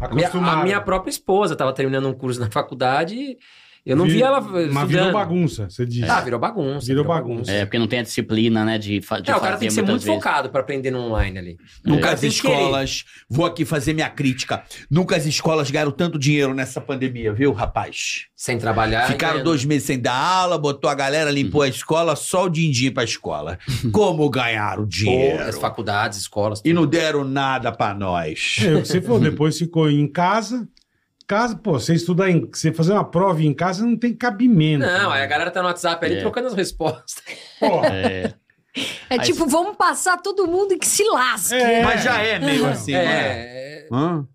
a minha, a minha própria esposa tava terminando um curso na faculdade e eu não Vi- vi ela Mas virou bagunça, você diz. Ah, virou bagunça. Virou bagunça. É, porque não tem a disciplina, né, de, fa de É, o cara tem que ser muito vezes. focado pra aprender no online ali. Nunca É. as escolas, vou aqui fazer minha crítica. Nunca as escolas ganharam tanto dinheiro nessa pandemia, viu, rapaz? Sem trabalhar. Ficaram ganhando. dois meses sem dar aula, botou a galera, limpou a escola, só o din-din pra escola. [laughs] Como ganharam Pô, dinheiro? As faculdades, escolas. E não deram nada pra nós. É, o que você falou, [laughs] depois ficou em casa. Casa, pô, você estudar em. Você fazer uma prova em casa não tem cabimento. Não, aí a galera tá no WhatsApp ali É. trocando as respostas. [laughs] Porra. É. É tipo, vamos passar todo mundo que se lasque. É. Mas já é meio assim, não é? é. Hã?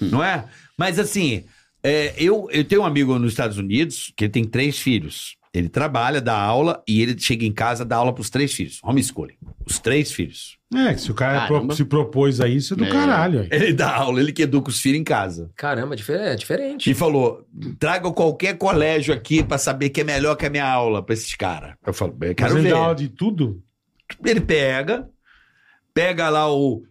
Não é? Mas assim, é, eu, eu tenho um amigo nos Estados Unidos que tem três filhos. Ele trabalha, dá aula e ele chega em casa dá aula pros três filhos. Homeschooling. Os três filhos. É, que se o cara Caramba. se propôs a isso, é do É. caralho. aí. Ele dá aula, ele que educa os filhos em casa. Caramba, difer- é diferente. E falou: traga qualquer colégio aqui pra saber que é melhor que a minha aula pra esses caras. Eu falo, eu Mas quero ele ver. dá aula de tudo? Ele pega, pega lá o.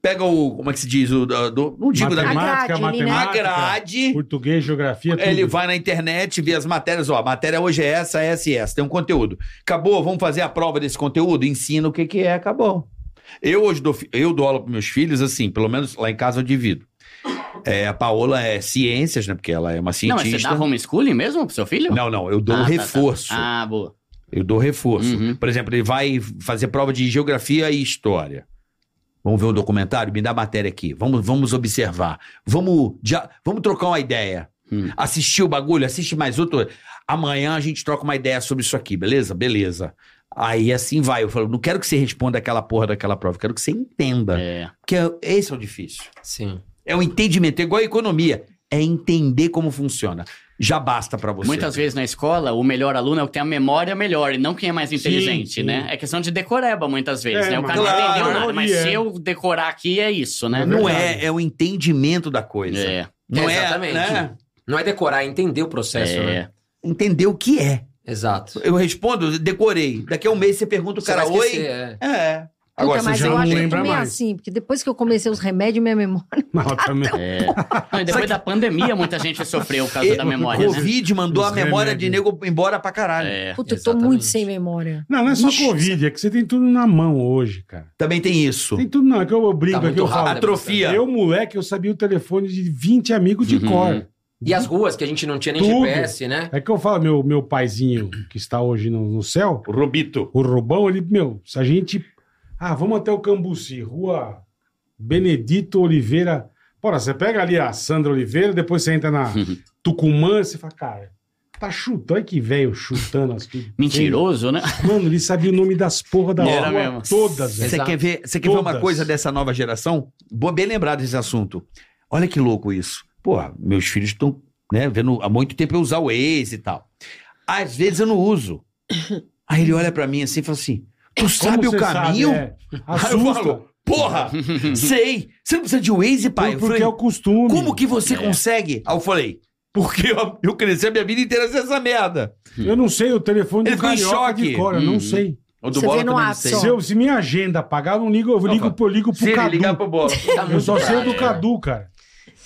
Pega o. Como é que se diz? O, do, do- não digo da matemática, A grade ali, né? a matemática, grade. português, geografia, tudo. Ele vai na internet, vê as matérias, ó, a matéria hoje é essa, essa e essa, tem um conteúdo. Acabou, vamos fazer a prova desse conteúdo? Ensina o que que é, acabou. Eu hoje dou, eu dou aula para meus filhos, assim, pelo menos lá em casa eu divido. É, a Paola é ciências, né, porque ela é uma Não, mas cientista. você dá homeschooling mesmo pro seu filho? não, não, eu dou Ah, um tá, tá. reforço. Ah, boa. Eu dou reforço. Uhum. Por exemplo, ele vai fazer prova de geografia e história. Vamos ver um documentário? Me dá a matéria aqui. Vamos, vamos observar. Vamos, já, vamos trocar uma ideia. Hum. Assistir o bagulho, assiste mais outro. Amanhã a gente troca uma ideia sobre isso aqui, beleza? Beleza. Aí assim vai. Eu falo, não quero que você responda aquela porra daquela prova, quero que você entenda. É. Porque esse é o difícil. Sim. É o entendimento, é igual a economia. É entender como funciona. Já basta pra você. Muitas vezes na escola, o melhor aluno é o que tem a memória melhor e não quem é mais inteligente, sim. né? É questão de decoreba muitas vezes, É, né? O mas cara não claro, entendeu nada, mas é. se eu decorar aqui, é isso, né? Não verdade. é, é o entendimento da coisa. É. Não É, é, exatamente. né? Não é decorar, é entender o processo, É. né? Entender o que é. Exato. Eu respondo, decorei. Daqui a um mês você pergunta o cara, oi? esquecer, é. É. Puta, Agora, mas já eu não acho que eu lembra também mais. assim, porque depois que eu comecei os remédios, minha memória. Não, também. É. Não, e depois da pandemia, muita gente sofreu por causa e- da o memória. né? Covid mandou Os a memória de remédios. nego embora pra caralho. É. Puta, eu tô muito sem memória. Não, não é só Ixi, Covid, é que você tem tudo na mão hoje, cara. Também tem isso. Tem tudo, não, é que eu, brinco Tá aqui, eu falo. Atrofia. Eu, moleque, eu sabia o telefone de 20 amigos de Uhum. cor. E as ruas, que a gente não tinha nem Tudo. GPS, né? É que eu falo, meu, meu paizinho, que está hoje no, no céu, O Robito. o Rubão, ele, meu, se a gente. Ah, vamos até o Cambuci, rua Benedito Oliveira. Porra, você pega ali a Sandra Oliveira, depois você entra na [laughs] Tucumã, você fala, cara, tá chutando, olha que velho chutando as coisas. [laughs] Mentiroso, né? [laughs] Mano, ele sabia o nome das porra da Era rua mesmo. todas, velho. Você quer ver, você quer ver uma Todas. coisa dessa nova geração? Boa, bem lembrado desse assunto. Olha que louco isso. Pô, meus filhos estão, né, vendo há muito tempo eu usar o Waze e tal. Às vezes eu não uso. Aí ele olha pra mim assim e fala assim: Tu sabe o você caminho? sabe, é? [laughs] Aí eu falo, Porra, sei. Você não precisa de Waze, pai. Eu porque falei, é o costume. como que você É. consegue? Aí eu falei, porque eu, eu cresci a minha vida inteira sem essa merda. Eu não sei o telefone Ele do carioca de choque. cor, eu não Uhum. sei. O Você vê no também não sei. Se, eu- se minha agenda apagar, eu não ligo, eu ligo, Não, eu ligo pro Se ele Cadu. ligar pro bola. Eu só sei bravo. do Cadu, cara.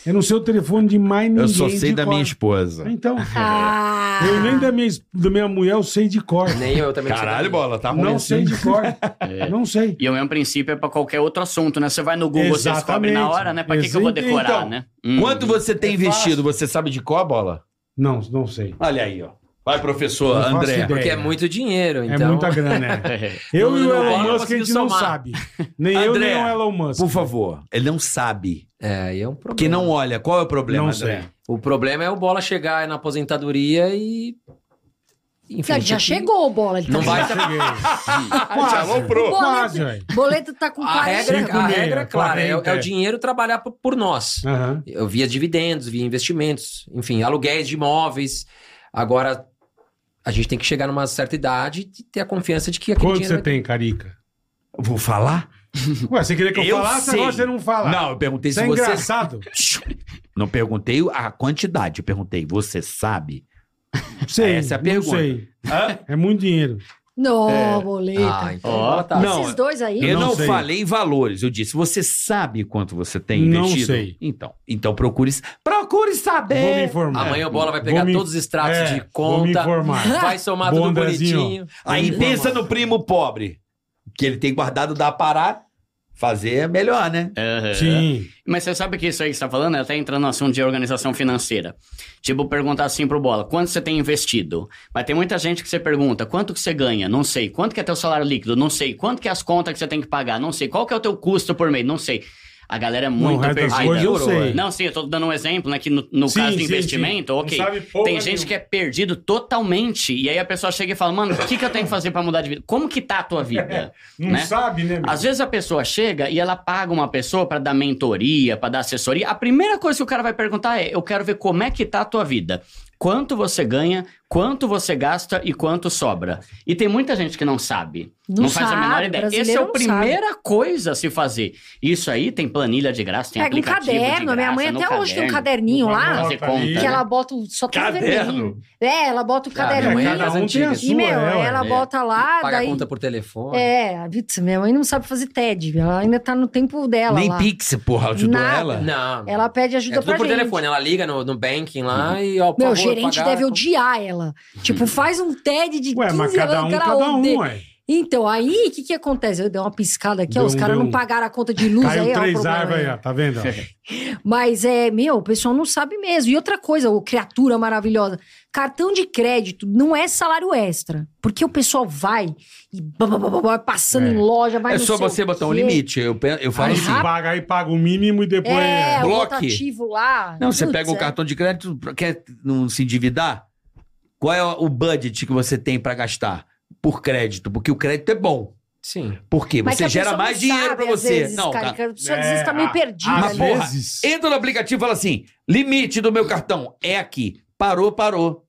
Eu não sei o telefone de mais ninguém. Eu só sei de da cor. minha esposa. Então, Ah, eu nem da minha, da minha mulher eu sei de cor. Nem eu também Caralho, bola, tá ruim Não assim. sei de cor. [laughs] Não sei. E o mesmo princípio é pra qualquer outro assunto, né? Você vai no Google, você descobre na Exatamente. hora, né? Pra que, que eu vou decorar, Então, né? Hum. Quanto você tem É investido? Você sabe de qual, bola? Não, não sei. Olha aí, ó. Vai, professor Não André. Porque é muito dinheiro, então... É muita grana, é. [laughs] Eu Não, e o não, Elon não Musk a gente não somar. sabe. Nem eu, André, nem o Elon Musk. Por favor, ele não sabe. É, aí é um problema. Que não olha. Qual é o problema, Não André? sei. O problema é o Bola chegar na aposentadoria e... Enfim, já tipo, chegou o bola. Ele tá Não vai... Cheguei. [laughs] Já aloprou. Quase, boleto, velho. boleto tá com A 40. regra, Cinco a regra é clara, é, 40, é é. o dinheiro trabalhar por, nós. Aham. Eu via dividendos, via investimentos, enfim, aluguéis de imóveis. Agora, a gente tem que chegar numa certa idade e ter a confiança de que aquele Quanto dinheiro você tem, Carica? Vou falar? Ué, você queria que eu, Eu falasse, sei. agora você não fala. Não, eu perguntei Isso se é você... engraçado. [laughs] Não perguntei a quantidade, eu perguntei, você sabe? Sei, Essa é a não pergunta. sei. É muito dinheiro. Não, boleto. Ah, então bola tá. Não, Esses dois aí. Eu não não, falei em valores, eu disse, você sabe quanto você tem Não investido? sei. Então, então procure, procure Vou me saber. informar. Amanhã o Bola vai pegar me- todos os extratos É, de Vou me conta, informar. [laughs] vai somar Bom, tudo bonitinho. Aí pensa no primo pobre, que ele tem guardado, dá a parar, fazer é melhor, né? Aham. Sim. Mas você sabe que isso aí que você tá falando é até entrando no assunto de organização financeira. Tipo, perguntar assim pro Bola, quanto você tem investido? Mas tem muita gente que você pergunta, quanto que você ganha? Não sei. Quanto que é teu salário líquido? Não sei. Quanto que é as contas que você tem que pagar? Não sei. Qual que é o teu custo por mês? Não sei. A galera é muito o resto das perdida. eu sei. é. Não, sim, eu tô dando um exemplo, né? Que no, no Sim, caso do sim, investimento, sim. ok. Não sabe porra Tem gente nenhuma. que é perdido totalmente. E aí a pessoa chega e fala, mano, o que, que eu tenho que fazer pra mudar de vida? Como que tá a tua vida? [laughs] Não né? sabe, né? meu? Às vezes a pessoa chega e ela paga uma pessoa pra dar mentoria, pra dar assessoria. A primeira coisa que o cara vai perguntar é: eu quero ver como é que tá a tua vida. Quanto você ganha, quanto você gasta e quanto sobra. E tem muita gente que não sabe. Não Não, faz a sabe, menor ideia. Essa é a primeira coisa a se fazer. Isso aí tem planilha de graça, tem Pega um aplicativo de caderno. A minha graça, mãe até hoje tem um caderno. caderninho lá. Que né? ela bota o- só tudo Caderno? É, ela bota o Ah, minha caderno. mãe é um tem antigas. E, meu, é, ela É. bota lá, Paga daí... a conta por telefone. É, putz, minha mãe não sabe fazer TED. Ela ainda tá no tempo dela Nem lá. Pix, porra, ajudou Nada. ela? Não. Ela pede é ajuda tudo pra por gente. telefone. Ela liga no, no banking lá e, ó, Meu, o gerente deve odiar ela. Tipo, faz um TED de 15 Ué, mas cada anos, um, o cara cada um, ué. Então, aí, o que que acontece? Eu dei uma piscada aqui, ó, os caras não pagaram a conta de luz Caiu aí, ó, o três problema árvores aí, aí. ó. Tá vendo? [laughs] Mas é, meu, o pessoal não sabe mesmo. E outra coisa, ô criatura maravilhosa, cartão de crédito não é salário extra. Porque o pessoal vai e blá, blá, blá, blá, vai passando É. em loja, vai É só você o botar um limite. Eu, pe- eu falo Aí assim. paga, aí paga o mínimo e depois... É, o Bloque. rotativo lá. Não, você Putz, pega um é. cartão de crédito, quer não se endividar? Qual é o budget que você tem pra gastar por crédito? Porque o crédito é bom. Sim. Por quê? Mas Você gera mais dinheiro às você. Vezes, não, cara, tá. que a pessoa às É, vezes tá meio perdida. às Mas, né? porra, vezes... Entra no aplicativo e fala assim: limite do meu cartão é aqui. Parou, parou.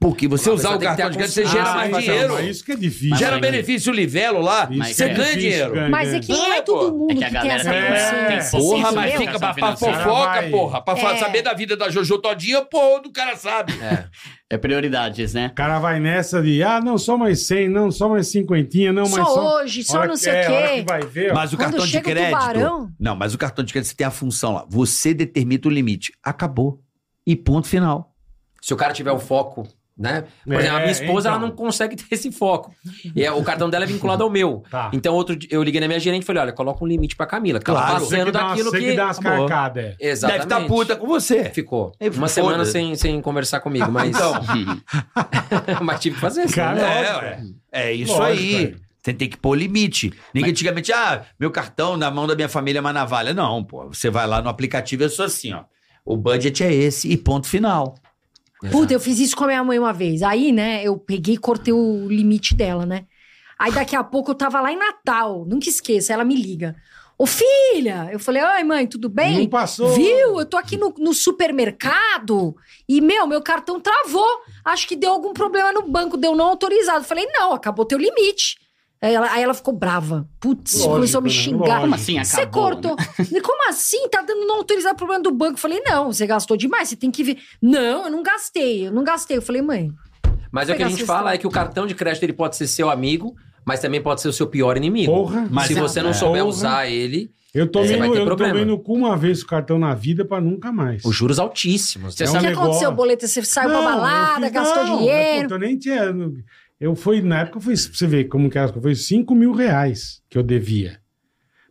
Porque você A usar o que cartão de crédito, você gera Ah, mais então, dinheiro. mas Isso que é difícil. Gera Mas- benefício livelo lá, Mas você é ganha difícil dinheiro. Mas é que não é todo mundo É que que, a tem galera essa tem- consciência. tem Você Porra, mas fica pra, pra fofoca, Vai. porra. Pra É. saber da vida da Jojo todinha, porra, do cara sabe. É. É prioridades, né? O cara vai nessa de, ah, não, só mais 100, não, só mais cinquentinha, não, Só mais só... hoje, só não que- sei é, o quê. que vai ver, ó. Mas o cartão de crédito. Não, mas o cartão de crédito você tem a função lá. Você determina o limite. Acabou. E ponto final. Se o cara tiver o foco, né? Por É, exemplo, a minha esposa, então. ela não consegue ter esse foco. E é- o cartão dela é vinculado ao meu. Tá. Então, outro dia, eu liguei na minha gerente e falei, olha, coloca um limite pra Camila. Que ela Claro. tá passando dá umas- daquilo que... que dá umas carcadas, é. Exatamente. Deve estar puta com você. Ficou. Uma semana sem, sem conversar comigo, mas... Então, [laughs] mas tive que fazer isso. Cara, né? é, é isso Lógico, aí. é. Você tem que pôr limite. Ninguém antigamente, ah, meu cartão na mão da minha família é uma navalha. Não, pô. Você vai lá no aplicativo e é só assim, ó. O budget é esse e ponto final. Puta, eu fiz isso com a minha mãe uma vez. Aí, né, eu peguei e cortei o limite dela, né? Aí daqui a pouco eu tava lá em Natal, nunca esqueça, ela me liga. Ô filha! Eu falei, oi mãe, tudo bem? Não passou. Viu? Eu tô aqui no, no supermercado e, meu, meu cartão travou. Acho que deu algum problema no banco, deu não autorizado. Falei, não, acabou teu limite. Aí ela, aí ela ficou brava. Putz, Lógico, começou a me né? xingar. Lógico. Como assim Você acabou? cortou. [laughs] E Como assim? Tá dando não autorizado problema do banco. Eu falei, não, você gastou demais, você tem que ver. Não, eu não gastei, eu não gastei. Eu falei, mãe. Mas é o que a gente fala história. é que o cartão de crédito ele pode ser seu amigo, mas também pode ser o seu pior inimigo. Porra. Mas Se você não é. souber Porra. usar ele, Eu tomei, Você vai no, eu problema. tomei no cu uma vez o cartão na vida pra nunca mais. Os juros altíssimos. Você né? O É um que negócio- aconteceu, Boleta? Você saiu Não, pra eu balada, fiz- gastou não, dinheiro. Eu nem tinha. Eu fui, na época, foi, pra você ver como que era, foi 5 mil reais que eu devia.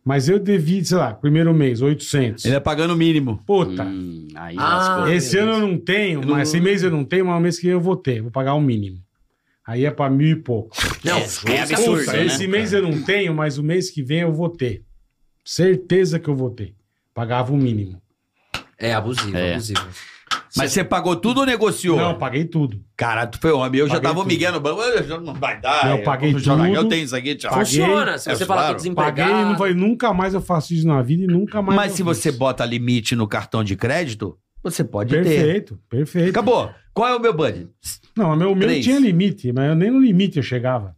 Mas eu devia, sei lá, primeiro mês, 800. Ele é pagando o mínimo. Puta, Hum, aí Ah, esse ano eu não tenho, Eu não- mas esse mês eu não tenho, mas o mês que vem eu vou ter. Vou pagar o mínimo. Aí é pra mil e pouco. Não, É, juros é absurdo, Puta, né? esse mês eu não tenho, mas o mês que vem eu vou ter. Certeza que eu vou ter. Pagava o mínimo. É abusivo, É. abusivo. Mas você pagou tudo ou negociou? Não, paguei tudo. Cara, tu foi homem. Eu já Paguei tava tudo. Miguel no banco. "Ah, já Não vai dar. Eu paguei vamos jogar. tudo. Eu tenho isso aqui, tchau. Paguei. Funciona. Se É, você falar claro. tô desempregado... Paguei e não falei, nunca mais eu faço isso na vida e nunca mais. Mas eu se fiz. você bota limite no cartão de crédito, você pode ter. Perfeito, perfeito. Acabou. Qual é o meu budget? Não, o meu, o meu Três. tinha limite, mas eu nem no limite eu chegava.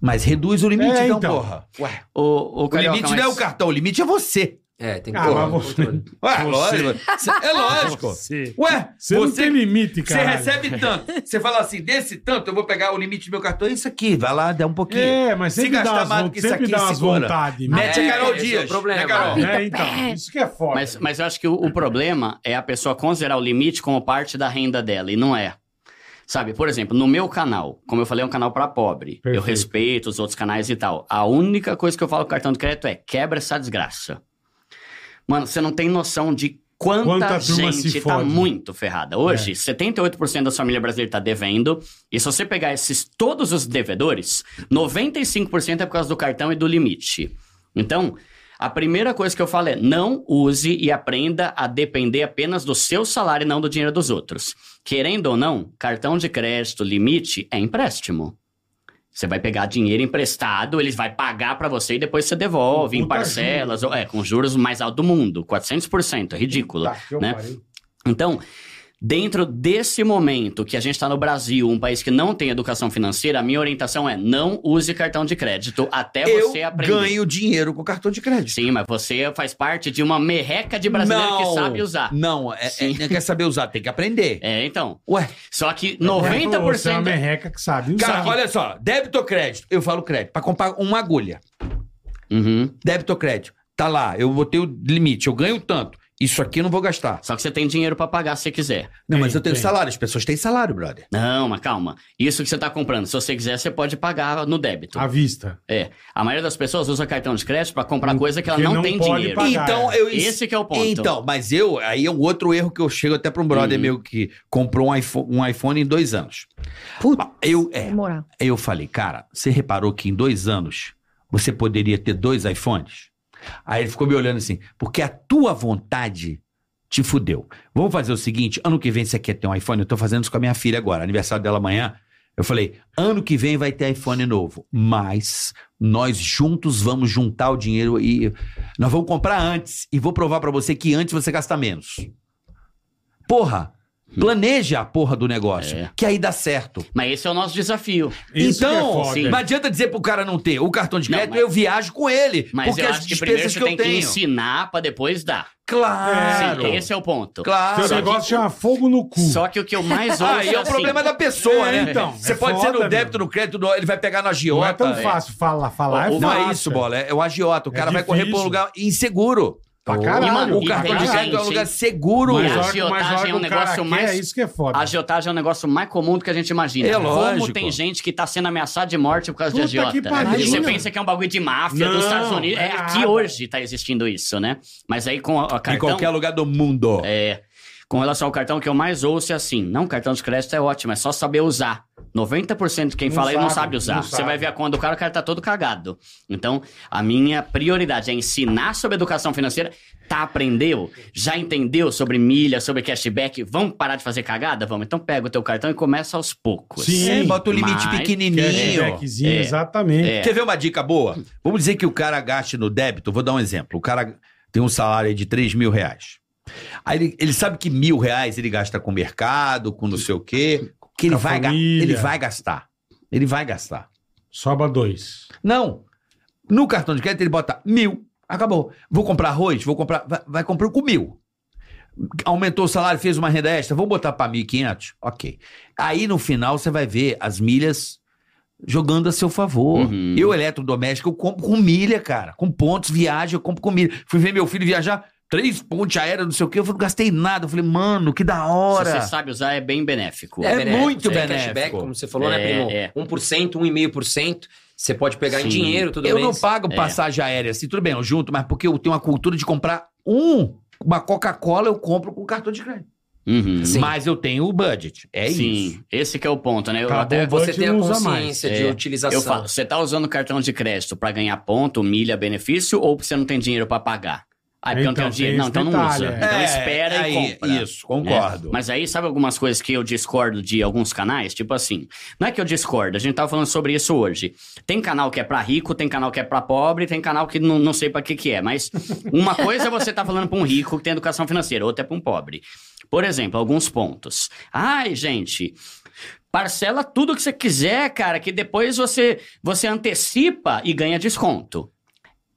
Mas reduz o limite, É, então, então. porra. Ué, O, o, o Carioca, limite não é mas- o cartão, o limite é você. É, tem que Ah, ter mas um você-. Ué, Você- lógico. É lógico. Você, Ué, você não você, tem limite, você cara. recebe tanto. Você fala assim, desse tanto, eu vou pegar o limite do meu cartão, é isso aqui. Vai lá, dá um pouquinho. É, mas Se sempre gastar dá umas, mais do que isso sempre aqui, dá umas segura. vontades. Mete É, a Carol esse é o Dias. problema. né, Carol? É, então, isso que é foda. Mas, mas eu acho que o, o problema é a pessoa considerar o limite como parte da renda dela, e não é. Sabe, por exemplo, no meu canal, como eu falei, é um canal pra pobre. Eu Perfeito. respeito os outros canais e tal. A única coisa que eu falo com cartão de crédito é quebra essa desgraça. Mano, você não tem noção de quanta, Quanta gente tá muito ferrada. Hoje, 78% da família brasileira tá devendo. E se você pegar esses todos os devedores, 95% é por causa do cartão e do limite. Então, a primeira coisa que eu falo é: não use e aprenda a depender apenas do seu salário e não do dinheiro dos outros. Querendo ou não, cartão de crédito, limite é empréstimo. Você vai pegar dinheiro emprestado, eles vai pagar pra você e depois você devolve em Puta parcelas, ou- é, com juros mais altos do mundo, 400%, é ridículo, Tá, eu né? Então, dentro desse momento que a gente está no Brasil, um país que não tem educação financeira, a minha orientação é não use cartão de crédito até Eu você aprender. ganho dinheiro com cartão de crédito. Sim, mas você faz parte de uma merreca de brasileiro que sabe usar. Não, é, é, Sim. não quer saber usar, tem que aprender. É, então. Ué, Só que Você é uma 90%. merreca que sabe usar. cara, olha só, débito ou crédito? Eu falo crédito, pra comprar uma agulha. Uhum. Débito ou crédito? Tá lá, eu botei o limite, eu ganho tanto. Isso aqui eu não vou gastar. Só que você tem dinheiro pra pagar se você quiser. Não, Tem, mas eu tenho tem. salário, as pessoas têm salário, brother. Não, mas calma. Isso que você tá comprando, se você quiser, você pode pagar no débito. À vista. É. A maioria das pessoas usa cartão de crédito pra comprar coisa que ela não, não tem pode dinheiro. pagar. Então, eu. Esse que é o ponto. Então, mas eu. Aí é um outro erro que eu chego até pra um brother Uhum. meu que comprou um iPhone, um iPhone em dois anos. Puta, Eu, é, moral. Aí eu falei, cara, você reparou que em dois anos você poderia ter dois iPhones? Aí ele ficou me olhando assim, porque a tua vontade te fudeu. Vamos fazer o seguinte: ano que vem você quer ter um iPhone? Eu tô fazendo isso com a minha filha agora, aniversário dela amanhã. Eu falei, ano que vem vai ter iPhone novo, mas nós juntos vamos juntar o dinheiro e nós vamos comprar antes e vou provar pra você que antes você gasta menos. Porra, planeja a porra do negócio, É. que aí dá certo. Mas esse é o nosso desafio. Isso que é então, foda. sim. não adianta dizer pro cara não ter o cartão de Não, crédito, mas- eu viajo com ele. Mas porque eu as acho que primeiro despesas você que tem eu que tenho. ensinar pra depois dar. Claro. Sim, esse é o ponto. Claro. Seu negócio que- chama fogo no cu. Só que o que eu mais ouço Aí é o assim, problema da pessoa, É, né? então, Você é pode ser no débito, meu. no crédito, no- ele vai pegar na não é agiota. tão é. fácil falar. Falar é Não fácil. é isso, bola. É o agiota. O É cara vai correr pra um lugar inseguro. Pra caralho. O cartão de crédito é um lugar seguro. Mas a agiotagem é um negócio mais- É isso que é foda. A agiotagem é um negócio mais comum do que a gente imagina. É Como lógico. tem gente que tá sendo ameaçada de morte por causa Puta de agiota. que pariu. E você pensa que é um bagulho de máfia Não, dos Estados Unidos. É, é aqui hoje tá existindo isso, né? Mas aí com a, a Em cartão... qualquer lugar do mundo. É, com relação ao cartão, que eu mais ouço é assim: não, cartão de crédito é ótimo, é só saber usar. 90% de quem Não fala aí não sabe, sabe usar. não Você sabe. vai ver a conta do cara, o cara tá todo cagado. Então, a minha prioridade é ensinar sobre educação financeira. Tá, aprendeu? Já entendeu sobre milha, sobre cashback? Vamos parar de fazer cagada? Vamos. Então pega o teu cartão e começa aos poucos. Sim. É, bota o limite Mas- pequenininho. Cashbackzinho, É. exatamente. É. Quer ver uma dica boa? Vamos dizer que o cara gaste no débito. Vou dar um exemplo. O cara tem um salário aí de 3 mil reais. Aí ele, ele sabe que mil reais ele gasta com mercado, com não sei o quê. Que ele vai, família. ele vai gastar. Ele vai gastar. Sobra dois. Não. No cartão de crédito ele bota mil. Acabou. Vou comprar arroz? Vou comprar. Vai, vai comprar com mil. Aumentou o salário, fez uma renda extra. Vou botar para 1.500? Ok. Aí no final você vai ver as milhas jogando a seu favor. Uhum. Eu, eletrodoméstico, eu compro com milha, cara. Com pontos, viagem, eu compro com milha. Fui ver meu filho viajar, três pontes aéreas, não sei o quê. Eu falei, não gastei nada. Eu falei, mano, que da Se hora. você sabe usar, é bem benéfico. É benéfico, muito tem benéfico. cashback, como você falou, né, É, primo? é. 1%, 1,5%. Você pode pegar em Sim. dinheiro todo eu mês. não pago É. passagem aérea, assim, tudo bem, eu junto, mas porque eu tenho uma cultura de comprar um, uma Coca-Cola, eu compro com cartão de crédito. Uhum. Sim. Mas eu tenho o budget. É Sim, isso. esse que é o ponto, né? Eu Acabou até Você tem a consciência de É. utilização. Eu falo, você tá usando cartão de crédito pra ganhar ponto, milha, benefício, ou você não tem dinheiro pra pagar? Ah, porque eu não Então, tenho dinheiro. Não, então não detalhe, usa. é. Então É, espera aí, e compra. Isso, concordo. É, Mas aí, sabe algumas coisas que eu discordo de alguns canais? Tipo assim, não é que eu discordo, a gente tava falando sobre isso hoje. Tem canal que é pra rico, tem canal que é pra pobre, tem canal que não, não sei pra que que é. Mas uma coisa é você tá falando pra um rico que tem educação financeira, outra é pra um pobre. Por exemplo, alguns pontos. Ai, gente, parcela tudo que você quiser, cara, que depois você, você antecipa e ganha desconto.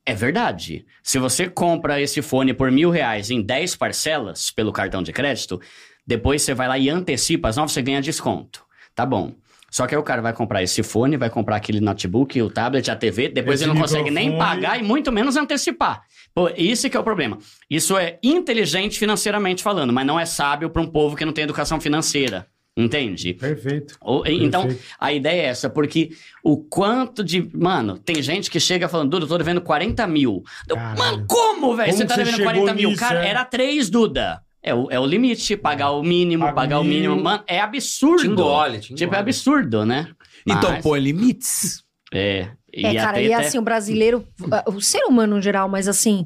É verdade. Se você compra esse fone por mil reais em 10 parcelas pelo cartão de crédito, depois você vai lá e antecipa as novas, você ganha desconto. Tá bom. Só que aí o cara vai comprar esse fone, vai comprar aquele notebook, o tablet, a TV, depois Esse ele não consegue nem pagar e muito menos antecipar. Pô, isso que é o problema. Isso é inteligente financeiramente falando, mas não é sábio para um povo que não tem educação financeira. Entende? Perfeito. Ou- então, Perfeito. a ideia é essa, porque o quanto de. Mano, tem gente que chega falando, Duda, eu tô devendo 40 mil. Caralho. Mano, como, velho? Você tá devendo chegou 40 mil? nisso, Cara, é? era 3, Duda. É o, é o limite, pagar o mínimo, Paga pagar o mínimo. Mano, é absurdo. Te engole, te engole. Tipo, é absurdo, né? Então, Mas- põe limites. É. E É, cara, e é- assim, o brasileiro, o ser humano no geral, mas assim,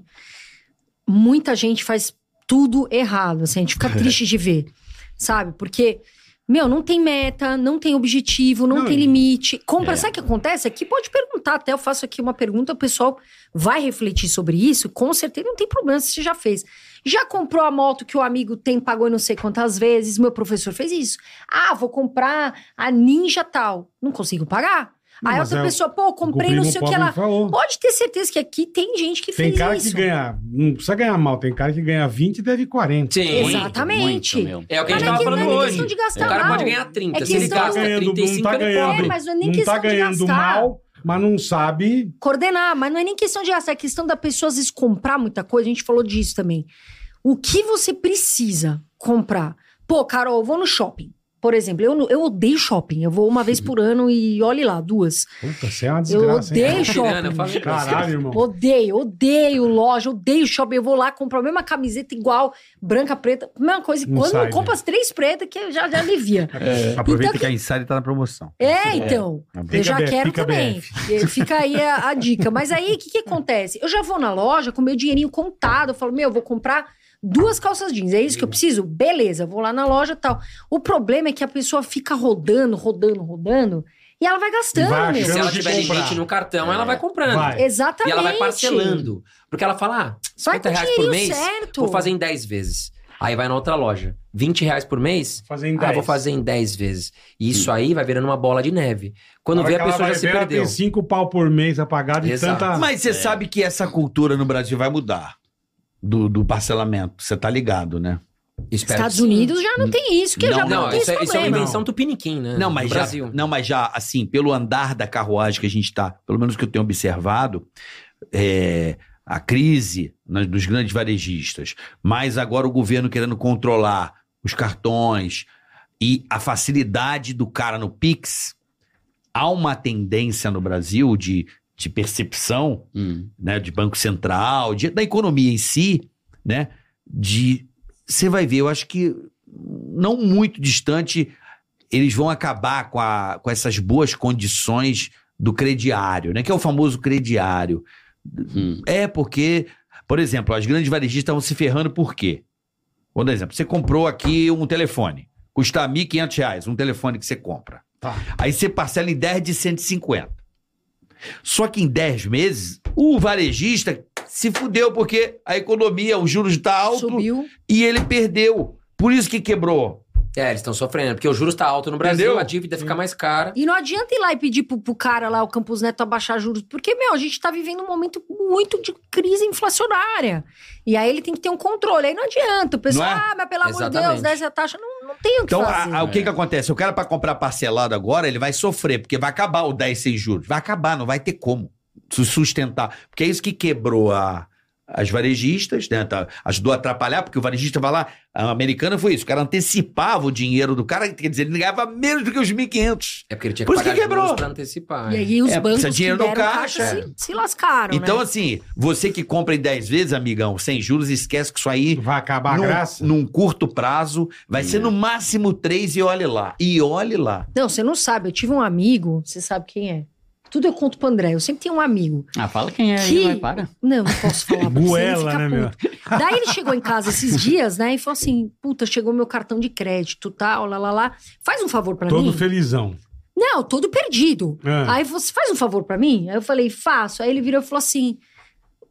muita gente faz tudo errado, assim, a gente fica [laughs] triste de ver, sabe? Porque, meu, não tem meta, não tem objetivo, não, Não, tem limite. Compra, É. sabe o que acontece? Aqui pode perguntar, até eu faço aqui uma pergunta, o pessoal vai refletir sobre isso, com certeza não tem problema se você já fez. Já comprou a moto que o amigo tem, pagou não sei quantas vezes, meu professor fez isso. Ah, vou comprar a Ninja tal. Não consigo pagar. Não, Aí outra é o- pessoa, pô, comprei não sei o que falou. Pode ter certeza que aqui tem gente que Tem fez cara isso. que ganha, não precisa ganhar mal, tem cara que ganha 20 e deve 40. Sim. Muito, Exatamente. muito. É o que a gente tava é que falando não é hoje. questão de gastar O cara mal. pode ganhar 30. É se ele gasta Tá ganhando, não 35, tá ele ganhando. pobre. É, mas não é nem não questão tá de ganhando gastar. mal, mas não sabe. Coordenar, mas não é nem questão de gastar, é questão da pessoa às vezes comprar muita coisa, a gente falou disso também. O que você precisa comprar? Pô, Carol, eu vou no shopping. Por exemplo, eu, eu odeio shopping. Eu vou uma vez por ano e olhe lá, duas. Puta, você é uma Eu desgraça, hein? odeio Tirando, eu shopping. falei pra você. Caralho, irmão. Odeio, odeio loja, odeio shopping. Eu vou lá, compro a mesma camiseta igual, branca, preta, mesma coisa. E Não quando sai, eu compro né? as três pretas, que eu já, já alivia. [laughs] Aproveita Então, que a Insider tá na promoção. É, então. Fica eu já BF, quero fica também. Eh, Fica aí a, a dica. Mas aí, o que, que acontece? Eu já vou na loja com meu dinheirinho contado. Eu falo, meu, eu vou comprar duas calças jeans. É isso que eu preciso? Beleza, vou lá na loja e tal. O problema é que a pessoa fica rodando, rodando, rodando. E ela vai gastando, Vai meu. Se ela tiver limite no cartão, ela vai comprando. Vai. Exatamente. E ela vai parcelando. Porque ela fala, ah, Vai 50 com reais por mês, certo. vou fazer em 10 vezes. Aí vai na outra loja. 20 reais por mês, Fazer em ah, 10. vou fazer em 10 vezes. E isso aí vai virando uma bola de neve. Quando vê, a ela pessoa já se ver, ela perdeu. Tem 5 pau por mês a pagar de Exato. tanta. Mas você sabe que essa cultura no Brasil vai mudar. Do, do parcelamento. Você tá ligado, né? Espero Estados que. Unidos já não tem isso, que Não, já não, Não, tem isso é, isso é uma problema. invenção tupiniquim, né? Não, mas No já, Brasil. não, mas já, assim, pelo andar da carruagem que a gente tá, pelo menos que eu tenho observado, é, a crise né, dos grandes varejistas, mas agora o governo querendo controlar os cartões e a facilidade do cara no Pix, há uma tendência no Brasil de, de percepção Hum. né, de Banco Central, de- da economia em si, né, de você vai ver, eu acho que não muito distante eles vão acabar com, a, com essas boas condições do crediário, né, que é o famoso crediário. Hum. É porque, por exemplo, as grandes varejistas estavam se ferrando por quê? Vou dar exemplo, você comprou aqui um telefone, custa 1.500 reais, um telefone que você compra. Tá. Aí você parcela em 10 de 150. Só que em 10 meses, o varejista se fudeu porque a economia, o juros está alto Subiu. e ele perdeu. Por isso que quebrou. É, eles estão sofrendo, porque o juros está alto no Brasil, Entendeu? a dívida fica mais cara. E não adianta ir lá e pedir pro, pro cara lá, o Campos Neto, abaixar juros, porque, meu, a gente tá vivendo um momento muito de crise inflacionária. E aí ele tem que ter um controle. Aí não adianta. O pessoal, é? ah, mas pelo amor de Deus, desce a taxa. Não, não não tem o que Então, fazer. a- o que que acontece? O cara para comprar parcelado agora, ele vai sofrer, porque vai acabar o 10 sem juros. Vai acabar, não vai ter como su- sustentar. Porque é isso que quebrou a- as varejistas, né? Tá, ajudou a atrapalhar, porque o varejista vai lá, a americana foi isso, o cara antecipava o dinheiro do cara, quer dizer, ele ganhava menos do que os 1.500. É porque ele tinha Por que isso pagar que quebrou. juros pra antecipar. E aí os É, bancos dinheiro no caixa, é. se, se lascaram, Então, né? assim, você que compra em 10 vezes, amigão, sem juros, esquece que isso aí Vai acabar a num, graça? num curto prazo, vai ser no máximo 3 e olhe lá. E olhe lá. Não, você não sabe. Eu tive um amigo, você sabe quem é. Tudo eu conto pro André. Eu sempre tenho um amigo. Ah, fala quem é Que- aí, vai, para. Não, não posso falar. [laughs] Goela, fica né, meu? [laughs] Daí ele chegou em casa esses dias, né? E falou assim: puta, chegou meu cartão de crédito, tal, lá, lá, lá. Faz um favor pra Todo mim. felizão. Não, todo perdido. Ah. Aí você faz um favor pra mim? Aí eu falei, faço. Aí ele virou e falou assim: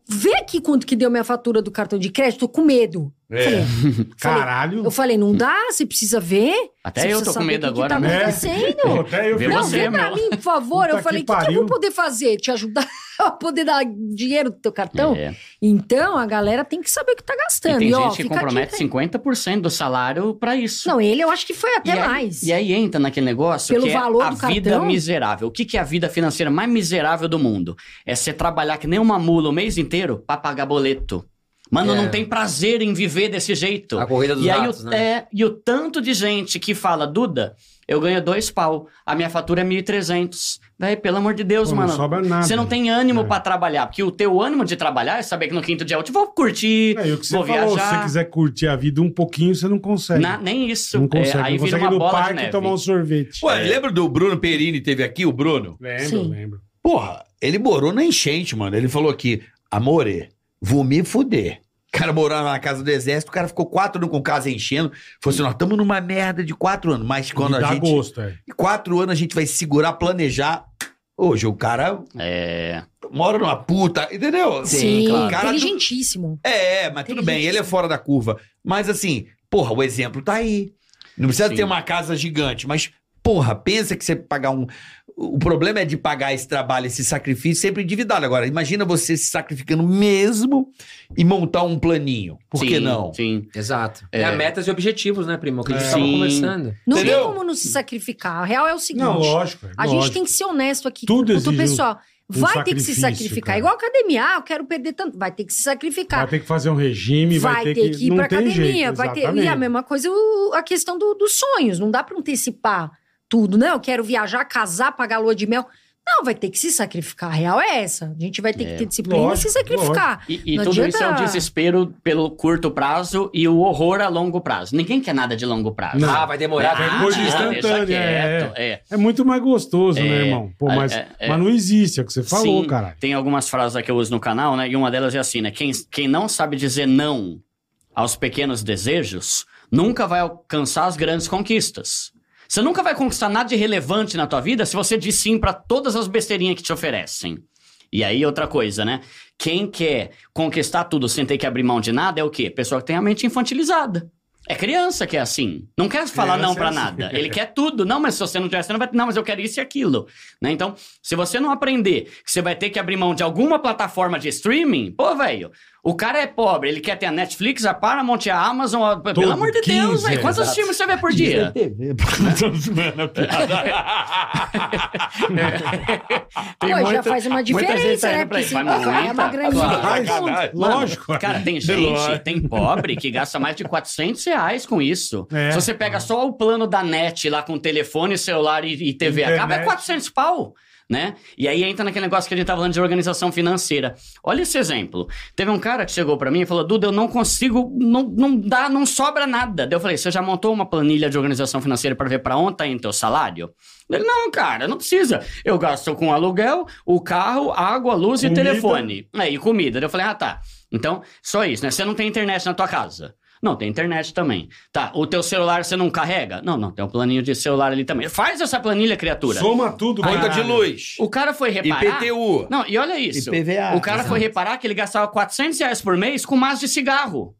vê aqui quanto que deu minha fatura do cartão de crédito, tô com medo. É. [laughs] Falei, Caralho. eu falei, não dá, você precisa ver. Até você eu tô com medo agora, que né? tá acontecendo. [laughs] Até eu Vê Não, você, vê pra meu. mim, por favor. Puta eu falei, o que, que eu vou poder fazer? Te ajudar [laughs] a poder dar dinheiro do teu cartão? É. Então, a galera tem que saber o que tá E gastando. tem ó, gente que compromete dica aí. 50% do salário pra isso. Não, ele eu acho que foi até e aí, mais. E aí entra naquele negócio Pelo que valor é a do vida cartão? miserável. O que, que é a vida financeira mais miserável do mundo? É você trabalhar que nem uma mula o mês inteiro pra pagar boleto. Mano, É. não tem prazer em viver desse jeito. A corrida dos e aí ratos, o, né? é, e o tanto de gente que fala, Duda, eu ganho dois pau, a minha fatura é 1.300. Véi, pelo amor de Deus, Pô, não mano. sobra nada. Você não tem ânimo É. pra trabalhar, porque o teu ânimo de trabalhar é saber que no quinto dia eu vou curtir, É, e o que você vou falou, se viajar. você quiser curtir a vida um pouquinho, você não consegue. Na- nem isso. Não consegue. É, aí não vira consegue uma ir no bola de parque neve. tomar um sorvete. Ué, lembra do Bruno Perini teve aqui, o Bruno? Lembro, Sim. lembro. Porra, ele morou na enchente, mano. Ele falou aqui, amore, vou me fuder. O cara morava na casa do exército, o cara ficou quatro anos com casa enchendo. Falou assim, nós estamos numa merda de quatro anos. Mas quando E a dá gente... gosto, é. Quatro anos a gente vai segurar, planejar. Hoje o cara É. mora numa puta, entendeu? Sim, claro. Cara, inteligentíssimo. É, mas tudo bem, ele é fora da curva. Mas assim, porra, o exemplo tá aí. Não precisa Sim. ter uma casa gigante, mas, porra, pensa que você pagar um. O problema é de pagar esse trabalho, esse sacrifício sempre endividado. Agora, imagina você se sacrificando mesmo e montar um planinho. Por que sim, não? Sim. Exato. É. É. metas e objetivos, né, primo? Que a gente É. tava Sim. conversando. Não Entendeu? tem como não se sacrificar. A real é o seguinte: Não, lógico. é a lógico. gente tem que ser honesto aqui Tudo com o exige um- pessoal. um Vai ter que se sacrificar. cara. Igual academia. Ah, eu quero perder tanto. Vai ter que se sacrificar. Vai ter que fazer um regime, vai, vai ter que ir não pra tem academia, jeito, vai ter. E a mesma coisa o- a questão do- dos sonhos. Não dá pra antecipar tudo, não. Eu quero viajar, casar, pagar lua de mel. Não, vai ter que se sacrificar. A real é essa. A gente vai ter que ter disciplina Lógico, e se sacrificar. E, e Não tudo adianta- isso é o desespero pelo curto prazo e o horror a longo prazo. Ninguém quer nada de longo prazo. Não. Ah, vai demorar. É Ah, coisa instantânea, é. quieto, é. É muito mais gostoso, né, É, irmão? Pô, é, mas, é, é. mas não existe, é o que você falou, cara. Tem algumas frases que eu uso no canal, né? E uma delas é assim, né? Quem, quem não sabe dizer não aos pequenos desejos, nunca vai alcançar as grandes conquistas. Você nunca vai conquistar nada de relevante na tua vida se você diz sim pra todas as besteirinhas que te oferecem. E aí, outra coisa, né? Quem quer conquistar tudo sem ter que abrir mão de nada é o quê? Pessoa que tem a mente infantilizada. É criança que é assim. Não quer falar Criança não é pra assim. nada. Ele quer tudo. Não, mas se você não tiver, você não vai. Não, mas eu quero isso e aquilo. Né? Então, se você não aprender que você vai ter que abrir mão de alguma plataforma de streaming, pô, velho, o cara é pobre, ele quer ter a Netflix, a Paramount, a Amazon, a... pelo amor de 15, Deus, velho. Quantos exato. filmes você vê por dia? [laughs] Tem Pô, já muita- faz uma diferença, né? Porque se é uma grande Claro. Lógico. Cara, tem gente, tem pobre que gasta mais de 400 reais com isso. É. Se você pega só o plano da net lá com telefone, celular e, e TV a cabo, é Internet. 400 pau. Né? E aí entra naquele negócio que a gente tava falando de organização financeira. Olha esse exemplo. Teve um cara que chegou pra mim e falou: Duda, eu não consigo, não, não dá, não sobra nada. Daí eu falei: você já montou uma planilha de organização financeira pra ver pra onde tá indo teu salário? Ele, não, cara, não precisa. Eu gasto com aluguel, o carro, água, luz Comida. e telefone. É, e comida. Daí eu falei: ah, tá. Então, só isso, né? Você não tem internet na tua casa. Não, tem internet também. Tá, o teu celular você não carrega? Não, não, tem um planinho de celular ali também. Faz essa planilha, criatura. Soma tudo, Conta de luz. O cara foi reparar... IPTU. Não, e olha isso. IPVA. O cara foi reparar que ele gastava 400 reais por mês com maço de cigarro.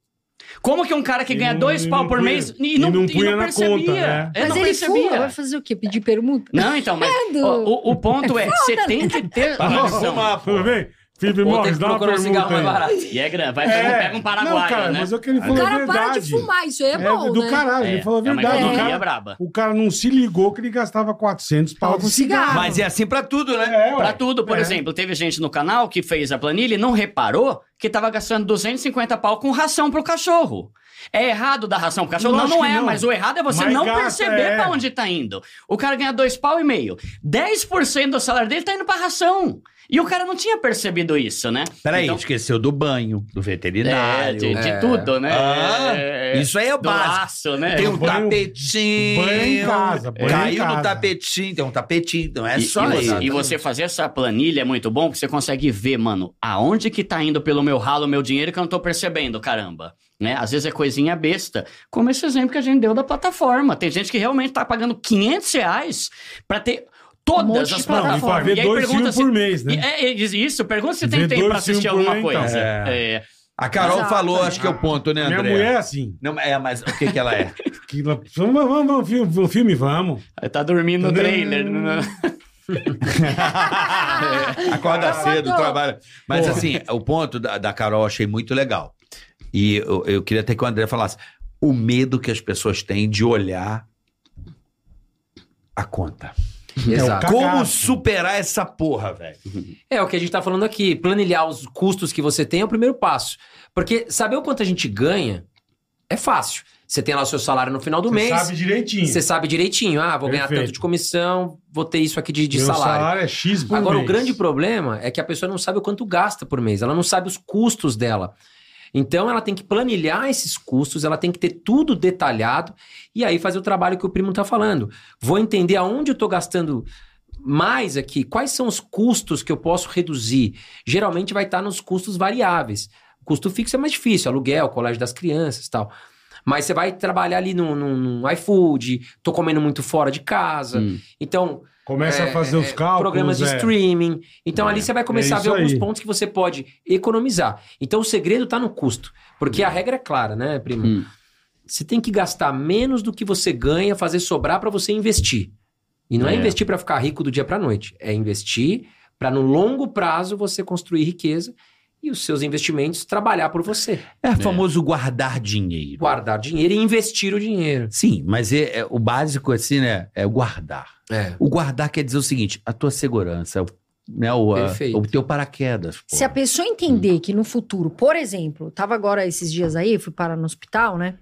Como que um cara que E ganha não- dois e pau não por punha- mês e não punha na percebia? conta, né? Mas não ele percebia. fuma, vai fazer o quê? Pedir permuta? Não, então, mas o, o ponto é, [laughs] você tem que ter Para de noção. fumar. Tudo bem? Felipe Morris, dá uma procurar um cigarro pergunta mais barato. E é grande. Vai, É. pega um paraguaio, Não, cara, né? mas o que ele O falou é cara para verdade. de fumar, isso aí é, bom, do né? caralho, É, ele falou a é uma verdade. o, economia cara, braba. o cara não se ligou que ele gastava 400 pau com cigarro. Mas é assim pra tudo, né? É. Pra tudo, por É. exemplo, teve gente no canal que fez a planilha e não reparou que tava gastando 250 pau com ração pro cachorro. É errado dar ração pro cachorro? Não, não é, não. mas o errado é você Mas não gasta, perceber é. pra onde tá indo. O cara ganha dois pau e meio. 10% do salário dele tá indo pra ração. E o cara não tinha percebido isso, né? Peraí, Então, esqueceu do banho, do é, veterinário. de, de É. tudo, né? Ah, É, Isso aí é o básico. laço, né? Tem um Banho- tapetinho. banho em casa, banho em Caiu casa. no tapetinho, tem um tapetinho, não é E, só e isso. você, e você fazer essa planilha é muito bom, porque você consegue ver, mano, aonde que tá indo pelo meu ralo o meu dinheiro que eu não tô percebendo, caramba. Né? Às vezes é coisinha besta, como esse exemplo que a gente deu da plataforma. Tem gente que realmente tá pagando 500 reais pra ter todas de as Não, e pra plataformas. ver E aí dois pergunta se... por mês, né? E- É, é, isso, pergunta se tem tempo pra assistir alguma mês, coisa. então. É. A Carol Exato. falou, acho que é o ponto, né, Minha André? mulher é assim. Não, é, mas o que que ela é? [laughs] Que, vamos, vamos, vamos, filme, o filme, vamos. Tá dormindo no trailer. né? [laughs] Acorda cedo, trabalha. Mas Porra. assim, o ponto da, da Carol eu achei muito legal. E eu, eu queria até que o André falasse. O medo que as pessoas têm de olhar a conta. Exato. Cagaço. Como superar essa porra, velho? É o que a gente tá falando aqui. Planilhar os custos que você tem é o primeiro passo. Porque saber o quanto a gente ganha é fácil. Você tem lá o seu salário no final do Você mês. sabe direitinho. Você sabe direitinho. Ah, vou ganhar Perfeito. tanto de comissão, vou ter isso aqui de, de Meu salário. é X por Agora, mês. o grande problema é que a pessoa não sabe o quanto gasta por mês. Ela não sabe os custos dela. Então, ela tem que planilhar esses custos, ela tem que ter tudo detalhado e aí fazer o trabalho que o primo está falando. Vou entender aonde eu estou gastando mais aqui, quais são os custos que eu posso reduzir. Geralmente vai estar nos custos variáveis. Custo fixo é mais difícil, aluguel, colégio das crianças tal. Mas você vai trabalhar ali no, no, no iFood, tô comendo muito fora de casa. Hum. Então, Começa é, a fazer é, os cálculos. Programas de é. streaming. Então ali você vai começar É a ver isso alguns aí. pontos que você pode economizar. Então o segredo tá no custo. Porque a regra é clara, né, primo? Hum. Você tem que gastar menos do que você ganha, fazer sobrar para você investir. E não é, É. investir para ficar rico do dia para noite. É investir para no longo prazo você construir riqueza e os seus investimentos trabalhar por você. É o famoso guardar dinheiro. Guardar dinheiro e investir o dinheiro. Sim, mas é, é- o básico, assim, né? É o guardar. É. O guardar quer dizer o seguinte: a tua segurança, o- né, o, a- o teu paraquedas. pô. Se a pessoa entender que no futuro, por exemplo, tava agora esses dias aí, fui parar no hospital, né?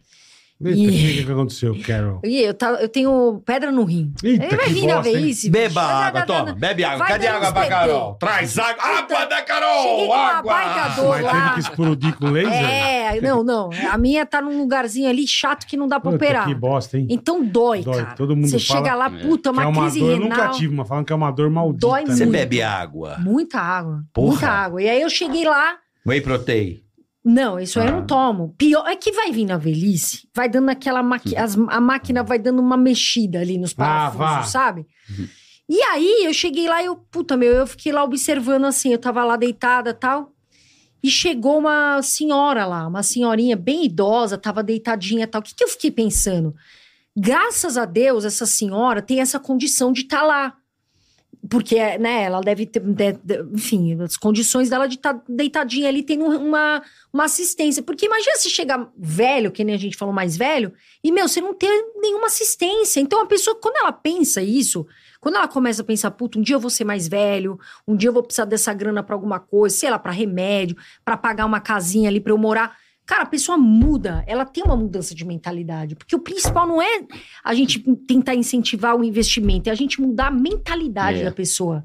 Eita, E- o que, que aconteceu, Carol? E eu, tá, eu tenho pedra no rim. Eita, Ele vai que vir na bosta, hein? velhice. Beba bicho. Vai água, toma. dar- Bebe água. vai Cadê água pra. Carol? Traz água. Água da Carol! Cheguei com uma água! teve lá. que explodir com laser? É, não, não. A minha tá num lugarzinho ali chato que não dá pra Puta, operar. que bosta, hein? Então dói, Dói. cara. Todo mundo Você fala chega lá, puta, Que uma é uma crise dor, eu renal. nunca tive, mas falam que é uma dor maldita. Dói né? Você muito. bebe água. Muita água. Porra. Muita água. E aí eu cheguei lá. Whey protein. Não, isso aí eu Ah. não tomo. Pior é que vai vir na velhice, vai dando aquela maqui... as- a máquina vai dando uma mexida ali nos parafusos, vá. sabe? E aí eu cheguei lá e eu, puta meu, eu fiquei lá observando assim, eu tava lá deitada tal. E chegou uma senhora lá, uma senhorinha bem idosa, tava deitadinha tal. O que, que eu fiquei pensando? Graças a Deus, essa senhora tem essa condição de estar lá. Porque, né, ela deve ter, de- de- enfim, as condições dela de estar deitadinha ali, tendo uma, uma assistência. Porque imagina se chegar velho, que nem a gente falou mais velho, e, meu, você não ter nenhuma assistência. Então, a pessoa, quando ela pensa isso, quando ela começa a pensar, puta, um dia eu vou ser mais velho, um dia eu vou precisar dessa grana pra alguma coisa, sei lá, pra remédio, pra pagar uma casinha ali pra eu morar. Cara, a pessoa muda, ela tem uma mudança de mentalidade. Porque o principal não é a gente tentar incentivar o investimento, é a gente mudar a mentalidade É. da pessoa.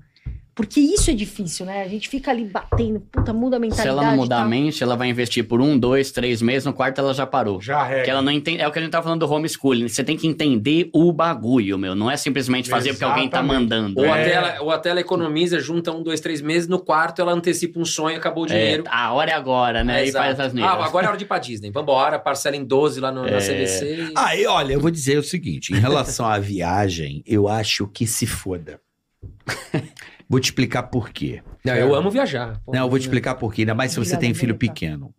Porque isso é difícil, né? A gente fica ali batendo, puta, muda a Se mentalidade. ela não mudar a mente, ela vai investir por um, dois, três meses, no quarto ela já parou. Já Porque regra. ela não entende. É o que a gente tá falando do homeschooling. Você tem que entender o bagulho, meu. Não é simplesmente fazer porque alguém tá Exatamente. mandando. Ou, É. até ela, ou até ela economiza, junta um, dois, três meses, no quarto ela antecipa um sonho, acabou o É, dinheiro. a hora é agora, né? É, e faz exato. as. Ah, agora é hora de ir pra Disney. Vambora, parcela em 12 lá no, É. na CVC. e- Aí, olha, eu vou dizer o seguinte: em relação à viagem, eu acho que se foda. [laughs] Vou te explicar por quê. Não, eu amo viajar. Não, eu vou te explicar por quê, ainda mais se você tem filho Bonita. pequeno.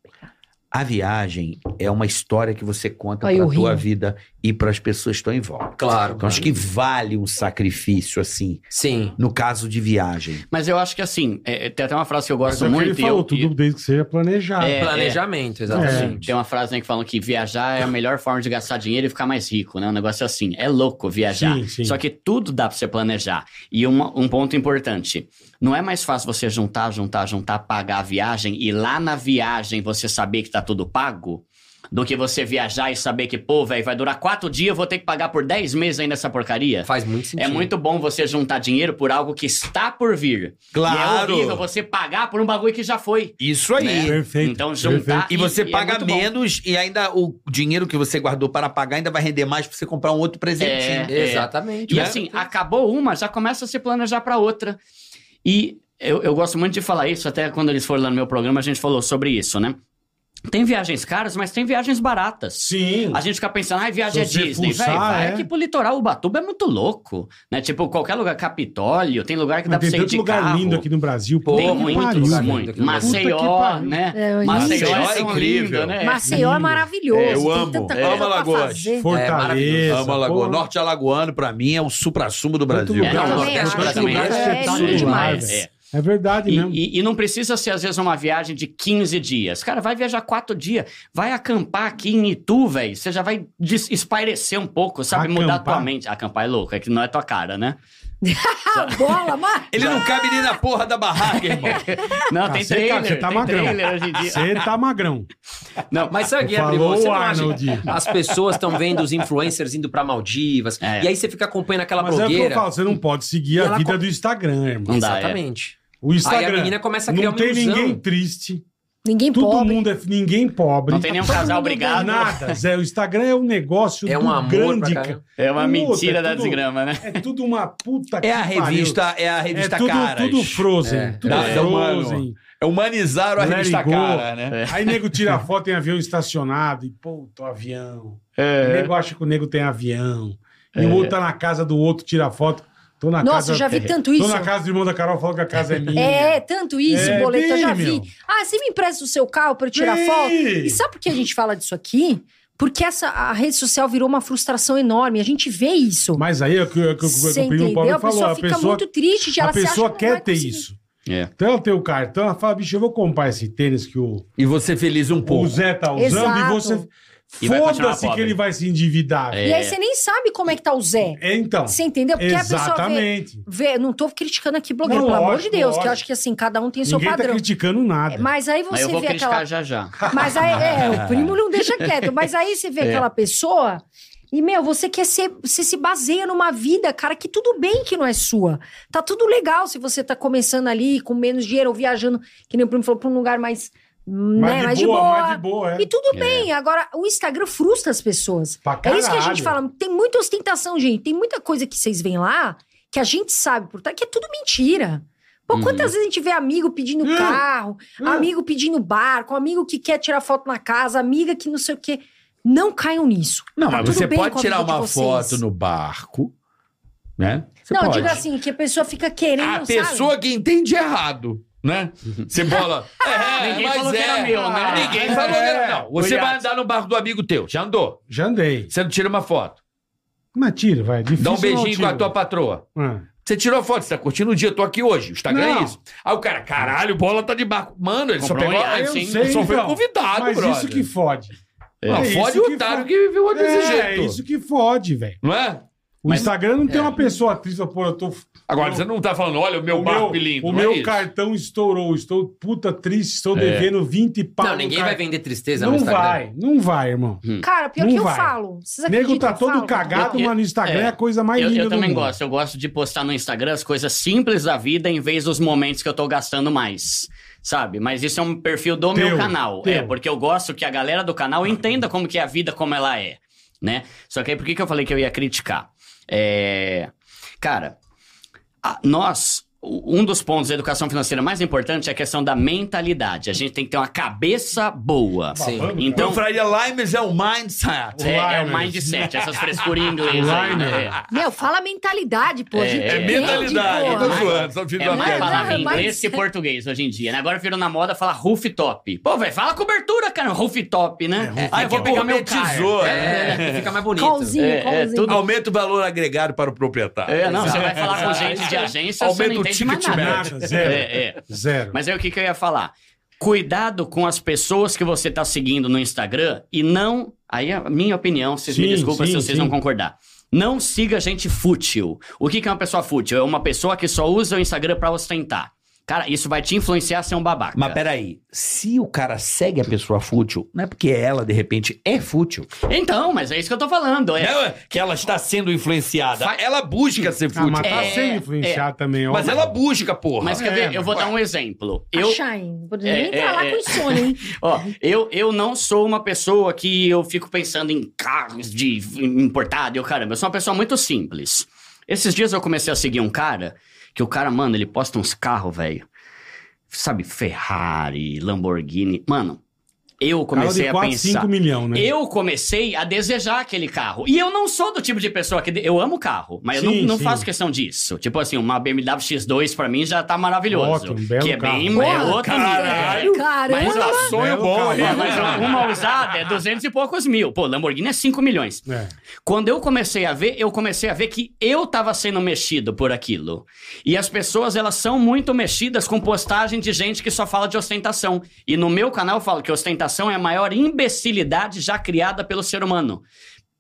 A viagem é uma história que você conta pra eu tua rio. vida e para as pessoas que estão em volta. Claro. Então acho que vale um sacrifício, assim, Sim. no caso de viagem. Mas eu acho que assim, é, tem até uma frase que eu Mas gosto é o que muito. ele falou, eu, tudo desde que seja planejado. É, Planejamento, É. exatamente. Tem uma frase né, que falam que viajar é a melhor forma de gastar dinheiro e ficar mais rico, né? Um negócio assim. É louco viajar. Sim, sim. Só que tudo dá pra você planejar. E uma- um ponto importante: não é mais fácil você juntar, juntar, juntar, pagar a viagem e lá na viagem você saber que tá tudo pago? Do que você viajar e saber que, pô, velho, vai durar quatro dias, eu vou ter que pagar por dez meses ainda essa porcaria. Faz muito sentido. É muito bom você juntar dinheiro por algo que está por vir. Claro. E é horrível você pagar por um bagulho que já foi. Isso aí. né? Perfeito, Então juntar. E você é paga bom. menos e ainda o dinheiro que você guardou para pagar ainda vai render mais pra você comprar um outro presentinho. É. Exatamente. E né? assim, acabou uma, já começa a se planejar para outra. E eu, eu gosto muito de falar isso, até quando eles foram lá no meu programa, a gente falou sobre isso, né? Tem viagens caras, mas tem viagens baratas. Sim. A gente fica pensando, ah, viagem é Disney. fuçar, Véi, vai é. aqui pro litoral Ubatuba é muito louco. Né? Tipo, qualquer lugar, Capitólio, tem lugar que dá Mas pra tem você ir de lugar carro. lindo aqui no Brasil. Pô, Tem muito, pariu, lugar muito. Maceió, né? É, Maceió Maceió é é incrível. né? Maceió é maravilhoso. É, eu tem amo. É, coisa amo pra Alagoas. fazer. Fortaleza. maravilhoso. Amo a Lagoa. pô. Norte Alagoano, pra mim, é o supra-sumo do Brasil. É, que acho. você É, tá lindo demais. É. Verdade E, mesmo. e- e não precisa ser, às vezes, uma viagem de 15 dias. Cara, vai viajar quatro dias. Vai acampar aqui em Itu, velho. Você já vai espairecer um pouco, sabe? Mudar a Acampar? tua mente. Acampar é louco, é que não é tua cara, né? [laughs] Bola, mas... Ele não cabe nem na porra da barraca, irmão. [laughs] Não, Ah, tem trailer. tá- você tá tem magrão. trailer hoje em dia. Você tá magrão. Não, Mas sabe, Gabriel, Falou você não acha as pessoas estão vendo os influencers indo pra Maldivas, É. e aí você fica acompanhando aquela Mas é o que eu blogueira. falo, você não pode seguir a vida co- do Instagram, irmão. Não dá, é. Exatamente. O Instagram. Aí a menina começa a criar não uma tem ilusão. ninguém triste. Ninguém Todo pobre. mundo é ninguém pobre. Não tem nenhum Todo casal obrigado. Nada, Zé. O Instagram é um negócio É do um amor grande. pra. É uma Puta, mentira é da tudo- desgrama, né? É tudo uma puta É a que pariu. revista, é a É revista tudo, Caras. tudo Frozen. É. Tudo Da- da humano. Frozen. É humanizaram a Let revista go. Cara, né? Aí nego tira foto em avião estacionado e, puta, o avião. O É. nego acha que o nego tem avião. E o outro tá na casa do outro, tira foto. Tô na Nossa, casa... eu já vi tanto Tô isso. na casa do irmão da Carol, falou que a casa é minha. É, tanto isso, É, boleto, eu já vi. meu. Ah, você me empresta o seu carro pra eu tirar Tem. foto? E sabe por que a gente fala disso aqui? Porque essa, a rede social virou uma frustração enorme. A gente vê isso. Mas aí é o que, é o que o Você primo? Paulo A falou. pessoa A fica pessoa, muito triste de ela a pessoa quer ter conseguir. isso. É. Então ela tem o cartão, ela fala, bicho, eu vou comprar esse tênis que o, E você feliz um o pouco. Zé tá usando Exato. e você... Foda-se que ele vai se endividar. É. E aí você nem sabe como é que tá o Zé. É, então. Você entendeu? Porque a pessoa vê, Exatamente. vê. Não tô criticando aqui blogueiro, Não, pelo amor de lógico, Deus, que eu lógico. acho que assim, cada um tem o seu Ninguém tá padrão. criticando nada. Mas aí Mas você eu vou vê criticar aquela. já já. Mas aí, é, o [laughs] primo não deixa quieto. Mas aí você vê aquela pessoa e, meu, você quer ser. Você se baseia numa vida, cara, que tudo bem que não é sua. Tá tudo legal se você tá começando ali com menos dinheiro ou viajando, que nem o primo falou, pra um lugar mais. Né, mais de boa. mais de boa, é. E tudo bem. Agora, o Instagram frustra as pessoas. É isso que a gente fala. Tem muita ostentação, gente. Tem muita coisa que vocês veem lá que a gente sabe por trás que é tudo mentira. Pô, Uhum. quantas vezes a gente vê amigo pedindo Hum, carro, hum. amigo pedindo barco, amigo que quer tirar foto na casa, amiga que não sei o quê. Não caiam nisso. Não, Tá mas você pode tirar de uma foto no barco, né? Você não, eu pode. digo assim, que a pessoa fica querendo, A sabe? pessoa que entende errado, né? Você bola. [laughs] É, Ninguém mas falou que é. era meu, né? Ninguém É. falou que era. Não. Você Obrigado. vai andar no barco do amigo teu. Já andou. Já andei. Você não tira uma foto. Mas tira, vai. Difícil Dá um não beijinho com a tua patroa. Ah. Você tirou a foto, você tá curtindo o dia, tô aqui hoje. O Instagram Não. é isso. Aí o cara, caralho, bola tá de barco. Mano, ele Comprou só pegou. um Eu sim. sei, só foi então. convidado, Mas brother. isso que fode. Não, É fode o que otário fode. que viveu desse É, jeito. é isso que fode, velho. Não é? O Instagram não É. tem uma pessoa triste, pô, eu tô... Agora, eu- você não tá falando, olha o meu o barco meu, lindo. O não é meu isso? cartão estourou, estou puta triste, estou É. devendo 20 pau. Não, no ninguém car- vai vender tristeza no Não Instagram. vai, não vai, irmão. Cara, pior Não que eu vai. falo. Vocês O nego acreditam tá que eu todo falo? cagado, Eu- mas no Instagram é, é. a coisa mais Eu, linda eu do também mundo. gosto. Eu gosto de postar no Instagram as coisas simples da vida em vez dos momentos que eu tô gastando mais. Sabe? Mas isso é um perfil do Teu, meu canal. teu. É, porque eu gosto que a galera do canal entenda como que é a vida como ela é. Né? Só que aí por que, que eu falei que eu ia criticar? É... Cara, a- nós um dos pontos da educação financeira mais importante é a questão da mentalidade. A gente tem que ter uma cabeça boa. Sim. Então, Então, Faria Limes é o mindset. é, é o mindset, essas frescuras em [laughs] inglês aí, né? Meu, fala mentalidade, pô. É, É entende, mentalidade, pô. eu tô zoando, só fiz É mais piada. falar inglês que português hoje em dia, né? Agora virou na moda falar rooftop. Pô, velho, fala cobertura, cara, rooftop, né? ah, eu vou pegar meu carro. Gourmetizou, É, fica mais bonito. Colzinho, É, é, colzinho. tudo- Aumenta o valor agregado para o proprietário. É, não, você vai falar com gente de agência, Aumenta entende mais nada. Nada, zero. É, é. Zero. Mas aí o que, que eu ia falar? Cuidado com as pessoas que você tá seguindo no Instagram e não. Aí é a minha opinião, vocês me Sim, desculpem sim, se vocês sim. não concordar. Não siga gente fútil. O que, que é uma pessoa fútil? É uma pessoa que só usa o Instagram pra ostentar. Cara, isso vai te influenciar a ser um babaca. Mas peraí, se o cara segue a pessoa fútil, não é porque ela, de repente, é fútil. Então, mas é isso que eu tô falando. É, Não é que ela está sendo influenciada. Fa- Ela busca ser Ah, mas fútil. tá É, sendo influenciado também, ó. Mas ela busca, porra. Mas quer É, ver? Eu vou dar um exemplo. A Eu, Shine. Vou nem É, é, lá é. com insônia, hein? [laughs] Ó, eu, eu não sou uma pessoa que eu fico pensando em carros de importado e o caramba. Eu sou uma pessoa muito simples. Esses dias eu comecei a seguir um cara que o cara, mano, ele posta uns carros, velho. Sabe, Ferrari, Lamborghini. Mano, eu Carro comecei de a 4, pensar. 5 milhões, né? Eu comecei a desejar aquele carro. E eu não sou do tipo de pessoa que. Eu amo carro, mas eu Sim, não, não sim. faço questão disso. Tipo assim, uma BMW X2 pra mim já tá maravilhoso. Ótimo, belo que é carro. bem. É Porra, outro nível. caralho. Caramba. Mas, ó, Sonho Belo bom, carro. é, mas uma usada é 200 e poucos mil. Pô, Lamborghini é 5 milhões. É. Quando eu comecei a ver, eu comecei a ver que eu tava sendo mexido por aquilo. E as pessoas, elas são muito mexidas com postagem de gente que só fala de ostentação. E no meu canal eu falo que ostentação é a maior imbecilidade já criada pelo ser humano.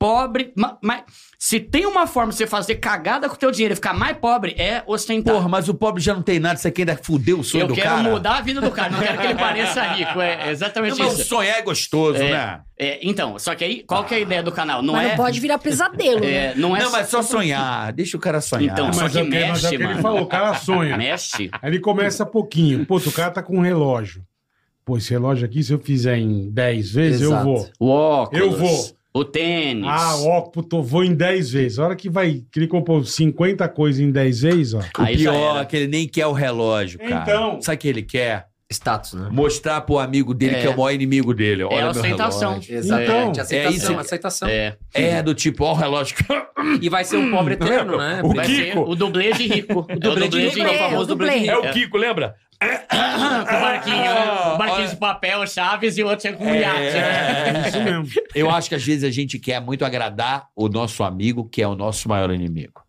Pobre, ma- mas se tem uma forma de você fazer cagada com o teu dinheiro e ficar mais pobre, é ostentar. Porra, mas o pobre já não tem nada, você quer ainda fudeu o sonho eu do quero cara. mudar a vida do cara, não quero que ele pareça [laughs] rico. É exatamente Não, mas isso. o sonho é gostoso, É. né? É, então, só que aí, qual que é a ideia do canal? Não Mas é. não pode virar pesadelo, né? é, não é. Não, mas só sonhar. Deixa o cara sonhar. Então, só Mas que é o que, mas é o mexe, que ele mano. falou, o cara sonha. Mexe. Aí ele começa pouquinho. Pô, o cara tá com um relógio. Pô, esse relógio aqui, se eu fizer em 10 vezes, eu Exato. vou. O óculos. Eu vou. O tênis. Ah, ó, puto, vou em 10 vezes. A hora que vai, que ele comprou 50 coisas em 10 vezes, ó. O Aí já pior é que ele nem quer o relógio, cara. Então. Sabe o que ele quer? Status, né? Mostrar pro amigo dele É. que é o maior inimigo dele. Olha É ostentação. relógio. Exatamente. Então, aceitação, é isso- aceitação. É. É, do tipo, ó o relógio. E vai ser um pobre eterno, né? O Vai Kiko. ser o dublê de rico. [laughs] O dublê de rico, é o famoso dublê de rico. É o Kiko, lembra? Com o barquinho, né? O barquinho de papel, chaves e o outro tinha com um iate. né? É isso mesmo. Eu acho que às vezes a gente quer muito agradar o nosso amigo, que é o nosso maior inimigo.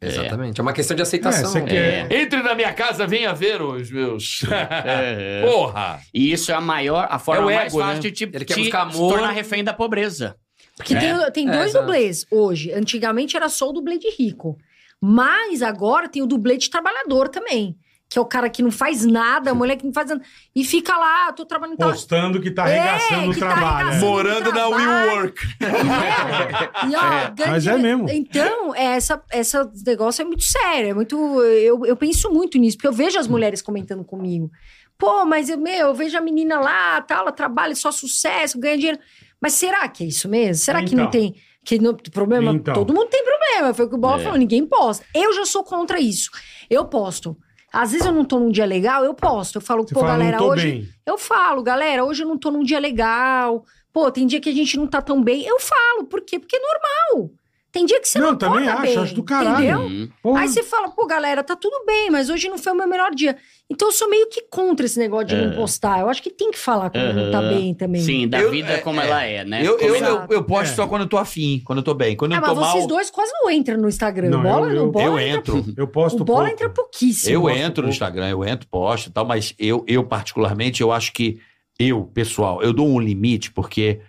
Exatamente. É uma questão de É, aceitação. você quer. Entre na minha casa, venha ver os meus. É. [laughs] Porra! E isso é a maior, a forma É o mais ego, fácil né? de te, Ele quer te buscar amor. tornar refém da pobreza. Porque tem, tem É, dois exato. dublês hoje. Antigamente era só o dublê de rico. Mas agora tem o dublê de trabalhador também. Que é o cara que não faz nada, a mulher que não faz nada. E fica lá, tô trabalhando. Postando que tá É, arregaçando o que tá trabalho. arregaçando. é. Morando na trabalho. WeWork. É. E, ó, [laughs] ganha mas é mesmo. Então, é, essa, essa negócio é muito sério. É muito. Eu, eu penso muito nisso, porque eu vejo as mulheres comentando comigo. Pô, mas eu, meu, eu vejo a menina lá, tal, ela trabalha só sucesso, ganha dinheiro. Mas será que é isso mesmo? Será que não Então. tem. Que não, problema? Então. Todo mundo tem problema. Foi o que o Bola É. falou, ninguém posta. Eu já sou contra isso. Eu posto. Às vezes eu não tô num dia legal, eu posto. Eu falo, Você pô, fala, galera, hoje. bem. Eu falo, galera, hoje eu não tô num dia legal. Pô, tem dia que a gente não tá tão bem. Eu falo, por quê? Porque é normal. Tem dia que você não, Não, também tá acho, bem, acho do caralho. Entendeu? Hum. Aí você fala, pô, galera, tá tudo bem, mas hoje não foi o meu melhor dia. Então eu sou meio que contra esse negócio de não postar. Eu acho que tem que falar quando não tá bem também. Sim, da Eu- vida é, como é. ela é, né? Eu, eu, eu, eu posto É. só quando eu tô afim, quando eu tô bem. Quando Ah, eu mas tô mal, vocês dois quase não entram no Instagram. Não, bola, eu- eu- o bola eu entra, entro. Eu posto O bola pouco. entra pouquíssimo. Eu gosto entro pouco. no Instagram, eu entro, posto e tal, mas eu, eu particularmente, eu acho que eu, pessoal, eu dou um limite porque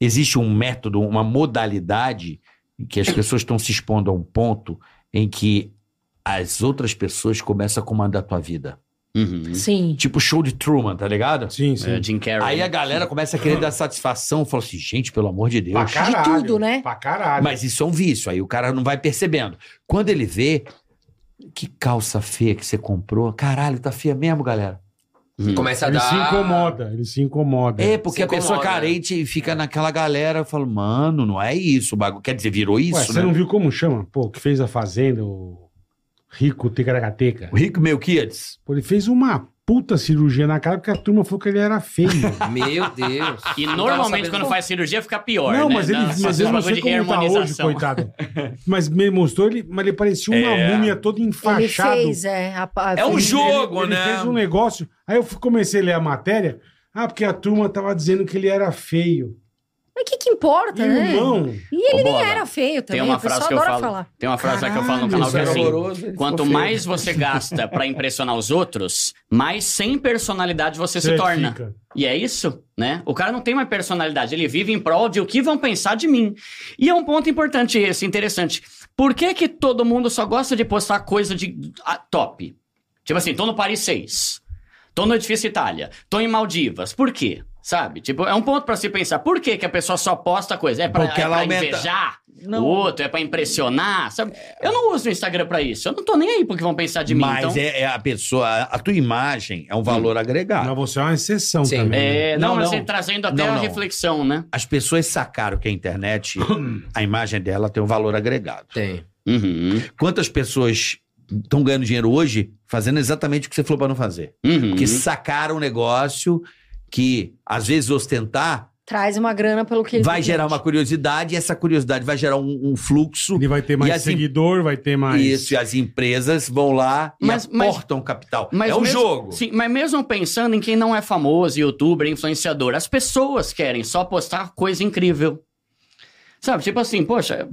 existe um método, uma modalidade em que as pessoas estão se expondo a um ponto em que as outras pessoas começam a comandar a tua vida. Uhum. Sim. Tipo show de Truman, tá ligado? Sim, sim. É, Jim Carrey. Aí a galera começa a querer dar satisfação, fala assim, gente, pelo amor de Pra Deus. caralho. tudo, né? Pra caralho. Mas isso é um vício, aí o cara não vai percebendo. Quando ele vê, que calça feia que você comprou, caralho, tá feia mesmo, galera. Uhum. Começa a ele dar. se incomoda, ele se incomoda. É, porque Se a pessoa incomoda, carente fica naquela galera, eu falo, mano, não é isso, o bagulho. Quer dizer, virou isso, Ué, né? você não viu como chama? Pô, que fez a Fazenda, o... Rico Ticaracateca. O Rico Melquiades. Pô, ele fez uma puta cirurgia na cara porque a turma falou que ele era feio. [laughs] Meu Deus. E Não normalmente quando faz cirurgia fica pior, não, né? mas ele, Dá mas eu não sei de como tá hoje, coitado. [laughs] Mas me mostrou ele, mas ele parecia uma É. múmia toda Ele enfaixada. fez, é. a- a- É um fez- jogo, ele, né? Ele fez um negócio. Aí eu comecei a ler a matéria. Ah, porque a turma tava dizendo que ele era feio. Mas o que, que importa, né? Irmão, E ele Ô, nem Bola, era feio também. Tem uma o pessoal frase que eu adora falo. falar. Tem uma frase lá que eu falo no Caralho, canal que é é assim: horroroso, ele quanto mais você gasta pra impressionar os outros, mais sem personalidade você se você torna. fica. E é isso, né? O cara não tem uma personalidade, ele vive em prol de o que vão pensar de mim. E é um ponto importante esse, interessante. Por que que todo mundo só gosta de postar coisa de ah, top? Tipo assim, tô no Paris 6, tô no Edifício Itália, tô em Maldivas. Por quê? Sabe? Tipo, é um ponto pra se pensar. Por que que a pessoa só posta coisa? É pra, Porque é ela pra aumenta- invejar Não. o outro? É pra impressionar? Sabe? Eu não uso o Instagram pra isso. Eu não tô nem aí pro que vão pensar de mim. Mas então... é, é a pessoa, a tua imagem é um valor agregado. Mas você é uma exceção Sim. também. né? É, não, Não, mas não. assim, trazendo até Não, a reflexão, né? As pessoas sacaram que a internet, [coughs] a imagem dela tem um valor agregado. Tem. Uhum, Quantas pessoas estão ganhando dinheiro hoje fazendo exatamente o que você falou para não fazer? uhum. Que sacaram um negócio que, às vezes, ostentar Traz uma grana pelo que ele vai gerar gente. uma curiosidade e essa curiosidade vai gerar um, um fluxo. Ele vai ter mais E seguidor, vai ter mais. Isso, e as empresas vão lá e Mas- mas- aportam capital. Mas é um mesmo- jogo. Sim, mas mesmo pensando em quem não é famoso, youtuber, influenciador, as pessoas querem só postar coisa incrível. Sabe, tipo assim, poxa,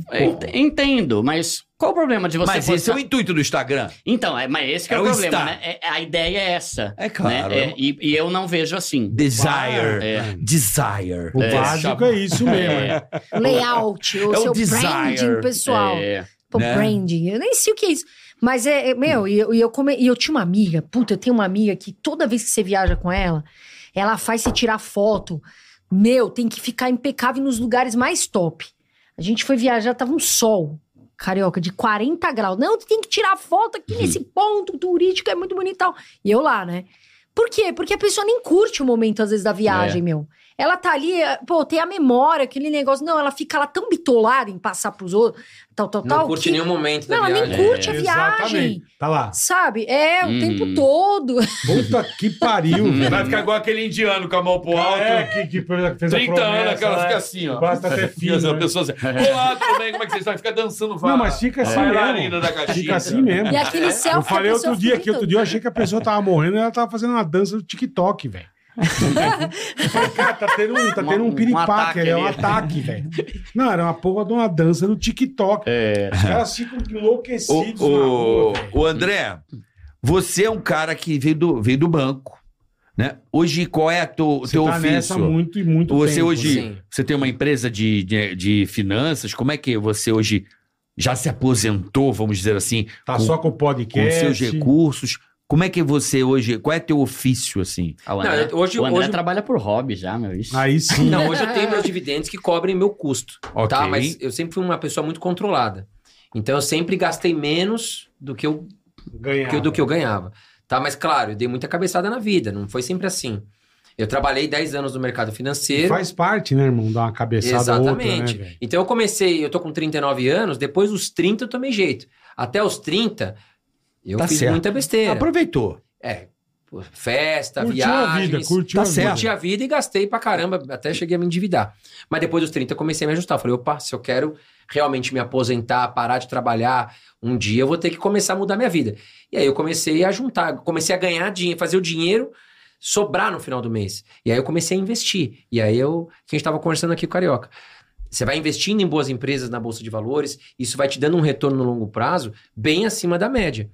entendo, mas qual o problema de você Mas postar... esse é o intuito do Instagram. Então, é, mas esse que é, É o o problema, né? É- a ideia é essa. É claro. né? É, e, e eu não vejo assim. Desire. É. Desire. O É, básico é isso mesmo. é. O layout, o É o seu desire. branding pessoal. É, Pô, né? branding. Eu nem sei o que é isso. Mas é, é- meu, e eu, eu, come- e eu tinha uma amiga, puta, eu tenho uma amiga que toda vez que você viaja com ela, ela faz você tirar foto. Meu, tem que ficar impecável nos lugares mais top. A gente foi viajar, tava um sol, carioca, de 40 graus. Não, tem que tirar foto aqui nesse ponto turístico, é muito bonito e tal. E eu lá, né? Por quê? Porque a pessoa nem curte o momento, às vezes, da viagem, meu. Ela tá ali, eh, pô, tem a memória, aquele negócio. Não, ela fica lá tão bitolada em passar pros outros, tal, tal, Não tal. curte que- nenhum momento da Não, ela viagem. nem curte a Exatamente. viagem. Tá lá. Sabe? É, o Uhum. tempo todo. [laughs] Puta que pariu, velho. Vai ficar igual aquele indiano com a mão pro alto. É, que, que fez a 30 promessa, anos, aquela né? fica assim, ó. O braço tá até Fica fino, assim, a né? pessoa assim, Olá, tudo bem? Como é que vocês estão? Fica dançando Não, mas fica assim Bailarina mesmo. da caixinha. Fica assim mesmo. E aquele selfie Eu falei que a outro dia aqui, outro dia eu achei que a pessoa tava morrendo e ela tava fazendo uma dança do TikTok, velho. Eu falei, Cara, tá tendo um, tá Um- tendo um um piripaque, ali, é um ataque, velho. Não, era uma porra de uma dança do TikTok. É. Os caras ficam O, enlouquecidos na o, rua, o André, você é um cara que veio do, veio do banco. Né? Hoje, qual é o Você teu tá nessa ofício? muito e muito Você tempo, hoje? Sim. você tem uma empresa de, de, de finanças, como é que você hoje já se aposentou, vamos dizer assim, Tá com, só com o com podcast. seus recursos? Como é que você hoje, qual é teu ofício, assim? Ah, o André, Não, hoje- o André hoje- trabalha por hobby já, meu. Isso. Aí sim. Não, hoje eu tenho meus dividendos que cobrem meu custo. Ok. Tá? Mas eu sempre fui uma pessoa muito controlada. Então eu sempre gastei menos do que eu, ganhava. que do que eu ganhava. Tá? Mas claro, eu dei muita cabeçada na vida, não foi sempre assim. Eu trabalhei 10 anos no mercado financeiro. Faz parte, né, irmão? Dar uma cabeçada outra, né, Exatamente. então eu comecei, eu tô com 39 anos, depois dos 30 eu tomei jeito. Até os 30, eu Tá fiz certo. muita besteira. Aproveitou. É, festa, Curtiu a viagens. vida, curtiu Tá a vida. Curti a vida e gastei pra caramba, até cheguei a me endividar. Mas depois dos 30 eu comecei a me ajustar. Eu Falei, opa, se eu quero realmente me aposentar, parar de trabalhar, um dia eu vou ter que começar a mudar minha vida. E aí eu comecei a juntar, comecei a ganhar dinheiro, fazer o dinheiro sobrar no final do mês. E aí eu comecei a investir. E aí eu, que a gente tava conversando aqui com o Carioca. Você vai investindo em boas empresas na Bolsa de Valores, isso vai te dando um retorno no longo prazo bem acima da média.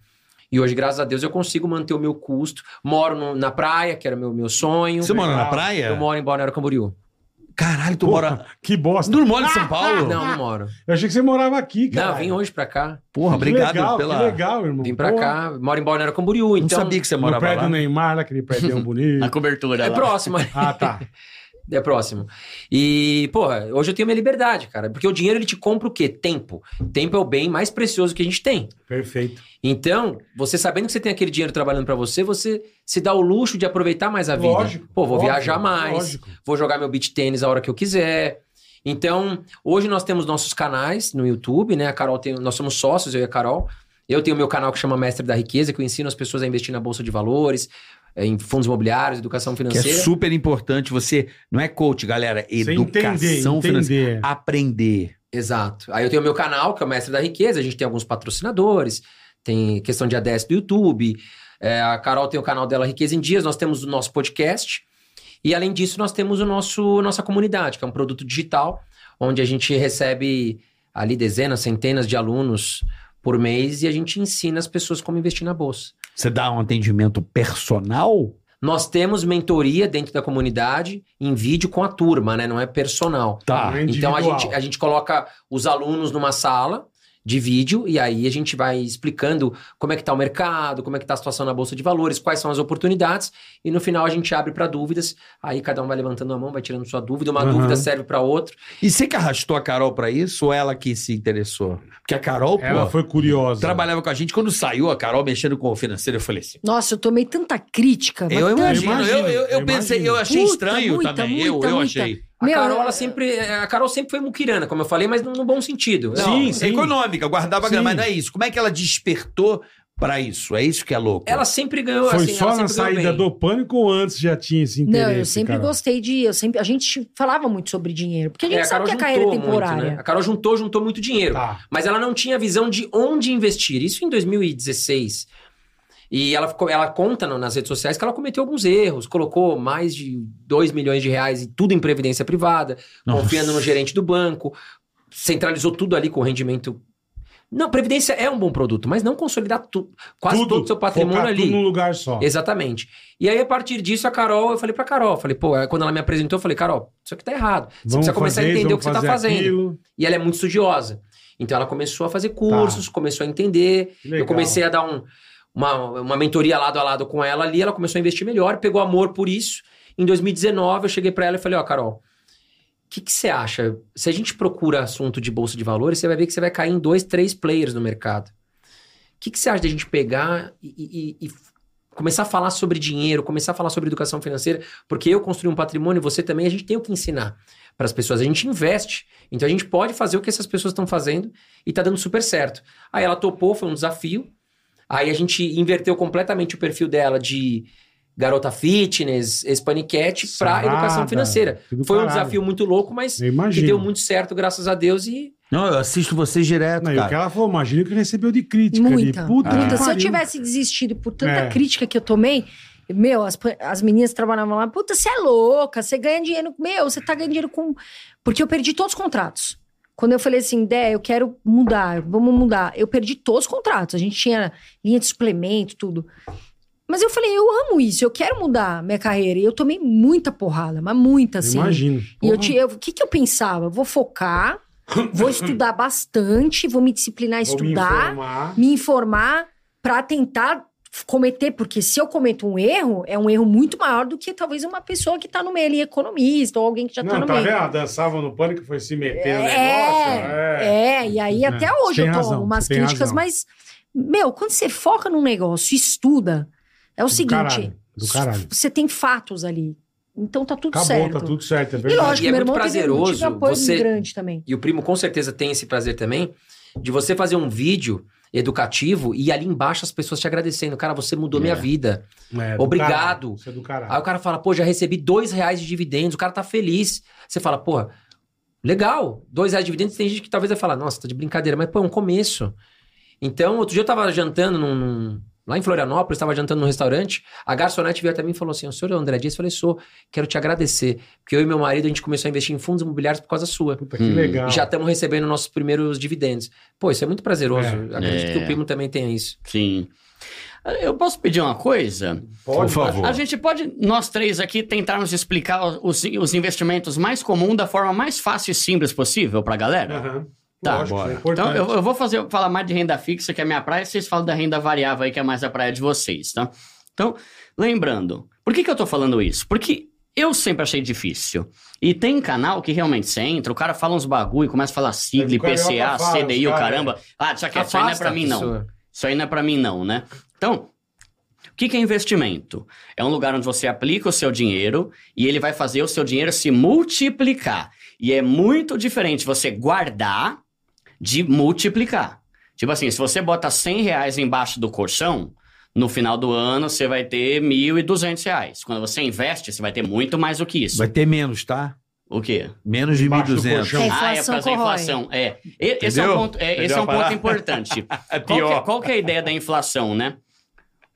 E hoje, graças a Deus, eu consigo manter o meu custo. Moro no- na praia, que era o meu, meu sonho. Você mora na praia? Eu moro em Balneário Camboriú. Caralho, tu Porra, mora... Que bosta. Tu não mora em São Paulo? Não, não moro. Eu achei que você morava aqui, cara. Não, vim hoje pra cá. Porra, Que obrigado legal, pela... Que legal, irmão. Vim pra Porra. cá. Moro em Balneário Camboriú, Não então... sabia que você No morava prédio lá. do Neymar, lá, aquele prédio [laughs] bonito. Na cobertura É lá. próximo. Ah, tá. [laughs] É próximo. E, porra, hoje eu tenho minha liberdade, cara. Porque o dinheiro, ele te compra o quê? Tempo. Tempo é o bem mais precioso que a gente tem. Perfeito. Então, você sabendo que você tem aquele dinheiro trabalhando pra você, você se dá o luxo de aproveitar mais a vida. Lógico. Pô, vou óbvio, viajar mais, Lógico. vou jogar meu beach tênis a hora que eu quiser. Então, hoje nós temos nossos canais no YouTube, né? A Carol tem, nós somos sócios, eu e a Carol. Eu tenho meu canal que chama Mestre da Riqueza, que eu ensino as pessoas a investir na Bolsa de Valores, em fundos imobiliários, educação Que é financeira. super importante. Você não é coach, galera. É educação entender, financeira. entender. Aprender. Exato. Aí eu tenho o meu canal, que é o Mestre da Riqueza, a gente tem alguns patrocinadores, tem questão de ADS do YouTube, é, a Carol tem o canal dela Riqueza em Dias, nós temos o nosso podcast, e além disso nós temos o nosso nossa comunidade, que é um produto digital, onde a gente recebe ali dezenas, centenas de alunos por mês e a gente ensina as pessoas como investir na bolsa. Você dá um atendimento personal? Nós temos mentoria dentro da comunidade em vídeo com a turma, né? Não é personal. Tá. É Então a gente, a gente coloca os alunos numa sala de vídeo e aí a gente vai explicando como é que tá o mercado, como é que tá a situação na bolsa de valores, quais são as oportunidades e no final a gente abre para dúvidas. Aí cada um vai levantando a mão, vai tirando sua dúvida, uma Uhum. dúvida serve para outro. E você que arrastou a Carol pra isso ou ela que se interessou? Porque a Carol, Ela pô, foi curiosa. trabalhava com a gente. Quando saiu a Carol mexendo com o financeiro, eu falei assim. Nossa, eu tomei tanta crítica. Eu imagino, imagino, eu, eu, eu eu pensei, imagino. eu achei Puta, estranho muita, também. eu, muita, eu muita. achei. A Meu, Carol, ela sempre, a Carol sempre foi muquirana, como eu falei, mas no, bom sentido. Sim, Não, sim. Econômica, guardava grana, mas não é isso. Como é que ela despertou pra isso? É isso que é louco. Ela sempre ganhou, Foi assim, só ela na saída do pânico ou antes já tinha esse interesse? Não, eu sempre Carol? gostei de. Eu sempre, a gente falava muito sobre dinheiro. Porque a gente É, sabe que a carreira é juntou temporária. muito, né? A Carol juntou, juntou muito dinheiro. Tá. Mas ela não tinha visão de onde investir. Isso em 2016. E ela, ela conta nas redes sociais que ela cometeu alguns erros, colocou mais de 2 milhões de reais em tudo em previdência privada, Nossa. confiando no gerente do banco, centralizou tudo ali com rendimento. Não, previdência é um bom produto, mas não consolidar tu, quase Tudo, todo o seu patrimônio ali. tudo num lugar só. Exatamente. E aí, a partir disso, a Carol, eu falei pra Carol, falei, pô, aí quando ela me apresentou, eu falei, Carol, isso aqui tá errado. Você Vamos precisa começar a entender o que você tá fazendo. aquilo. E ela é muito estudiosa. Então ela começou a fazer cursos, começou a entender. Eu comecei a dar um- uma, uma mentoria lado a lado com ela ali, ela começou a investir melhor, pegou amor por isso. Em 2019, eu cheguei pra ela e falei, ó, Carol, o que que você acha? Se a gente procura assunto de bolsa de valores, você vai ver que você vai cair em dois, três players no mercado. O que, que você acha de a gente pegar e, e- e começar a falar sobre dinheiro, começar a falar sobre educação financeira? Porque eu construí um patrimônio, você também, a gente tem o que ensinar para as pessoas. A gente investe. Então a gente pode fazer o que essas pessoas estão fazendo e tá dando super certo. Aí ela topou, foi um desafio. Aí a gente inverteu completamente o perfil dela de garota fitness, espaniquete, para educação financeira. Foi um desafio muito louco, mas Eu que deu muito certo, graças a Deus. E Não, eu assisto vocês direto, Não, e o que cara. ela falou, imagina o que recebeu de crítica. Muita. ali. Puta muita. que Se eu tivesse desistido por tanta É. crítica que eu tomei, meu, as, as meninas trabalhavam lá, puta, você é louca, você ganha dinheiro. Meu, você tá ganhando dinheiro com. Porque eu perdi todos os contratos. Quando eu falei assim, Dé, eu quero mudar, vamos mudar. Eu perdi todos os contratos. A gente tinha linha de suplemento, tudo. Mas eu falei, eu amo isso, eu quero mudar minha carreira. E eu tomei muita porrada, mas muita, assim. Imagino. E eu eu- o que, que eu pensava? Vou focar, vou estudar bastante, vou me disciplinar a Vou me estudar, informar. me informar pra tentar cometer, porque se eu cometo um erro, é um erro muito maior do que talvez uma pessoa que tá no meio ali, economista, ou alguém que já tá Não, no tá meio. vendo? Ela dançava no pânico, foi se meter no negócio. É, É. é, e aí É, até hoje tem eu tomo razão, umas tem críticas, razão. mas, meu, quando você foca num negócio e estuda, é o Do seguinte, caralho, do caralho. você tem fatos ali. Então tá tudo Acabou, certo. tá tudo certo, é E verdade. lógico, E é meu muito irmão teve, prazeroso tive apoio você- grande também. E o primo com certeza tem esse prazer também de você fazer um vídeo educativo e ali embaixo as pessoas te agradecendo. Cara, você mudou minha vida. É, do Obrigado. caralho, é. Aí o cara fala, pô, já recebi dois reais de dividendos, o cara tá feliz. Você fala, pô, legal, dois reais de dividendos. Tem gente que talvez vai falar, nossa, tá de brincadeira, mas pô, é um começo. Então, outro dia eu tava jantando num- lá em Florianópolis, tava jantando num restaurante, a garçonete veio até mim e falou assim, o senhor é o André Dias? Eu falei, sou, quero te agradecer, porque eu e meu marido, a gente começou a investir em fundos imobiliários por causa sua. Puta, que Hum. legal. E já estamos recebendo nossos primeiros dividendos. Pô, isso é muito prazeroso. É. Acredito É. que o primo também tenha isso. Sim. Eu posso pedir uma coisa? Pode, Por favor. A gente pode, nós três aqui, tentarmos explicar os, os investimentos mais comuns da forma mais fácil e simples possível pra galera? Aham. Tá, Lógico, bora. é. Então, eu, eu vou fazer, falar mais de renda fixa, que é a minha praia, e vocês falam da renda variável aí, que é mais a praia de vocês, tá? Então, lembrando, por que, que eu tô falando isso? Porque eu sempre achei difícil. E tem canal que realmente você entra, o cara fala uns bagulho, começa a falar sigla, É, IPCA, CDI, o cara- caramba. Ah, deixa quieto, isso aí não é pra mim, não. Isso aí não é pra mim, não, né? Então, o que, que é investimento? É um lugar onde você aplica o seu dinheiro e ele vai fazer o seu dinheiro se multiplicar. E é muito diferente você guardar de multiplicar. Tipo assim, se você bota 100 reais embaixo do colchão, no final do ano você vai ter 1.200 reais. Quando você investe, você vai ter muito mais do que isso. Vai ter menos, tá? O quê? Menos de Embaixo do 1.200. colchão. É, Ah, é por inflação causa da inflação. É. E- Esse é um ponto, é, esse é um ponto importante. [laughs] É Qual que, pior. é- qual que é a ideia da inflação, né?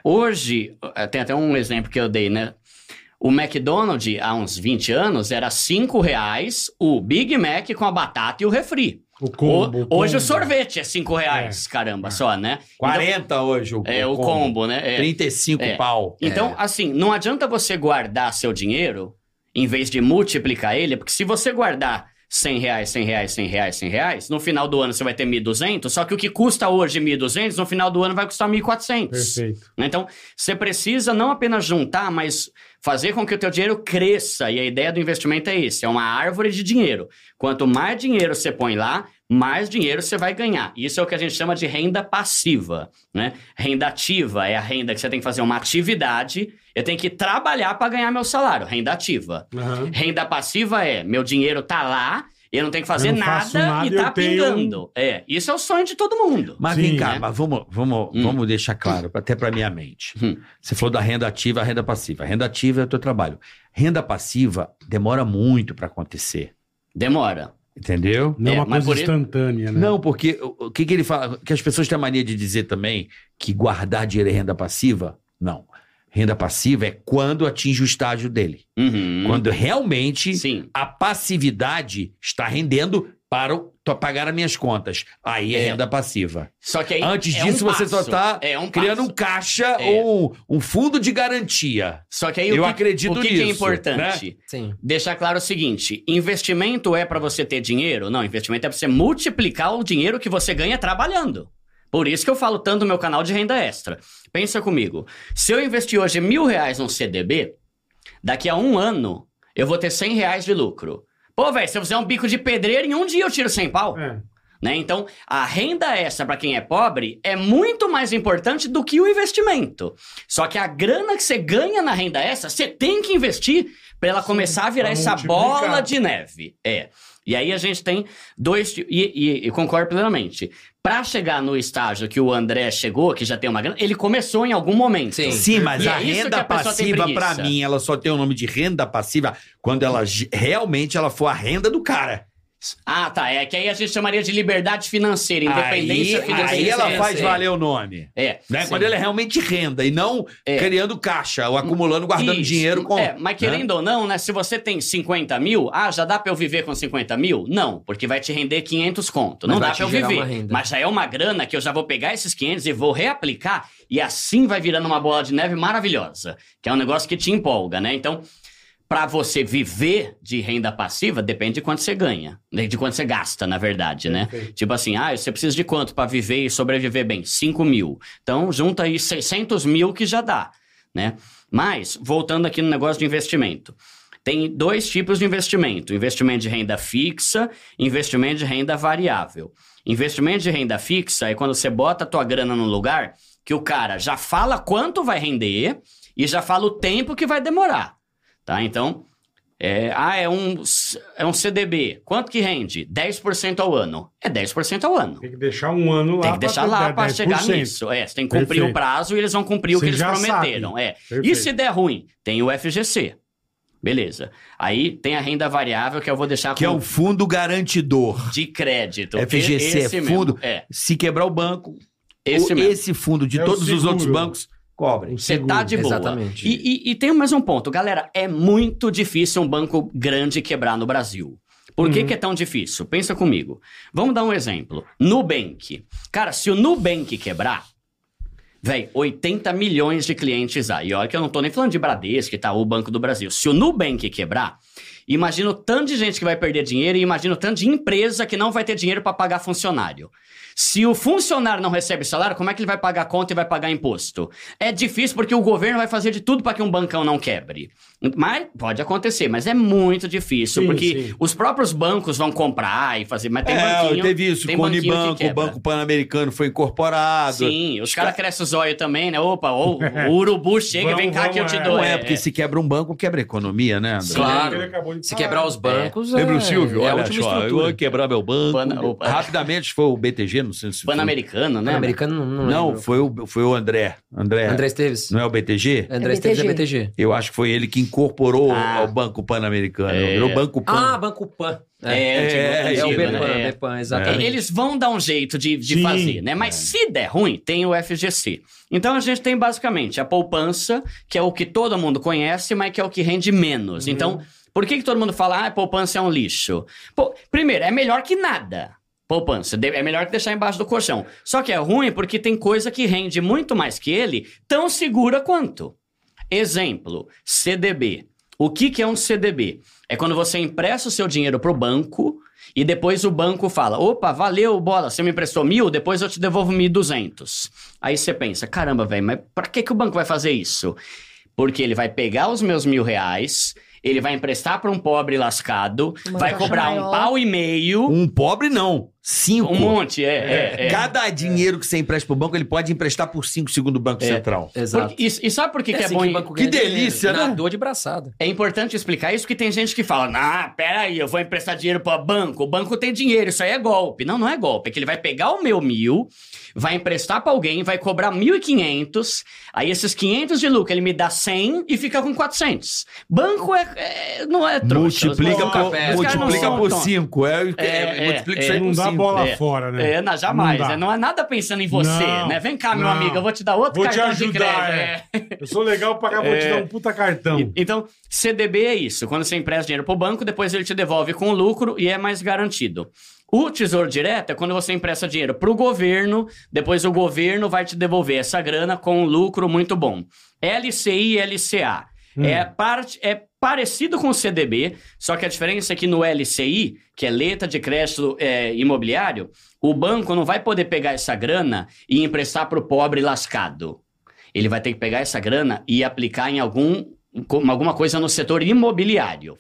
Hoje, eh, tem até um exemplo que eu dei, né? O McDonald's, há uns 20 anos, era 5 reais o Big Mac com a batata e o refri. O combo. O- hoje combo. o sorvete é 5 reais, caramba, só, né? 40 hoje o, Então, é o combo, né? É. 35 É. pau. Então, assim, não adianta você guardar seu dinheiro em vez de multiplicar ele, porque se você guardar 100 reais, 100 reais, 100 reais, 100 reais, no final do ano você vai ter 1.200, só que o que custa hoje 1.200, no final do ano vai custar 1.400. Perfeito. Então, você precisa não apenas juntar, mas fazer com que o teu dinheiro cresça. E a ideia do investimento é esse, é uma árvore de dinheiro. Quanto mais dinheiro você põe lá, mais dinheiro você vai ganhar. Isso é o que a gente chama de renda passiva, né? Renda ativa é a renda que você tem que fazer uma atividade, eu tenho que trabalhar para ganhar meu salário, renda ativa. Aham. Renda passiva é, meu dinheiro tá lá, eu não tenho que fazer nada, nada, e tá tenho um pingando. É, isso é o sonho de todo mundo. Mas Sim, vem cá, né? mas vamos, vamos, Hum. vamos deixar claro, até pra minha mente. Hum. Você falou da renda ativa, a renda passiva. A renda ativa é o teu trabalho. Renda passiva demora muito pra acontecer. Demora. Entendeu? Não é É, uma coisa instantânea, né? Não, porque o, o que, que ele fala? Que as pessoas têm a mania de dizer também que guardar dinheiro é renda passiva. Não. Renda passiva é quando atinge o estágio dele. Uhum. Quando realmente Sim. a passividade está rendendo para pagar as minhas contas. Aí é, É. renda passiva. Só que aí Antes é disso, um você só passo. está é um criando um caixa É. ou um, um fundo de garantia. Só que aí Eu o que, acredito o que, que é nisso, importante? Sim. Deixar claro o seguinte: investimento é para você ter dinheiro? Não, investimento é para você multiplicar o dinheiro que você ganha trabalhando. Por isso que eu falo tanto no meu canal de renda extra. Pensa comigo. Se eu investir hoje mil reais num CDB, daqui a um ano eu vou ter 100 reais de lucro. Pô, velho, se eu fizer um bico de pedreiro, em um dia eu tiro 100 pau. É. né? Então, a renda extra para quem é pobre é muito mais importante do que o investimento. Só que a grana que você ganha na renda extra, você tem que investir para ela começar a virar essa bola de neve. É. E aí a gente tem dois. E, e, e concordo plenamente. Para chegar no estágio que o André chegou, que já tem uma grana, ele começou em algum momento. Sim. Sim, mas E a é renda a passiva, pra mim, ela só tem o nome de renda passiva quando ela realmente ela for a renda do cara. Ah, tá. É que aí a gente chamaria de liberdade financeira, independência aí, financeira. aí ela faz É. valer o nome. É. Né? Quando ela é realmente renda e não É. criando caixa ou acumulando, guardando Isso. dinheiro com. É, mas querendo ou não, né? Se você tem 50 mil, ah, já dá pra eu viver com 50 mil? Não, porque vai te render 500 conto. Mas não dá pra eu viver. Mas já é uma grana que eu já vou pegar esses 500 e vou reaplicar e assim vai virando uma bola de neve maravilhosa, que é um negócio que te empolga, né? Então, pra você viver de renda passiva, depende de quanto você ganha, né? de quanto você gasta, na verdade, né? Perfeito. Tipo assim, ah, você precisa de quanto pra viver e sobreviver bem? 5 mil. Então, junta aí 600 mil que já dá, né? Mas, voltando aqui no negócio de investimento. Tem dois tipos de investimento: investimento de renda fixa, investimento de renda variável. Investimento de renda fixa é quando você bota a tua grana num lugar que o cara já fala quanto vai render e já fala o tempo que vai demorar. Tá? Então, é, ah, é um, é um CDB. Quanto que rende? 10% ao ano. É 10% ao ano. Tem que deixar um ano lá. Tem que deixar lá para 10%. chegar nisso. É, você tem que cumprir Perfeito. o prazo e eles vão cumprir o Você que eles prometeram. sabe. É. E se der ruim? Tem o FGC. Beleza. Aí tem a renda variável que eu vou deixar Que é o fundo garantidor. de crédito. FGC Esse é mesmo. fundo. É, Se quebrar o banco, esse o- mesmo. esse fundo de É o todos os outros bancos cobrem. Você tá de boa. Exatamente. E, e- e tem mais um ponto. Galera, é muito difícil um banco grande quebrar no Brasil. Por Uhum. que, que é tão difícil? Pensa comigo. Vamos dar um exemplo. Nubank. Cara, se o Nubank quebrar, velho, 80 milhões de clientes aí. E olha que eu não tô nem falando de Bradesco, Itaú, Banco do Brasil. Se o Nubank quebrar, imagina o tanto de gente que vai perder dinheiro e imagina o tanto de empresa que não vai ter dinheiro para pagar funcionário. Se o funcionário não recebe salário, como é que ele vai pagar conta e vai pagar imposto? É difícil porque o governo vai fazer de tudo para que um bancão não quebre. Mas pode acontecer, mas é muito difícil, Sim, porque sim. os próprios bancos vão comprar e fazer, mas tem é, banquinho, teve isso tem o Unibanco, o. Banco Pan-Americano foi incorporado. Sim, os caras crescem os olhos também, né? Opa, ou, o [laughs] urubu chega, Vamos, vem cá que eu te é. dou. Não é, porque se quebra um banco, quebra a economia, né, André? Claro. Ele acabou de Se quebrar os bancos. Lembra é, o Silvio? É a Olha última só, eu estrutura. vou quebrar meu banco. Pana- Rapidamente foi o BTG, não sei se foi. Pan-americano, né? Americano não, não, Não, foi o, foi o André. André. André Esteves. Não é o BTG? André É Esteves é BTG. BTG. Eu acho que foi ele que incorporou Ah. ao Banco Pan-Americano. É. Virou Banco Pan. Ah, Banco Pan. É, É, antigo- é, é o Bepan, né? É. Bepan, exatamente. Eles vão dar um jeito de, de Sim. fazer, né? Mas se der ruim, tem o FGC. Então a gente tem basicamente a poupança, que é o que todo mundo conhece, mas que é o que rende menos. Então, por que, que todo mundo fala, ah, poupança é um lixo? Pô, primeiro, é melhor que nada. Poupança. É melhor que deixar embaixo do colchão. Só que é ruim porque tem coisa que rende muito mais que ele, tão segura quanto. Exemplo, CDB. O que, que é um CDB? É quando você empresta o seu dinheiro para o banco e depois o banco fala: opa, valeu, bola, você me emprestou mil, depois eu te devolvo mil e duzentos. Aí você pensa: caramba, velho, mas para que, que o banco vai fazer isso? Porque ele vai pegar os meus mil reais, ele vai emprestar para um pobre lascado, Uma vai cobrar um maior. pau e meio, Um pobre não. Cinco. um monte, é. é, é. Cada dinheiro que você empresta pro banco, ele pode emprestar por cinco segundo o Banco É. Central. Exato. Porque- e, e sabe por que, que é assim bom? o em- banco que ganha dinheiro. delícia, né? Nadou de braçada. É importante explicar isso, que tem gente que fala, ah, peraí, eu vou emprestar dinheiro para banco, o banco tem dinheiro, isso aí é golpe. Não, não é golpe, é que ele vai pegar o meu mil, vai emprestar para alguém, vai cobrar 1.500, aí esses 500 de lucro ele me dá 100 e fica com 400. Banco é, é- não é trouxa. Multiplica, por, multiplica por cinco. É, É, é, multiplica é. isso aí Não dá bola É. fora, né? É, não, jamais. Não é, Não é nada pensando em você, Não, né? Vem cá, meu não. amigo, eu vou te dar outro Vou te cartão de ajudar, crédito. é. é. Eu sou legal pra cá, vou te É. dar um puta cartão. Então, CDB é isso. Quando você empresta dinheiro pro banco, depois ele te devolve com lucro e é mais garantido. O Tesouro Direto é quando você empresta dinheiro pro governo, depois o governo vai te devolver essa grana com um lucro muito bom. LCI e LCA. É, parte, é parecido com o CDB, só que a diferença é que no LCI, que é letra de crédito é, imobiliário, o banco não vai poder pegar essa grana e emprestar pro pobre lascado. Ele vai ter que pegar essa grana e aplicar em algum, alguma coisa no setor imobiliário.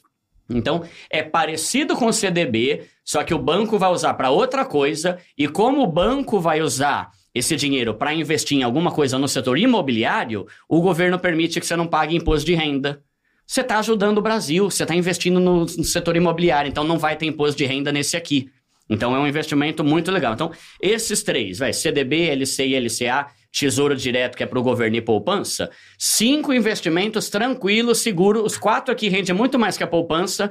Então, é parecido com o CDB, só que o banco vai usar para outra coisa, e como o banco vai usar esse dinheiro para investir em alguma coisa no setor imobiliário, o governo permite que você não pague imposto de renda. Você está ajudando o Brasil, você está investindo no, no setor imobiliário, então não vai ter imposto de renda nesse aqui. Então é um investimento muito legal. Então, esses três, vai, CDB, LC e LCA, Tesouro Direto, que é para o governo e poupança, cinco investimentos tranquilos, seguros, os quatro aqui rendem muito mais que a poupança.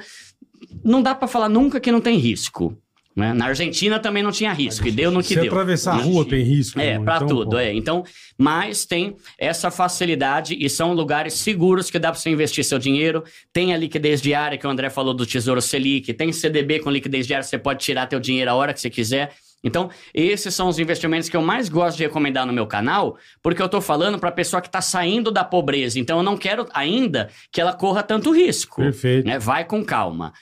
Não dá para falar nunca que não tem risco. Né? Na Argentina também não tinha risco, e deu no que Se deu. atravessar a rua tem risco. É, pra então, tudo, pô. é. Então, mas tem essa facilidade e são lugares seguros que dá pra você investir seu dinheiro. Tem a liquidez diária, que o André falou do Tesouro Selic, tem CDB com liquidez diária, você pode tirar teu dinheiro a hora que você quiser. Então, esses são os investimentos que eu mais gosto de recomendar no meu canal, porque eu tô falando pra pessoa que tá saindo da pobreza. Então, eu não quero ainda que ela corra tanto risco. Perfeito. né? Vai com calma.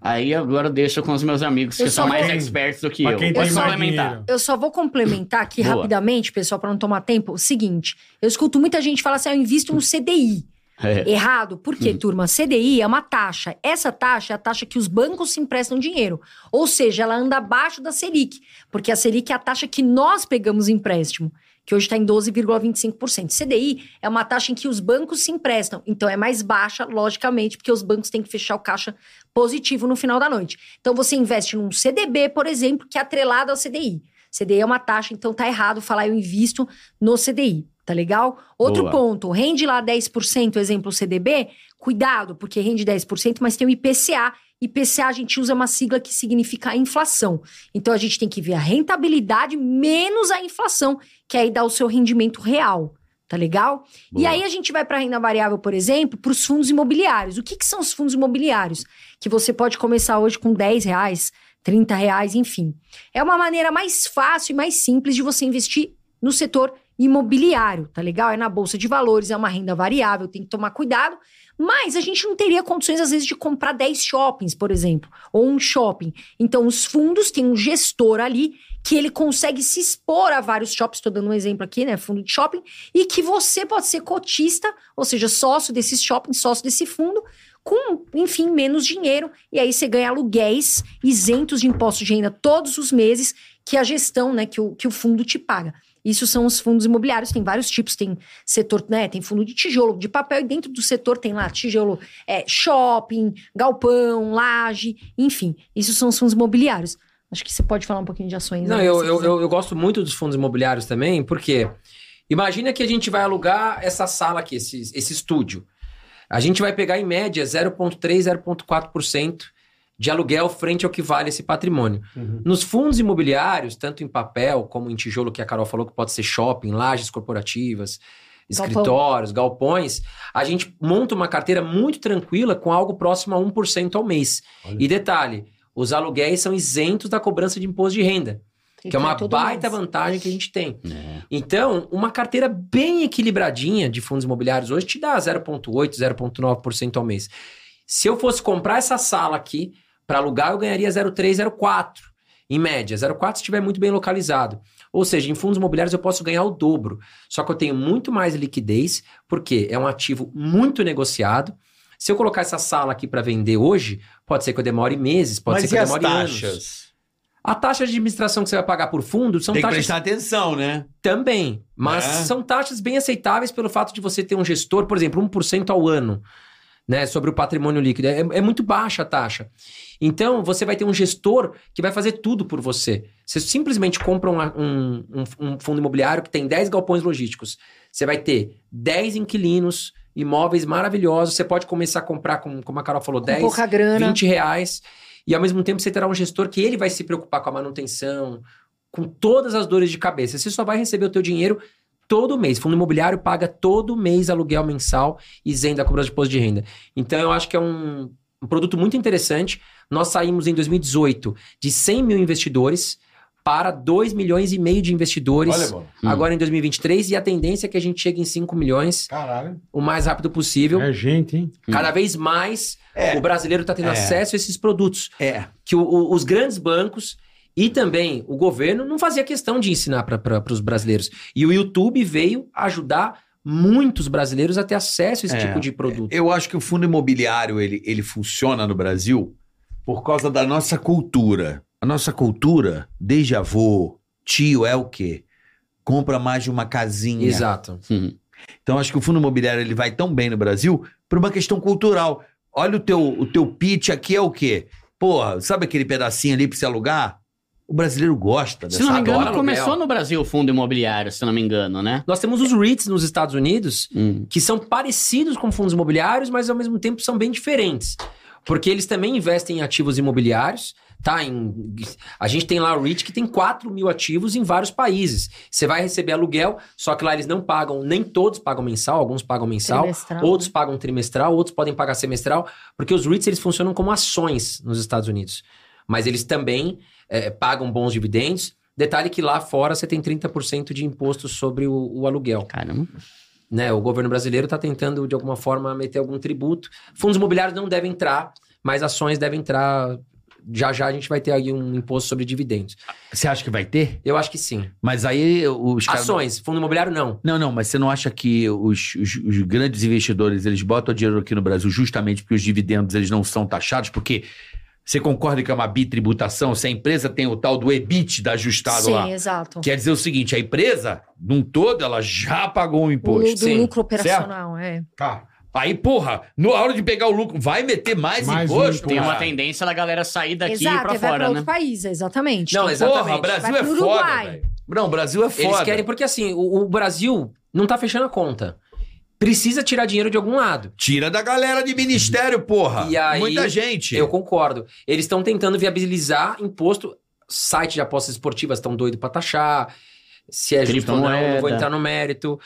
Aí agora eu deixo com os meus amigos que Eu são só mais experts do que eu. quem Pode tem mais complementar. Eu só vou complementar aqui Boa. rapidamente, pessoal, para não tomar tempo. O seguinte, eu escuto muita gente falar assim, ah, eu invisto no CDI. É. Errado. Por quê, turma? CDI é uma taxa. Essa taxa é a taxa que os bancos se emprestam dinheiro. Ou seja, ela anda abaixo da Selic. Porque a Selic é a taxa que nós pegamos empréstimo, que hoje está em 12,25%. CDI é uma taxa em que os bancos se emprestam. Então é mais baixa, logicamente, porque os bancos têm que fechar o caixa positivo no final da noite. Então você investe num CDB, por exemplo, que é atrelado ao CDI. CDI é uma taxa, então tá errado falar eu invisto no CDI, tá legal? Outro Boa. ponto, rende lá 10%, exemplo CDB, cuidado, porque rende 10%, mas tem o IPCA. IPCA a gente usa uma sigla que significa inflação. Então a gente tem que ver a rentabilidade menos a inflação, que aí dá o seu rendimento real. Tá legal? E Boa. aí a gente vai para renda variável, por exemplo, para os fundos imobiliários. O que, que são os fundos imobiliários? Que você pode começar hoje com 10 reais, 30 reais, enfim. É uma maneira mais fácil e mais simples de você investir no setor imobiliário, tá legal? É na bolsa de valores, é uma renda variável, tem que tomar cuidado. Mas a gente não teria condições, às vezes, de comprar 10 shoppings, por exemplo, ou um shopping. Então, os fundos têm um gestor ali que ele consegue se expor a vários shoppings, estou dando um exemplo aqui, né? Fundo de shopping, e que você pode ser cotista, ou seja, sócio desses shoppings, sócio desse fundo, com, enfim, menos dinheiro, e aí você ganha aluguéis isentos de imposto de renda todos os meses que a gestão, né, que o, que o fundo te paga. Isso são os fundos imobiliários, tem vários tipos, tem setor, né? Tem fundo de tijolo, de papel, e dentro do setor tem lá tijolo, é, shopping, galpão, laje, enfim. Isso são os fundos imobiliários. Acho que você pode falar um pouquinho de ações. Não, né, eu, eu, eu, eu gosto muito dos fundos imobiliários também, porque imagina que a gente vai alugar essa sala aqui, esse, esse estúdio. A gente vai pegar em média 0,3%, 0,4% de aluguel frente ao que vale esse patrimônio. Uhum. Nos fundos imobiliários, tanto em papel como em tijolo, que a Carol falou que pode ser shopping, lajes corporativas, escritórios, galpões, a gente monta uma carteira muito tranquila com algo próximo a 1% ao mês. Olha. E detalhe, os aluguéis são isentos da cobrança de imposto de renda, que é uma baita mês. vantagem que a gente tem. É. Então, uma carteira bem equilibradinha de fundos imobiliários hoje te dá 0,8%, 0,9% ao mês. Se eu fosse comprar essa sala aqui para alugar, eu ganharia 0,3%, 0,4%. Em média, 0,4% se estiver muito bem localizado. Ou seja, em fundos imobiliários eu posso ganhar o dobro. Só que eu tenho muito mais liquidez, porque é um ativo muito negociado. Se eu colocar essa sala aqui para vender hoje, pode ser que eu demore meses, pode Mas ser que eu demore anos. taxas? A taxa de administração que você vai pagar por fundo são Tem que taxas prestar atenção, né? também, mas É. são taxas bem aceitáveis pelo fato de você ter um gestor, por exemplo, 1% ao ano, né, sobre o patrimônio líquido. É, é muito baixa a taxa. Então, você vai ter um gestor que vai fazer tudo por você. Você simplesmente compra um, um- um- fundo imobiliário que tem 10 galpões logísticos. Você vai ter 10 inquilinos, imóveis maravilhosos. Você pode começar a comprar, com, como a Carol falou, Com 10, pouca grana. 20 reais. E ao mesmo tempo você terá um gestor que ele vai se preocupar com a manutenção, com todas as dores de cabeça. Você só vai receber o teu dinheiro todo mês. Fundo imobiliário paga todo mês aluguel mensal isento da cobrança de imposto de renda. Então eu acho que é um, um produto muito interessante. Nós saímos em 2018 de 100 mil investidores para 2 milhões e meio de investidores Olha, bom. agora em 2023 e a tendência é que a gente chegue em 5 milhões Caralho. o mais rápido possível. É gente, hein? Cada vez mais É. o brasileiro está tendo É. acesso a esses produtos É. que o- o- os grandes bancos e também o governo não fazia questão de ensinar para os brasileiros. E o YouTube veio ajudar muitos brasileiros a ter acesso a esse É. tipo de produto. Eu acho que o fundo imobiliário ele, ele funciona no Brasil por causa da nossa cultura. A nossa cultura, desde avô, tio, é o quê? Compra mais de uma casinha. Exato. Uhum. Então acho que o fundo imobiliário ele vai tão bem no Brasil por uma questão cultural. Olha o teu, o teu pitch aqui é o quê? Porra, sabe aquele pedacinho ali pra você alugar? O brasileiro gosta dessa Se não me engano, Adora começou aluguel. no Brasil o fundo imobiliário, se não me engano, né? Nós temos os REITs nos Estados Unidos, Hum. que são parecidos com fundos imobiliários, mas ao mesmo tempo são bem diferentes. Porque eles também investem em ativos imobiliários, tá? Em, a gente tem lá o REIT que tem 4 mil ativos em vários países. Você vai receber aluguel, só que lá eles não pagam, nem todos pagam mensal, alguns pagam mensal, Trimestral, outros pagam trimestral, outros podem pagar semestral, porque os REITs eles funcionam como ações nos Estados Unidos. Mas eles também eh, pagam bons dividendos. Detalhe que lá fora você tem 30% de imposto sobre o- o aluguel Caramba. né? O governo brasileiro está tentando, de alguma forma, meter algum tributo. Fundos imobiliários não devem entrar, mas ações devem entrar. Já já a gente vai ter aí um imposto sobre dividendos. Você acha que vai ter? Eu acho que sim. Mas aí os caras. Ações, fundo imobiliário não. Não, não, mas você não acha que os, os- os grandes investidores eles botam dinheiro aqui no Brasil justamente porque os dividendos eles não são taxados? Porque você concorda que é uma bitributação? Se a empresa tem o tal do EBITDA ajustado Sim, lá, exato. quer dizer o seguinte: a empresa, num todo, ela já pagou um O imposto. do sim. lucro operacional, é. Tá. Aí, porra, na hora de pegar o lucro, vai meter mais, Mais imposto? Tem uma tendência da galera sair daqui e ir Exato, pra e vai fora, pra né? outro país, exatamente. Não, exatamente. Porra, o Brasil Vai é foda, velho. Não, o Brasil é foda. Eles querem, porque assim, o, o Brasil não tá fechando a conta. Precisa tirar dinheiro de algum lado. Tira da galera de ministério, porra. E aí, Muita gente. Eu concordo. Eles estão tentando viabilizar imposto. Site de apostas esportivas estão doidos pra taxar. Se é justo ou não, não vou entrar no mérito.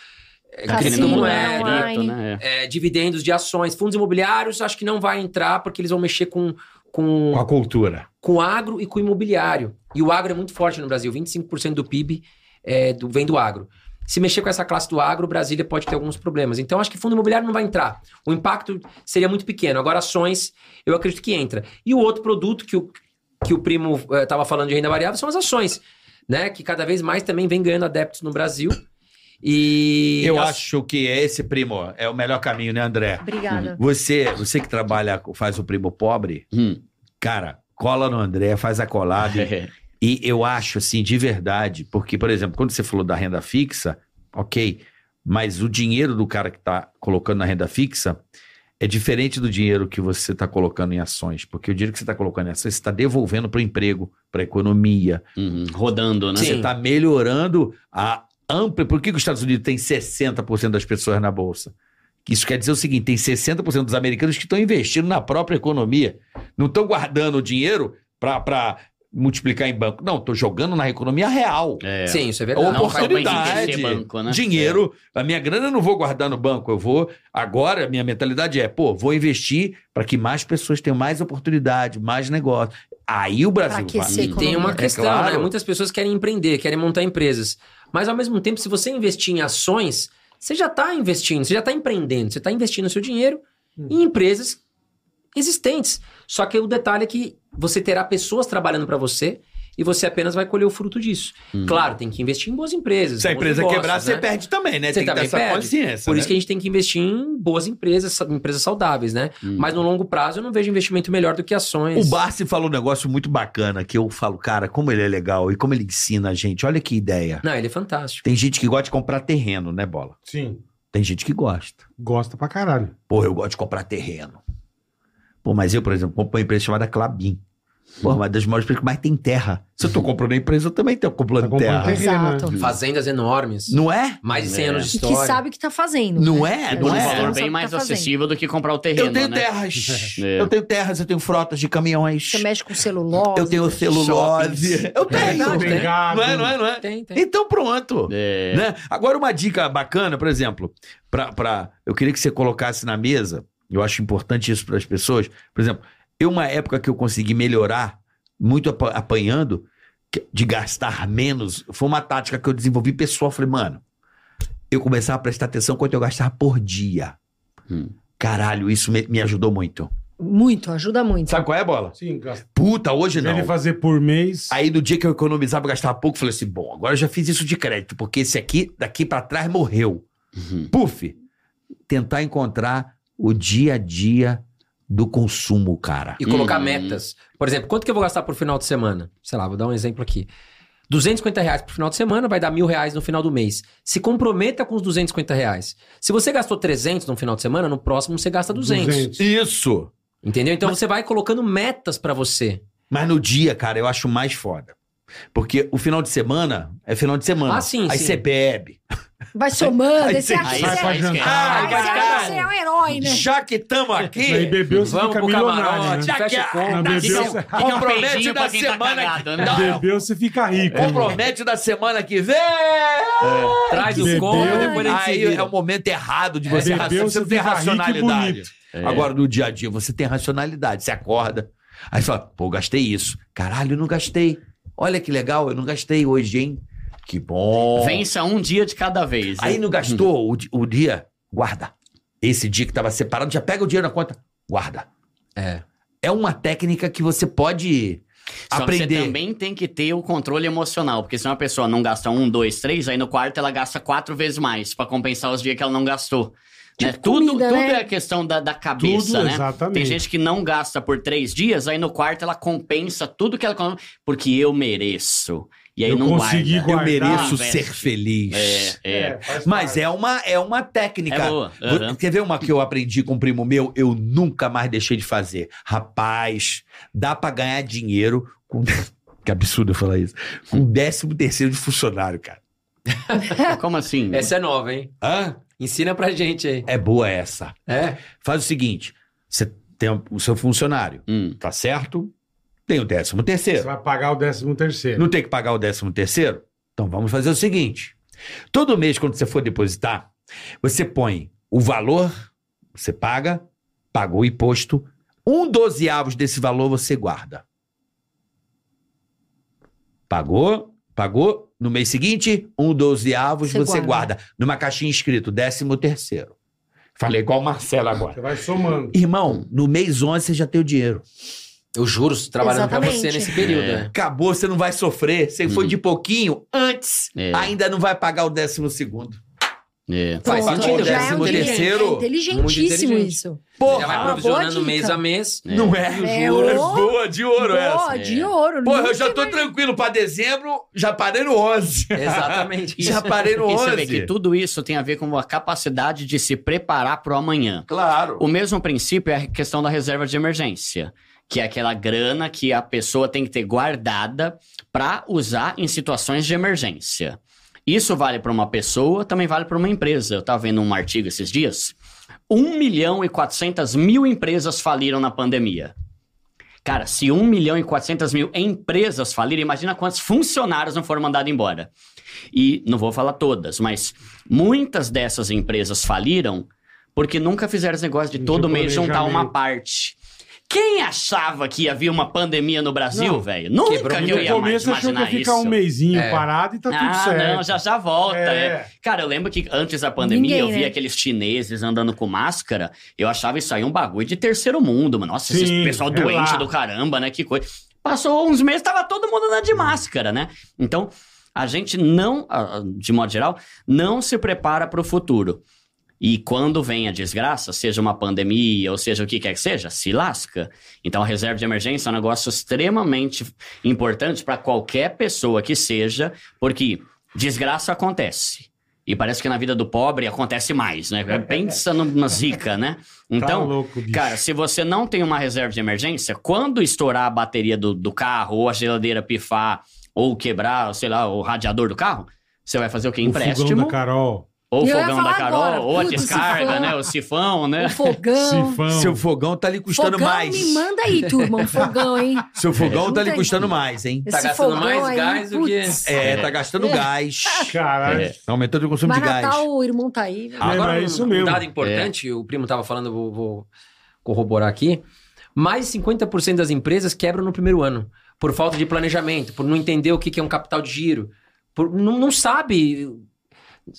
É, Cassino, criptomoeda, né? É. é, dividendos de ações, fundos imobiliários, acho que não vai entrar porque eles vão mexer com, Com com, a cultura. com agro e com imobiliário. E o agro é muito forte no Brasil, 25% do PIB é, do, vem do agro. Se mexer com essa classe do agro, Brasília pode ter alguns problemas. Então, acho que fundo imobiliário não vai entrar. O impacto seria muito pequeno. Agora, ações, eu acredito que entra. E o outro produto que o, que o primo estava falando de renda variável são as ações, né? Que cada vez mais também vem ganhando adeptos no Brasil. E Eu as- acho que esse, primo, é o melhor caminho, né, André? Obrigada. Você, você que trabalha, faz o primo pobre, Hum. cara, cola no André, faz a colada. [laughs] e eu acho, assim, de verdade, porque, por exemplo, quando você falou da renda fixa, ok, mas o dinheiro do cara que está colocando na renda fixa é diferente do dinheiro que você está colocando em ações, porque o dinheiro que você está colocando em ações, você está devolvendo para o emprego, para a economia, Uhum, Rodando, né? você está melhorando a ampla. Por que, que os Estados Unidos tem 60% das pessoas na Bolsa? Isso quer dizer o seguinte: tem 60% dos americanos que estão investindo na própria economia. Não estão guardando o dinheiro para multiplicar em banco. Não, estou jogando na economia real. É. Sim, isso é verdade. Não Oportunidade. enriquecer banco, né? Dinheiro, a minha grana eu não vou guardar no banco, eu vou. Agora, a minha mentalidade é, pô, vou investir para que mais pessoas tenham mais oportunidade, mais negócio. Aí o Brasil vai. E tem uma É questão, claro. né? Muitas pessoas querem empreender, querem montar empresas. Mas ao mesmo tempo, se você investir em ações, você já está investindo, você já está empreendendo, você está investindo seu dinheiro em empresas existentes. Só que o detalhe é que você terá pessoas trabalhando para você e você apenas vai colher o fruto disso. Claro, tem que investir em boas empresas. Se a empresa negócios, quebrar, você né? perde também, né? Você tem que ter também essa perde. consciência. Por né? isso que a gente tem que investir em boas empresas, sa- empresas saudáveis, né? Hum. Mas no longo prazo eu não vejo investimento melhor do que ações. O Barsi falou um negócio muito bacana que eu falo, cara, como ele é legal e como ele ensina a gente. Olha que ideia. Não, ele é fantástico. Tem gente que gosta de comprar terreno, né, Bola? Sim. Tem gente que gosta. Gosta pra caralho. Pô, eu gosto de comprar terreno. Pô, mas eu, por exemplo, compro uma empresa chamada Clabin. Pô, uma das maiores empresas que mais tem terra. Se eu tô comprando a empresa, eu também tô comprando Tá comprando terra. terreno. Exato. Fazendas enormes. Não é? Mais de 100 É. anos de E que história. sabe o que tá fazendo. Não né? é? Que Não Um é? gente valor sabe bem mais tá acessível do que comprar o terreno, Eu tenho né? terras. [laughs] É. Eu tenho terras, eu tenho frotas de caminhões. Você mexe com celulose. Eu tenho celulose. Eu tenho. verdade, Tem. Não é, não é, não é? Tem, tem. Então pronto. É. Né? Agora, uma dica bacana, por exemplo, pra, pra, eu queria que você colocasse na mesa, eu acho importante isso para as pessoas. Por exemplo, eu, uma época que eu consegui melhorar, muito apa- apanhando, de gastar menos, foi uma tática que eu desenvolvi pessoal. Eu Falei, mano, eu começava a prestar atenção quanto eu gastava por dia. Hum. Caralho, isso me, me ajudou muito. Muito, ajuda muito. Sabe qual é, bola? Sim, gasta. Puta, hoje não. vez de fazer por mês. Aí no dia que eu economizava, eu gastava pouco, eu falei assim: bom, agora eu já fiz isso de crédito, porque esse aqui, daqui pra trás, morreu. Uhum. Puf! Tentar encontrar o dia a dia do consumo, cara. E colocar Hum. metas. Por exemplo, quanto que eu vou gastar por final de semana? Sei lá, vou dar um exemplo aqui. 250 reais por final de semana vai dar mil reais no final do mês. Se comprometa com os 250 reais. Se você gastou 300 no final de semana, no próximo você gasta 200. 200. Isso! Entendeu? Então você vai colocando metas pra você. Mas no dia, cara, eu acho mais foda. Porque o final de semana é final de semana. Ah, sim, Aí sim. você bebe. Vai somando. Aí esse você aqui, pra jantar. Ah, você acha que você é um herói, né? Já que estamos Aí aqui, bebeu, você Vamos fica pro milionário, camarote, né? Já que- é é Compromete da tá semana cagado, que- né? Não. Bebeu, você fica rico. compromete da semana que vem. Traz o Bebeu. combo e depois a Aí é o momento errado de você, você você não tem racionalidade. Agora, no dia a dia, você tem racionalidade. Você acorda, aí fala, pô, gastei isso. Caralho, eu não gastei. Olha que legal, eu não gastei hoje, hein? Que bom. Vença um dia de cada vez. Aí não gastou o, o dia, guarda. Esse dia que tava separado, já pega o dinheiro na conta, guarda. É. É uma técnica que você pode Só que aprender. você também tem que ter o controle emocional, porque se uma pessoa não gasta um, dois, três, aí no quarto ela gasta quatro vezes mais pra compensar os dias que ela não gastou. né? Tudo, comida, tudo né? é questão da, da cabeça, Tudo, né? exatamente. Tem gente que não gasta por três dias, aí no quarto ela compensa tudo que ela porque eu mereço. E aí Eu não consegui guarda. Eu guardar, mereço veste. ser feliz. É, é. faz Mas é uma, é uma técnica. É boa, aham. Quer ver uma que eu aprendi com um primo meu? Eu nunca mais deixei de fazer. Rapaz, dá pra ganhar dinheiro com. [laughs] que absurdo eu falar isso. Com décimo terceiro de funcionário, cara. [laughs] Como assim? Essa é nova, hein? Hã? Ensina pra gente aí. É boa essa. É? Faz o seguinte: você tem o seu funcionário, Hum. tá certo? Tem o décimo Você terceiro. vai pagar o décimo terceiro. Não tem que pagar o décimo terceiro? Então vamos fazer o seguinte: todo mês, quando você for depositar, você põe o valor, você paga, pagou o imposto, um dozeavos desse valor você guarda. Pagou, pagou, no mês seguinte, um dozeavos Você você guarda. guarda. Numa caixinha escrito décimo terceiro. Falei igual o Marcelo agora. Você vai somando. Irmão, no mês 11 você já tem o dinheiro. Eu juro, trabalhando pra Exatamente. você nesse período, É. né? Acabou, você não vai sofrer. Você foi Uhum. de pouquinho, antes, É. ainda não vai pagar o décimo segundo. É. Faz Pronto, sentido, já é terceiro, é inteligentíssimo isso. Já vai boa provisionando mês a mês. Não é? É, Juro. ô. Boa, de ouro essa. Boa, de ouro. Pô, eu já tô vai- tranquilo pra dezembro, já parei no 11. Exatamente. [laughs] Já parei no E 11. você vê que tudo isso tem a ver com a capacidade de se preparar para o amanhã. Claro. O mesmo princípio é a questão da reserva de emergência, que é aquela grana que a pessoa tem que ter guardada para usar em situações de emergência. Isso vale para uma pessoa, também vale para uma empresa. Eu estava vendo um artigo esses dias. 1 milhão e 400 mil empresas faliram na pandemia. Cara, se 1 milhão e 400 mil empresas falirem, imagina quantos funcionários não foram mandados embora. E não vou falar todas, mas muitas dessas empresas faliram porque nunca fizeram esse negócio de todo mês juntar uma parte. Quem achava que ia vir uma pandemia no Brasil, velho? Nunca Quebrou que eu No ia mais começo achou que ia imaginar ficar isso. um mêsinho É. parado e tá tudo ah, certo. não, já já volta. É. é. Cara, eu lembro que antes da pandemia Ninguém, eu via né? aqueles chineses andando com máscara. Eu achava isso aí um bagulho de terceiro mundo, mano. Nossa, esse Sim, pessoal é doente lá. do caramba, né? Que coisa. Passou uns meses, tava todo mundo andando de máscara, né? Então, a gente não, ah, de modo geral, não se prepara para o futuro. E quando vem a desgraça, seja uma pandemia ou seja o que quer que seja, se lasca. Então a reserva de emergência é um negócio extremamente importante para qualquer pessoa que seja, porque desgraça acontece. E parece que na vida do pobre acontece mais, né? Pensa numa zica, né? [laughs] Então, tá louco. Cara, se você não tem uma reserva de emergência, quando estourar a bateria do, do carro, ou a geladeira pifar, ou quebrar, sei lá, o radiador do carro, você vai fazer o quê? o fogão Empréstimo. da Carol. Ou o fogão da Carol, agora, ou a putz, descarga, sifão. né? O sifão, né? O fogão. Sifão. Seu fogão tá lhe custando fogão, mais. me manda aí, turma, um fogão, hein? [laughs] Seu fogão tá lhe custando mais, hein? Tá Esse gastando fogão mais aí, gás do que- putz. É, tá gastando gás. Caralho. É. Tá aumentando o consumo Vai de gás. Natal, o irmão tá aí. Agora, é um, isso um mesmo. dado importante, o primo tava falando, eu vou, vou corroborar aqui. Mais de 50% das empresas quebram no primeiro ano. Por falta de planejamento, por não entender o que que é um capital de giro. Por, não, não sabe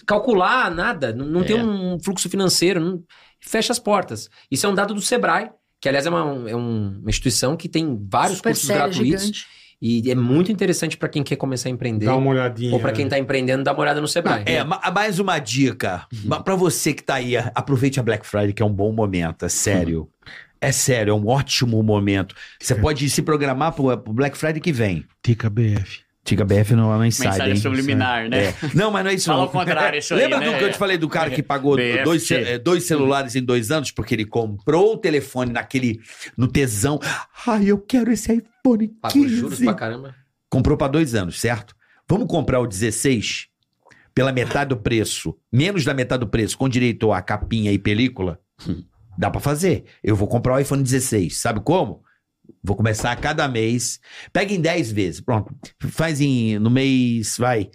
calcular nada, não, não É. tem um fluxo financeiro, não- fecha as portas. Isso é um dado do Sebrae, que aliás é uma, é um- uma instituição que tem vários Super cursos sério, gratuitos. gigante. E é muito interessante para quem quer começar a empreender. Dá uma olhadinha. Ou para quem tá empreendendo, dá uma olhada no Sebrae. É, ma- mais uma dica. Ma- Pra você que tá aí, aproveite a Black Friday, que é um bom momento, é sério. É sério, é um ótimo momento. Você pode se programar pro, pro Black Friday que vem. Tica BF. Tica BF não é uma insider, Mensagem hein? subliminar, né? É. Não, mas não é isso Fala não. o contrário, isso aí, Lembra né? do que eu te falei do cara que pagou dois, eh, dois celulares em dois anos porque ele comprou o telefone naquele, no tesão. Ai, eu quero esse iPhone Pagou 15. juros pra caramba. Comprou para dois anos, certo? Vamos comprar o 16 pela metade do preço, menos da metade do preço, com direito a capinha e película? Dá para fazer. Eu vou comprar o iPhone 16. Sabe como? Vou começar a cada mês. Pega em 10 vezes. Pronto. Faz em, no mês, vai.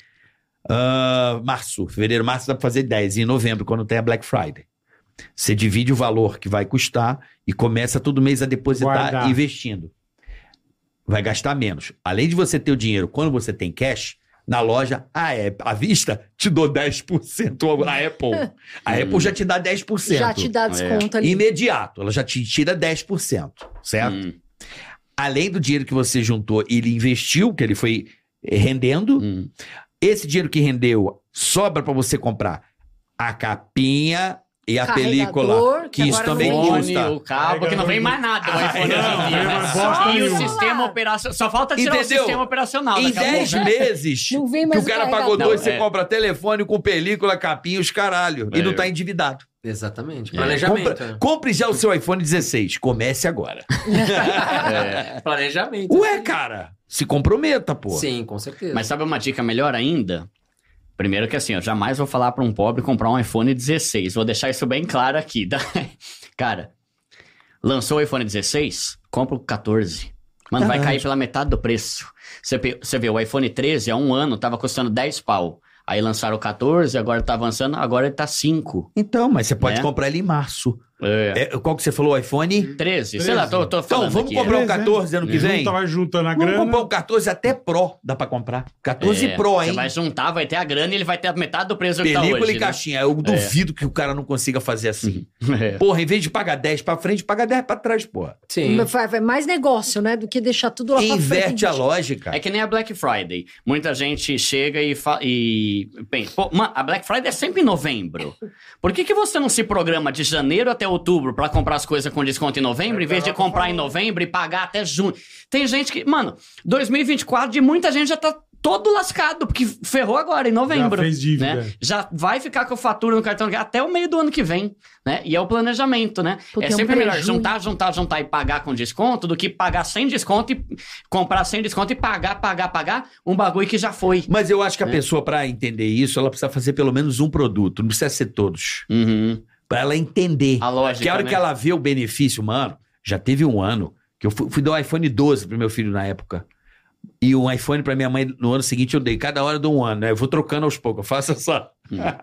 ah, março, fevereiro, março dá pra fazer 10. E em novembro, quando tem a Black Friday. Você divide o valor que vai custar e começa todo mês a depositar Guardar. investindo. Vai gastar menos. Além de você ter o dinheiro quando você tem cash, na loja, a Apple, à vista, te dou 10% a Apple. A Apple já te dá 10%. Já te dá desconto ali. Imediato, ela já te tira 10%, certo? Hum, Além do dinheiro que você juntou e ele investiu, que ele foi eh, rendendo, hum. esse dinheiro que rendeu sobra para você comprar a capinha e a película. Carregador, que isso também custa. o cabo, que não vem mais nada no iPhone não, E o sistema operacional. Só falta tirar Entendeu? o sistema operacional. Em daqui a pouco, 10 né? meses, Não vem que mais o cara o pagou dois, você É. compra telefone com película, capinha, os caralho. E É. não tá endividado. Exatamente. É. Planejamento. Compra- compre já o seu iPhone 16. Comece agora. [laughs] é. Planejamento. Ué, cara, se comprometa, pô. Sim, com certeza. Mas sabe uma dica melhor ainda? Primeiro que assim, eu jamais vou falar para um pobre comprar um iPhone 16. Vou deixar isso bem claro aqui. tá? [laughs] Cara, lançou o iPhone 16, compra o 14. Mano, vai cair pela metade do preço. Você, você vê, o iPhone 13 há um ano tava custando 10 pau. Aí lançaram o 14, agora tá avançando, agora ele tá 5. Então, mas você pode Né? comprar ele em março. É. É, qual que você falou, iPhone? 13, sei lá, tô, tô Então, falando vamos aqui. comprar um Beleza, 14 ano que vem? Junta, vai juntando a Vamos grana. comprar um 14 até Pro, dá pra comprar. 14 É, Pro, Você hein? vai juntar, vai ter a grana e ele vai ter metade do preço que tá Película hoje, e caixinha. Eu duvido que o cara não consiga fazer assim. né? [laughs] É. Porra, em vez de pagar 10 pra frente, paga 10 pra trás, porra. Sim. Vai, vai mais negócio, né? Do que deixar tudo lá pra Inverte frente. a lógica. É que nem a Black Friday. Muita gente chega e, fa- e pensa, pô, a Black Friday é sempre em novembro. Por que, que você não se programa de janeiro até outubro pra comprar as coisas com desconto em novembro, em vez de comprar em novembro e pagar até junho? Tem gente que, mano, 2024 de muita gente já tá todo lascado, porque ferrou agora em novembro. Já fez dívida. Né? Já vai ficar com fatura no cartão até o meio do ano que vem, né? E é o planejamento, né? Puta, é é um sempre melhor juntar, juntar, juntar e pagar com desconto do que pagar sem desconto e comprar sem desconto e pagar, pagar, pagar um bagulho que já foi. Mas eu acho que a É. pessoa, pra entender isso, ela precisa fazer pelo menos um produto. Não precisa ser todos. Uhum. Pra ela entender. A lógica, Que a hora né? que ela vê o benefício, mano, já teve um ano que eu fui, fui dar um iPhone 12 pro meu filho na época. E um iPhone pra minha mãe no ano seguinte eu dei. Cada hora eu dou um ano, né? Eu vou trocando aos poucos. Eu faço essa.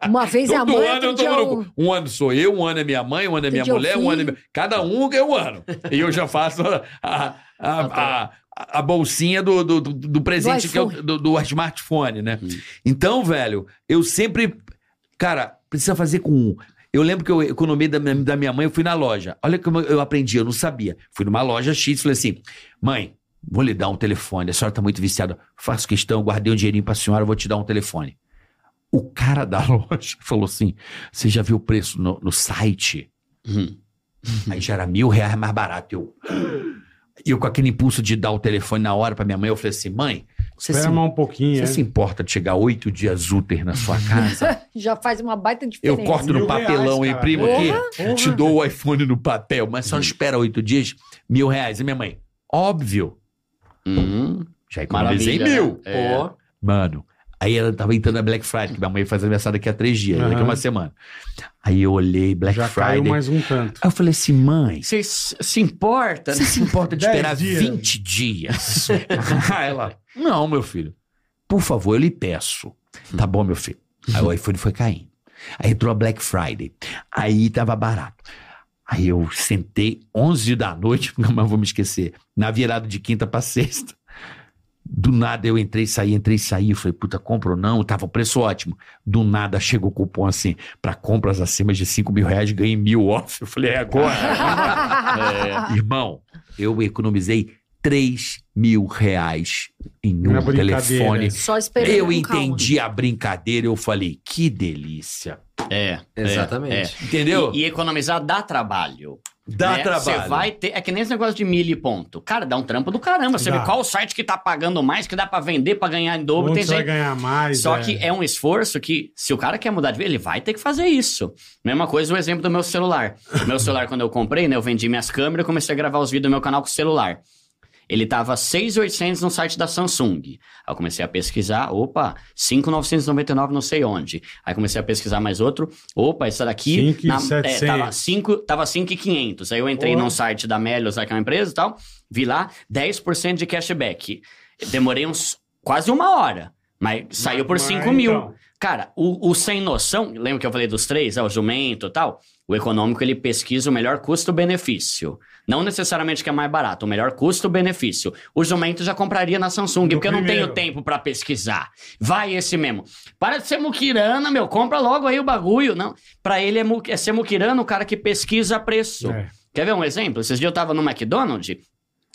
Uma vez é a Todo mãe, ano eu dia um, o... um ano sou eu, um ano é minha mãe, um ano é minha o mulher, um ano é filho. meu... Cada um é um ano. E eu já faço a, a, a, a- a bolsinha do, do, do- presente Do que é o- do, do smartphone, né? Hum. Então, velho, eu sempre. Cara, precisa fazer com. Eu lembro que eu economia da minha, da minha mãe, eu fui na loja. Olha como eu aprendi, eu não sabia. Fui numa loja X e falei assim: mãe, vou lhe dar um telefone. A senhora tá muito viciada. Faço questão, guardei um dinheirinho pra senhora, vou te dar um telefone. O cara da [laughs] loja falou assim: você já viu o preço no, no site? Uhum. Aí já era mil reais mais barato. Eu. [gasps] E eu com aquele impulso de dar o telefone na hora pra minha mãe, eu falei assim: mãe, você, Espera se, um pouquinho, você é. se importa de chegar oito dias úteis na sua casa? [laughs] Já faz uma baita Eu diferença. corto no papelão, reais, eu imprimo cara. aqui, Porra. te dou o iPhone no papel, mas só espera oito dias, mil reais. E minha mãe, óbvio, Uhum. já economizei Maravilha, mil. né? É. Mano, aí ela tava entrando na Black Friday, que minha mãe faz aniversário daqui a três dias, daqui a uma semana. Aí eu olhei Black Já Friday. caiu mais um tanto. Aí eu falei assim, mãe, Você se importa? você se importa de [laughs] esperar dias. 20 dias? [laughs] Aí ela, não, meu filho. Por favor, eu lhe peço. Tá bom, meu filho. Aí o iPhone foi caindo. Aí entrou a Black Friday. Aí tava barato. Aí eu sentei 11 da noite, [laughs] nunca mais vou me esquecer, na virada de quinta pra sexta. Do nada eu entrei, saí, entrei, saí. Eu falei, puta, compra ou não? Tava o preço ótimo. Do nada chegou o cupom assim, pra compras acima de 5 mil reais, ganhei mil off. Eu falei, é agora. [laughs] É. Irmão, eu economizei 3 mil reais em um telefone. Só esperando Eu entendi a brincadeira, eu falei, que delícia. É. Exatamente. é. Entendeu? E, e economizar dá trabalho. Dá né? trabalho. Você vai ter. É que nem esse negócio de milho e ponto. Cara, dá um trampo do caramba. Você Dá. vê qual site que tá pagando mais, que dá pra vender, pra ganhar em dobro. Onde Tem você vai ganhar mais? Só que é um esforço que, se o cara quer mudar de vida, ele vai ter que fazer isso. Mesma coisa o exemplo do meu celular. meu celular, quando eu comprei, né? Eu vendi minhas câmeras e comecei a gravar os vídeos do meu canal com o celular. Ele tava 6,800 no site da Samsung. Aí eu comecei a pesquisar, opa, 5,999 não sei onde. Aí comecei a pesquisar mais outro, opa, essa daqui... 5,700. é, tava 5, tava 5,500. Aí eu entrei Porra. num site da Melios, que é uma empresa e tal, vi lá 10% de cashback. Demorei uns quase uma hora, mas saiu por Mas, 5 mil. então, Cara, o, o sem noção, lembra que eu falei dos três, é o jumento e tal? O econômico, ele pesquisa o melhor custo-benefício. Não necessariamente que é mais barato, o melhor custo-benefício. O jumento já compraria na Samsung, Do porque eu não primeiro. tenho tempo pra pesquisar. Vai esse mesmo. Para de ser muquirana, meu, compra logo aí o bagulho. Não, pra ele é, mu- é ser muquirana o cara que pesquisa preço. É. Quer ver um exemplo? Esses dias eu tava no McDonald's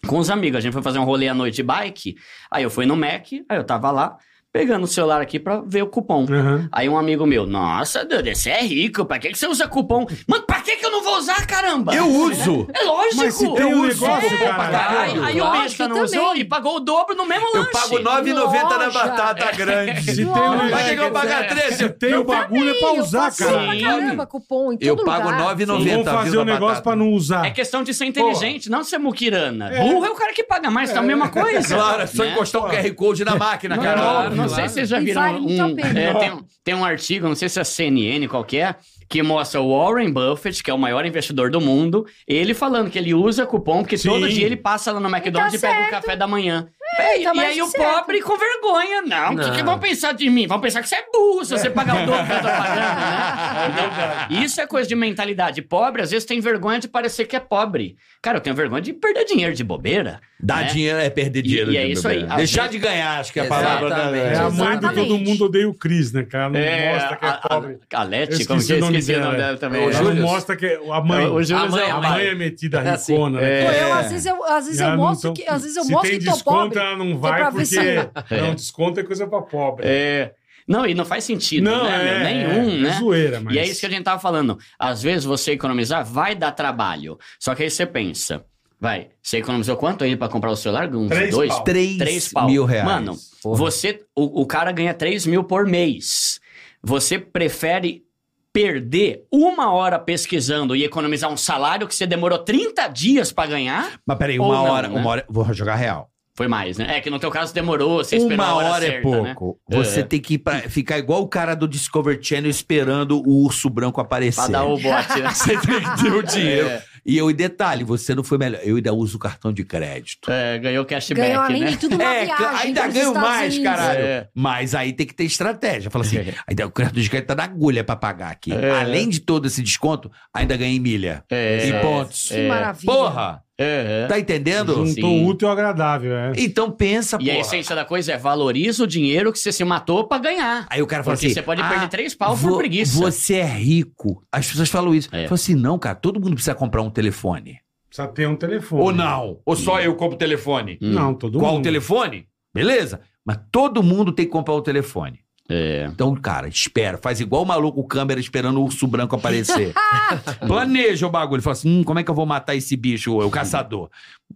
com os amigos, a gente foi fazer um rolê à noite de bike, aí eu fui no Mac, aí eu tava lá, pegando o celular aqui pra ver o cupom. Aham. Aí um amigo meu, nossa, Duda, você é rico, pra que, que você usa cupom? Mano, pra que, que eu não vou usar, caramba? Eu uso. É lógico! Mas se tem um uso negócio, cupom pra cara. Aí, aí o besta não eu usou também. e pagou o dobro no mesmo lanche. Eu pago R$ 9,90 na batata [laughs] grande. Se tem um Vai que eu pagar 13. Se tem o bagulho é pra Eu usar, cara. pra caramba, cupom em todo Eu pago lugar. R$ 9,90. Vamos fazer um negócio pra não usar. É questão de ser inteligente, não ser muquirana. É. Burro é o cara que paga mais, tá a mesma coisa. Claro, é só né? encostar um QR Code na máquina, cara. Não sei se vocês já E viram vale um, é, tem, um- tem um artigo, não sei se é CNN qualquer, que mostra o Warren Buffett, que é o maior investidor do mundo, ele falando que ele usa cupom, porque Sim. todo dia ele passa lá no McDonald's e, tá pega o café da manhã. É, e tá mais aí o certo. pobre com vergonha. Não, o que, que vão pensar de mim? Vão pensar que você é burro se você pagar o dobro que eu tô [laughs] pagando, né? Então, isso é coisa de mentalidade. Pobre, às vezes, tem vergonha de parecer que é pobre. Cara, eu tenho vergonha de perder dinheiro de bobeira. Dar né? dinheiro é perder dinheiro. e é de isso aí. beber. Às Deixar vezes- de ganhar, acho que é a palavra. Exatamente. É a mãe Exatamente. Todo Mundo Odeia o Cris, né, cara? Não É, mostra que é pobre. a, a Leti, Eu como que é? esqueci o nome dela, também. é. O Júlio. não mostra que é a mãe. O Júlio A mãe, é A a mãe é metida É ricona, né? É. eu, às vezes eu, E eu mostro que, às vezes eu Se mostro tem que tô pobre. Ela não é vai porque. se- Não, desconto é coisa pra pobre. É. Não, e não faz sentido, Não, né? meu? é, Nenhum, é, né? é zoeira, mas... E é isso que a gente tava falando. Às vezes você economizar vai dar trabalho. Só que aí você pensa, vai, você economizou quanto aí pra comprar o celular? Uns Três dois? pau. Três, Três pau. mil reais. Mano, Porra. você, o, o cara ganha 3 mil por mês. Você prefere perder uma hora pesquisando e economizar um salário que você demorou 30 dias pra ganhar? Mas peraí, uma não, hora, né? uma hora. Vou jogar real. Foi mais, né? É que no teu caso demorou, você esperou Uma hora, hora é certa, né? pouco. Você É. tem que ir pra, ficar igual o cara do Discovery Channel esperando o urso branco aparecer. Pra dar o bote, né? [laughs] Você tem que ter o dinheiro. É. E eu, e detalhe, você não foi melhor. Eu ainda uso o cartão de crédito. É, ganhou cashback, Ganhou além né? de tudo uma É, viagem ainda ganho mais, Unidos. caralho. É. Mas aí tem que ter estratégia. Fala assim, [laughs] ainda o cartão de crédito tá na agulha pra pagar aqui. É. Além de todo esse desconto, ainda ganhei milha. É. E pontos. Que maravilha. Porra! É, é. Tá entendendo? Juntou Sim. útil ao agradável, é. Então pensa, E a essência da coisa é valoriza o dinheiro que você se matou pra ganhar. Aí o cara fala Porque assim... você pode "Ah, perder três pau vo- por preguiça. Você é rico. As pessoas falam isso. É. Fala assim, não, cara, todo mundo precisa comprar um telefone. Precisa ter um telefone. Ou não. Ou só eu compro telefone. Hum. Não, todo Qual o mundo. telefone? Beleza. Mas todo mundo tem que comprar o telefone. É. Então, cara, espera. Faz igual o maluco, câmera esperando o urso branco aparecer. [laughs] Planeja o bagulho. Fala assim, hum, como é que eu vou matar esse bicho, o caçador?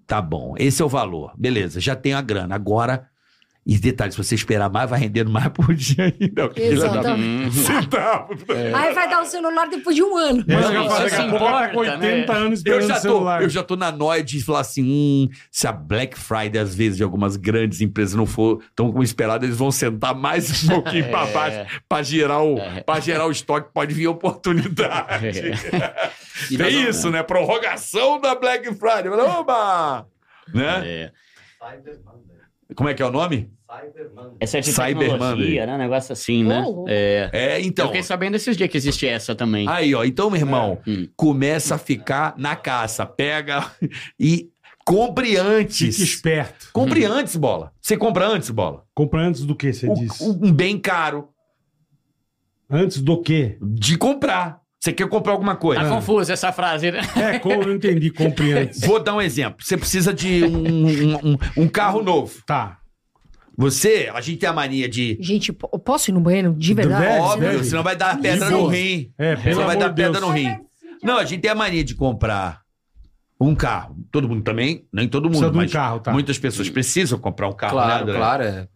Tá bom, esse é o valor. Beleza, já tenho a grana. Agora, e detalhe, se você esperar mais, vai rendendo mais por dia [laughs] ainda. Exatamente. Hum. [laughs] Centavo. Aí vai dar o celular depois de um ano. Mas Não, se daqui a pouco tá com importa, 80 né? anos Eu já, tô, celular. eu já tô na noia de falar assim: hum, se a Black Friday, às vezes, de algumas grandes empresas não for tão como esperado, eles vão sentar mais um [laughs] pouquinho pra baixo pra gerar, o, pra gerar o estoque, pode vir oportunidade. Tem nós- isso, né? Prorrogação da Black Friday. Oba! Né? É. Como é que é o nome? Essa é de Cyber tecnologia, Monday. né? Um negócio assim, né? É. É, Eu então. fiquei sabendo esses dias que existe essa também. Aí, ó. Então, meu irmão, Hum. começa a ficar na caça. Pega [laughs] e compre antes. Fique esperto. Compre antes, bola. Você compra antes, bola. Compra antes do que, você O- disse? um bem caro Antes do quê? de comprar. Você quer comprar alguma coisa? Tá confusa essa frase, né? É, como eu não entendi, compre antes. Vou dar um exemplo. Você precisa de um, um- um- um carro novo. Tá. Você, a gente tem a mania de. Gente, po- eu posso ir no banheiro? De verdade? Deve, Óbvio, deve. senão vai dar pedra no rim. É, pelo Senão vai amor dar de Deus. pedra no rim. Não, a gente tem a mania de comprar um carro. Todo mundo também, nem todo mundo, Precisa de um mas carro, tá. muitas pessoas precisam comprar um carro. né, Claro, André? claro. é.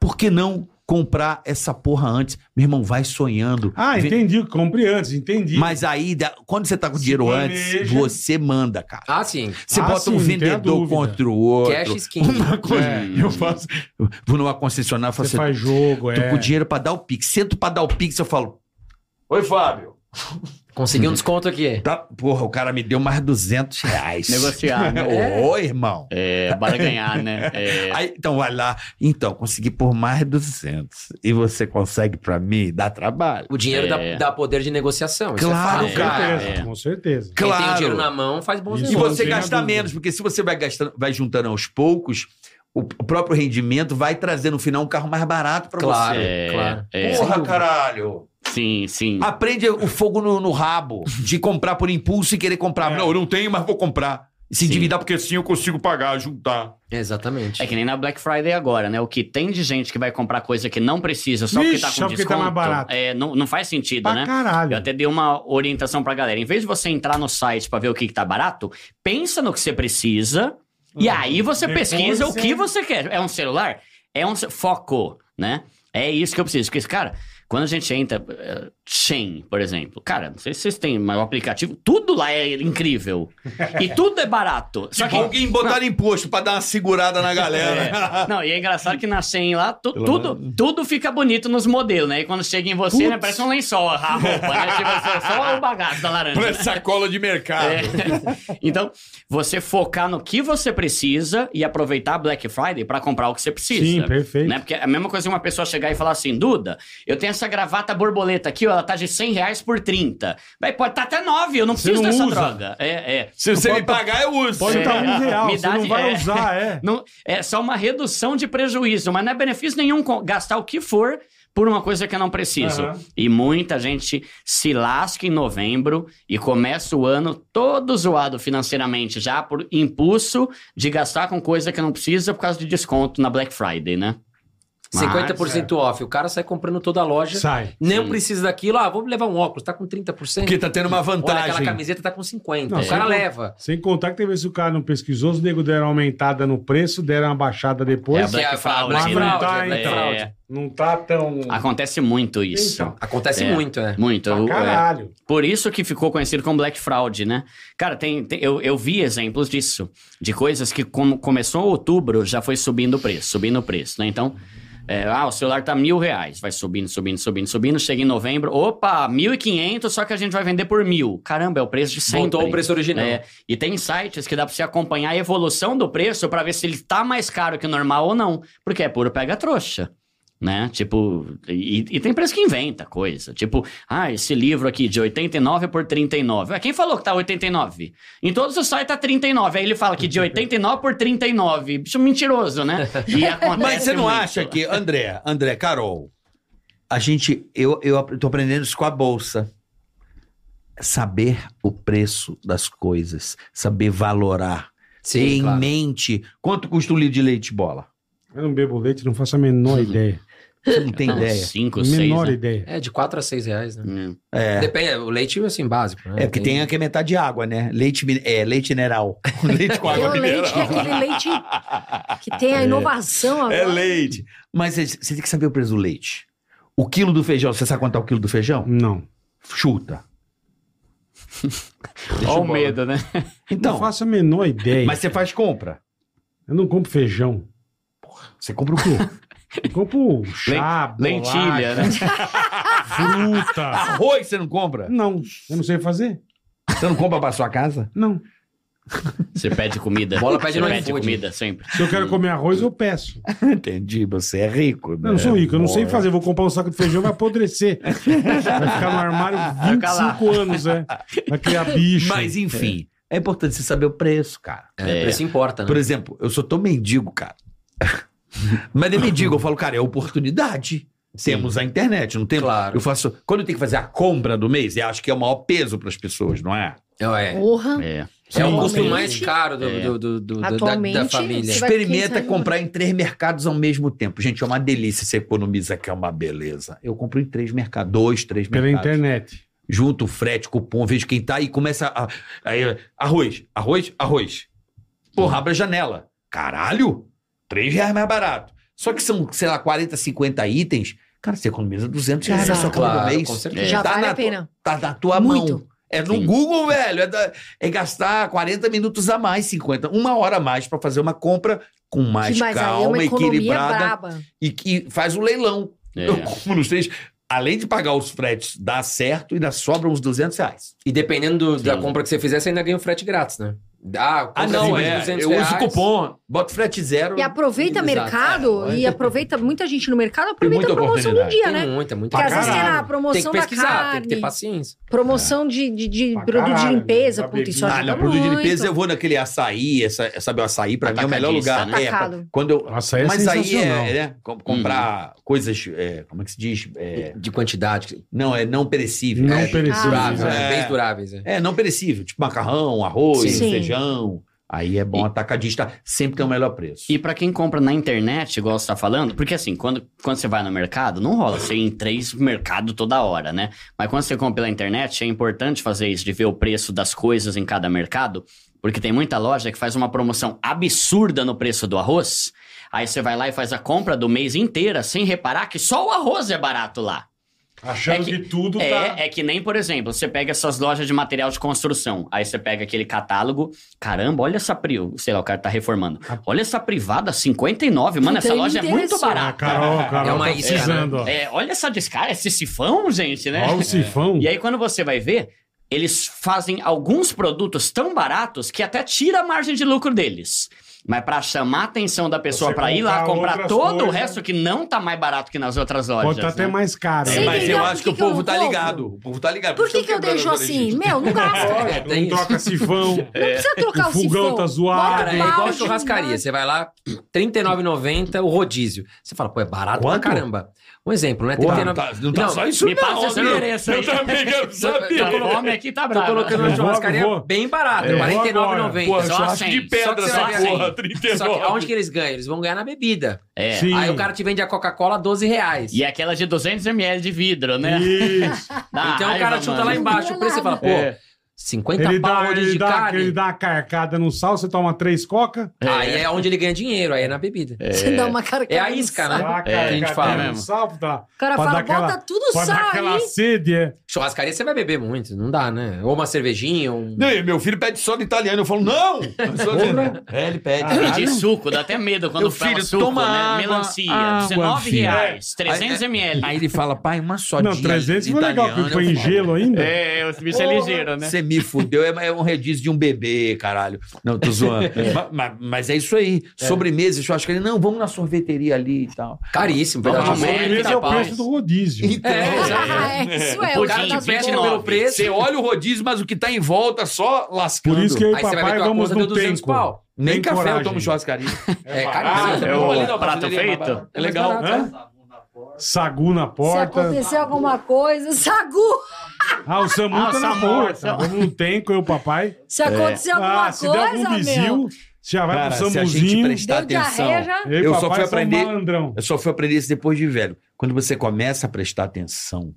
Por que não comprar essa porra antes? Meu irmão, vai sonhando. Ah, entendi. Compre antes, entendi. Mas aí, quando você tá com Se dinheiro planeja. antes, você manda, cara. Ah, sim. Você Ah, bota sim, um não tem a vendedor contra o outro. Cash skin. Uma [laughs] coisa. É. Eu faço. eu Vou numa concessionária e falo Você assim: faz jogo, tô é. com dinheiro pra dar o Pix. Sento pra dar o Pix, eu falo. Oi, Fábio. Consegui um desconto aqui. Tá, porra, o cara me deu mais 200 reais. Negociar, né? [laughs] Ô, irmão. É, para ganhar, né? [laughs] É. Aí, então vai lá. Então, consegui por mais 200. E você consegue pra mim? Dá trabalho. O dinheiro É. dá, dá poder de negociação. isso é Claro, fato. Com cara. certeza, É. com certeza. Quem tem Claro. o dinheiro na mão faz bons Isso E negócios. você tenho gasta menos, porque se você vai gastando, vai juntando aos poucos, o próprio rendimento vai trazer no final um carro mais barato pra Claro, você. É, claro. é. Porra, caralho. Sim, sim. Aprende o fogo no, no rabo de comprar por impulso e querer comprar. É. Não, eu não tenho, mas vou comprar. E se Sim. endividar porque assim eu consigo pagar, juntar. Exatamente. É que nem na Black Friday agora, né? O que tem de gente que vai comprar coisa que não precisa só porque tá com só porque tá desconto. mais barato. É, não, não faz sentido, Pra né? caralho. Eu até dei uma orientação pra galera. Em vez de você entrar no site pra ver o que, que tá barato, pensa no que você precisa e aí você pesquisa o você- que você quer. É um celular? É um ce- foco, né? É isso que eu preciso. Porque, cara, quando a gente entra, Shein, por exemplo, cara, não sei se vocês têm, mas o aplicativo, tudo lá é incrível. E [laughs] tudo é barato. Só que Alguém botar imposto pra dar uma segurada na galera. [laughs] É. Não, e é engraçado que na Shein lá, tu- tudo, tudo fica bonito nos modelos, né? E quando chega em você, né, parece um lençol a roupa, né? Tipo, assim, só o bagaço da laranja. Parece né? sacola de mercado. É. [laughs] Então, você focar no que você precisa e aproveitar Black Friday pra comprar o que você precisa. Sim, perfeito. Né? Porque é a mesma coisa que uma pessoa chegar e falar assim, Duda, eu tenho essa gravata borboleta aqui, ó, ela tá de 100 reais por 30. Vai, pode tá até 9, eu não Você preciso não dessa usa. droga. É, é. Se você me tá- pagar, eu uso. Pode É. estar um real, Me você dá não vai é. usar, é. [laughs] Não, é só uma redução de prejuízo, mas não é benefício nenhum gastar o que for por uma coisa que eu não preciso. Aham. E muita gente se lasca em novembro e começa o ano todo zoado financeiramente, já por impulso de gastar com coisa que não precisa por causa de desconto na Black Friday, né? Mas, 50% off. O cara sai comprando toda a loja. Sai. Não Sim. precisa daquilo. Ah, vou levar um óculos. Tá com 30%. Porque tá tendo uma Olha, vantagem. aquela camiseta tá com 50%. Não, o cara sem- leva. Sem contar que teve vezes o cara não pesquisou, os nego deram uma aumentada no preço, deram uma baixada É a depois. É Black a Fraud, Mas não tá, é então. Fraud. É, Não tá tão. acontece muito isso. Então, Acontece É. muito, é. Muito. pra é, caralho. Por isso que ficou conhecido como Black Fraud, né? Cara, tem, tem- eu, eu vi exemplos disso. De coisas que como começou em outubro, já foi subindo o preço, subindo o preço, né? Então, é, ah, o celular tá mil reais. Vai subindo, subindo, subindo, subindo. Chega em novembro, opa, mil e quinhentos, só que a gente vai vender por mil. Caramba, é o preço de sempre. Voltou o preço original. É, e tem sites que dá pra você acompanhar a evolução do preço pra ver se ele tá mais caro que o normal ou não. Porque é puro pega-trouxa. Né? Tipo, e, e tem preço que inventa coisa. Tipo, ah, esse livro aqui de 89 por 39. Ué, quem falou que tá 89? Em todos os sites tá 39. Aí ele fala que de 89 por 39. Bicho mentiroso, né? E [laughs] acontece Mas você não muito. acha que, André, André, Carol, a gente, eu, eu tô aprendendo isso com a bolsa. Saber o preço das coisas, saber valorar, ter Sim, em claro. mente quanto custa um litro de leite bola. Eu não bebo leite, não faço a menor [laughs] ideia. Você não tem Ah, ideia. Cinco, seis. menor né? ideia. É, de 4 a 6 reais, né? Hum. É. Depende, o leite, assim, básico. Né? É, porque tem aqui metade de água, né? Leite, é, leite mineral. [laughs] leite com Tem água o leite, que é mineral. aquele leite que tem a inovação agora. É leite. Mas você tem que saber o preço do leite. O quilo do feijão, você sabe quanto é o quilo do feijão? Não. Chuta. [laughs] Olha o medo, né? Então, não faço a menor ideia. mas você faz compra. Eu não compro feijão. Você compra o quê? [laughs] Eu compro chá, Lentilha, né? [laughs] fruta. Arroz você não compra? Não, eu não sei fazer. Você não compra pra sua casa? Não. Você pede comida. Bola pede Você pede comida sempre. Se eu quero comer arroz, eu peço. Entendi, você é rico. Eu não sou rico, eu não sei fazer. Vou comprar um saco de feijão, vai apodrecer. Vai ficar no armário ficar 25 anos, é. Vai criar bicho. Mas enfim, é. importante você saber o preço, cara. É, É. preço importa, né? Por exemplo, eu sou tão mendigo, cara. Mas é mendigo, eu falo, cara, é oportunidade. Temos a internet, não temos? Claro. Eu faço. Quando eu tenho que fazer a compra do mês, eu acho que é o maior peso para as pessoas, não é? É, Porra. É. é o Sim, custo sim. mais caro do, É. do, do- do- da- da, família. Experimenta comprar em três mercados ao mesmo tempo. Gente, é uma delícia. Você economiza, que é uma beleza. Eu compro em três mercados, dois, três Pela mercados. internet. Junto frete, cupom, vejo quem tá e começa a. Aí, arroz, arroz, arroz. Porra, abre a janela. Caralho! Três reais mais barato. Só que são, sei lá, 40, 50 itens. Cara, você economiza 200 reais na sua conta do mês. com certeza. Já Tá vale na a pena. Tá na tua Muito. mão. É no Sim. Google, velho. É, da- é gastar 40 minutos a mais, 50. Uma hora a mais pra fazer uma compra com mais aí é calma, economia equilibrada. braba. E que faz o leilão. É. Eu compro nos três. Além de pagar os fretes, dá certo e ainda sobra uns 200 reais. E dependendo do- da Sim. compra que você fizer, você ainda ganha o frete grátis, né? Ah, Ah, não, de é. 200 Eu uso reais. cupom, boto frete zero. E aproveita Exato. mercado, É, e aproveita muita gente no mercado, aproveita a promoção do dia, Tem né? muita, muita. Porque às vezes tem a caralho. Tem que promoção da carne, tem que ter paciência. promoção de, de, de Pra produto de limpeza, puta, isso. Ah, ajuda não, produto de limpeza eu vou naquele açaí, essa, sabe, o açaí pra mim é o melhor lugar. né? É, Atacado. quando eu, Nossa, aí é mas aí é, né, com- comprar coisas, é, como é que se diz? É, De quantidade. não, é não perecível. Não é, perecível. Durável, É. né? Bens duráveis. É. É, não perecível, tipo macarrão, arroz, Sim. feijão. Aí é bom E- atacadista, sempre tem o melhor preço. E pra quem compra na internet, igual você tá falando, porque assim, quando, quando você vai no mercado, não rola você ir em três mercados toda hora, né? Mas quando você compra pela internet, é importante fazer isso, de ver o preço das coisas em cada mercado, porque tem muita loja que faz uma promoção absurda no preço do arroz, aí você vai lá e faz a compra do mês inteira sem reparar que só o arroz é barato lá. Achando É que, que- tudo tá. É, é que nem, por exemplo, você pega essas lojas de material de construção, aí você pega aquele catálogo, caramba, olha essa, pri... sei lá, o cara tá reformando. Olha essa privada, 59, mano, essa loja é muito. Ah, barata. Carol, Carol, É uma tá isca, precisando, ó. É, olha essa descara, esse sifão, gente, né? Olha o sifão. E aí, quando você vai ver, eles fazem alguns produtos tão baratos que até tira a margem de lucro deles. Mas pra chamar a atenção da pessoa pra ir lá comprar todo o coisas. resto que não tá mais barato que nas outras lojas. Pode estar até né? mais caro. Né? Mas eu por acho que que o que eu povo não tá ligado. O povo tá ligado. Por que, isso que eu quebrando deixo as assim? Meu, não gasta. [laughs] É, Não isso. troca sifão. [laughs] Não precisa trocar O o, fogão sifão. tá zoado. Cara, é igual churrascaria. Você vai lá, R$ 39,90 o rodízio. Você fala, pô, é barato Quanto? pra caramba. Um exemplo, né? Porra, 39... não tá, não tá só isso Me não, passa esse meu. endereço aí. Eu também quero saber. Tá com fome aqui, tá Tô bravo. colocando uma Eu churrascaria bem barata, Eu vou R$ agora. 49,90. Porra, Só churrasco de pedra que essa porra, assim. 39. Só que aonde que eles ganham? Eles vão ganhar na bebida. É. Sim. Aí o cara te vende a Coca-Cola a 12 reais. E aquela de 200ml de vidro, né? Isso. [laughs] Dá Então o cara chuta mano. lá embaixo o preço e fala, pô, É. 50 Ele pau dá, ele, de dá, carne. ele dá uma carcada no sal, você toma três coca. Aí é onde ele ganha dinheiro, aí é na bebida. [laughs] Você dá uma cara É a isca, né? Dá É, que a gente carcada fala mesmo. sal, tá? O cara Pra fala, dar aquela- bota tudo Pra dar sal aquela aí. sede, é. Churrascaria você vai beber muito, não dá, né? Ou uma cervejinha, um... Não, e meu filho pede soda italiana. Eu falo, não! [laughs] De- É, ele pede. Pedir suco, dá até medo quando Meu fala filho, suco, toma né? água, Melancia, água, 19 filho. reais, 300 ml. Aí ele fala, pai, uma sodinha Não, 300 foi legal, italiana. que foi em gelo ainda. É, o bicho é ligeiro, né? Me fudeu, é, é um redízio de um bebê, caralho. Não, tô zoando. [laughs] Ma- ma- Mas, é isso aí. Sobremesa, eu acho que ele, não, vamos na sorveteria ali e tal. Caríssimo, no A sobremesa é o preço do rodízio. É, exato. Ah, é, isso é, o cara tá Te 29. pelo preço. Você olha o rodízio, mas o que tá em volta só lascando. Por isso que eu o Aí você vai ver papai vamos deu no 200 tempo. pau. Nem Tem café eu coragem. tomo churrascaria. É, Ah, caríssimo. é o na prato pastelaria, feito? mais barato. É legal. Sagu na Se porta. acontecer alguma coisa, sagu. Ah, o Samu Ah, tá na Samu, porta. Tempo, eu e o papai. Se acontecer alguma Ah, se der algum coisa, bizil, meu. você já vai Cara, pro se a gente Samuzinho. prestar atenção. diarreia. Eu, e só fui aprender-. Eu só fui aprender isso depois de velho. Quando você começa a prestar atenção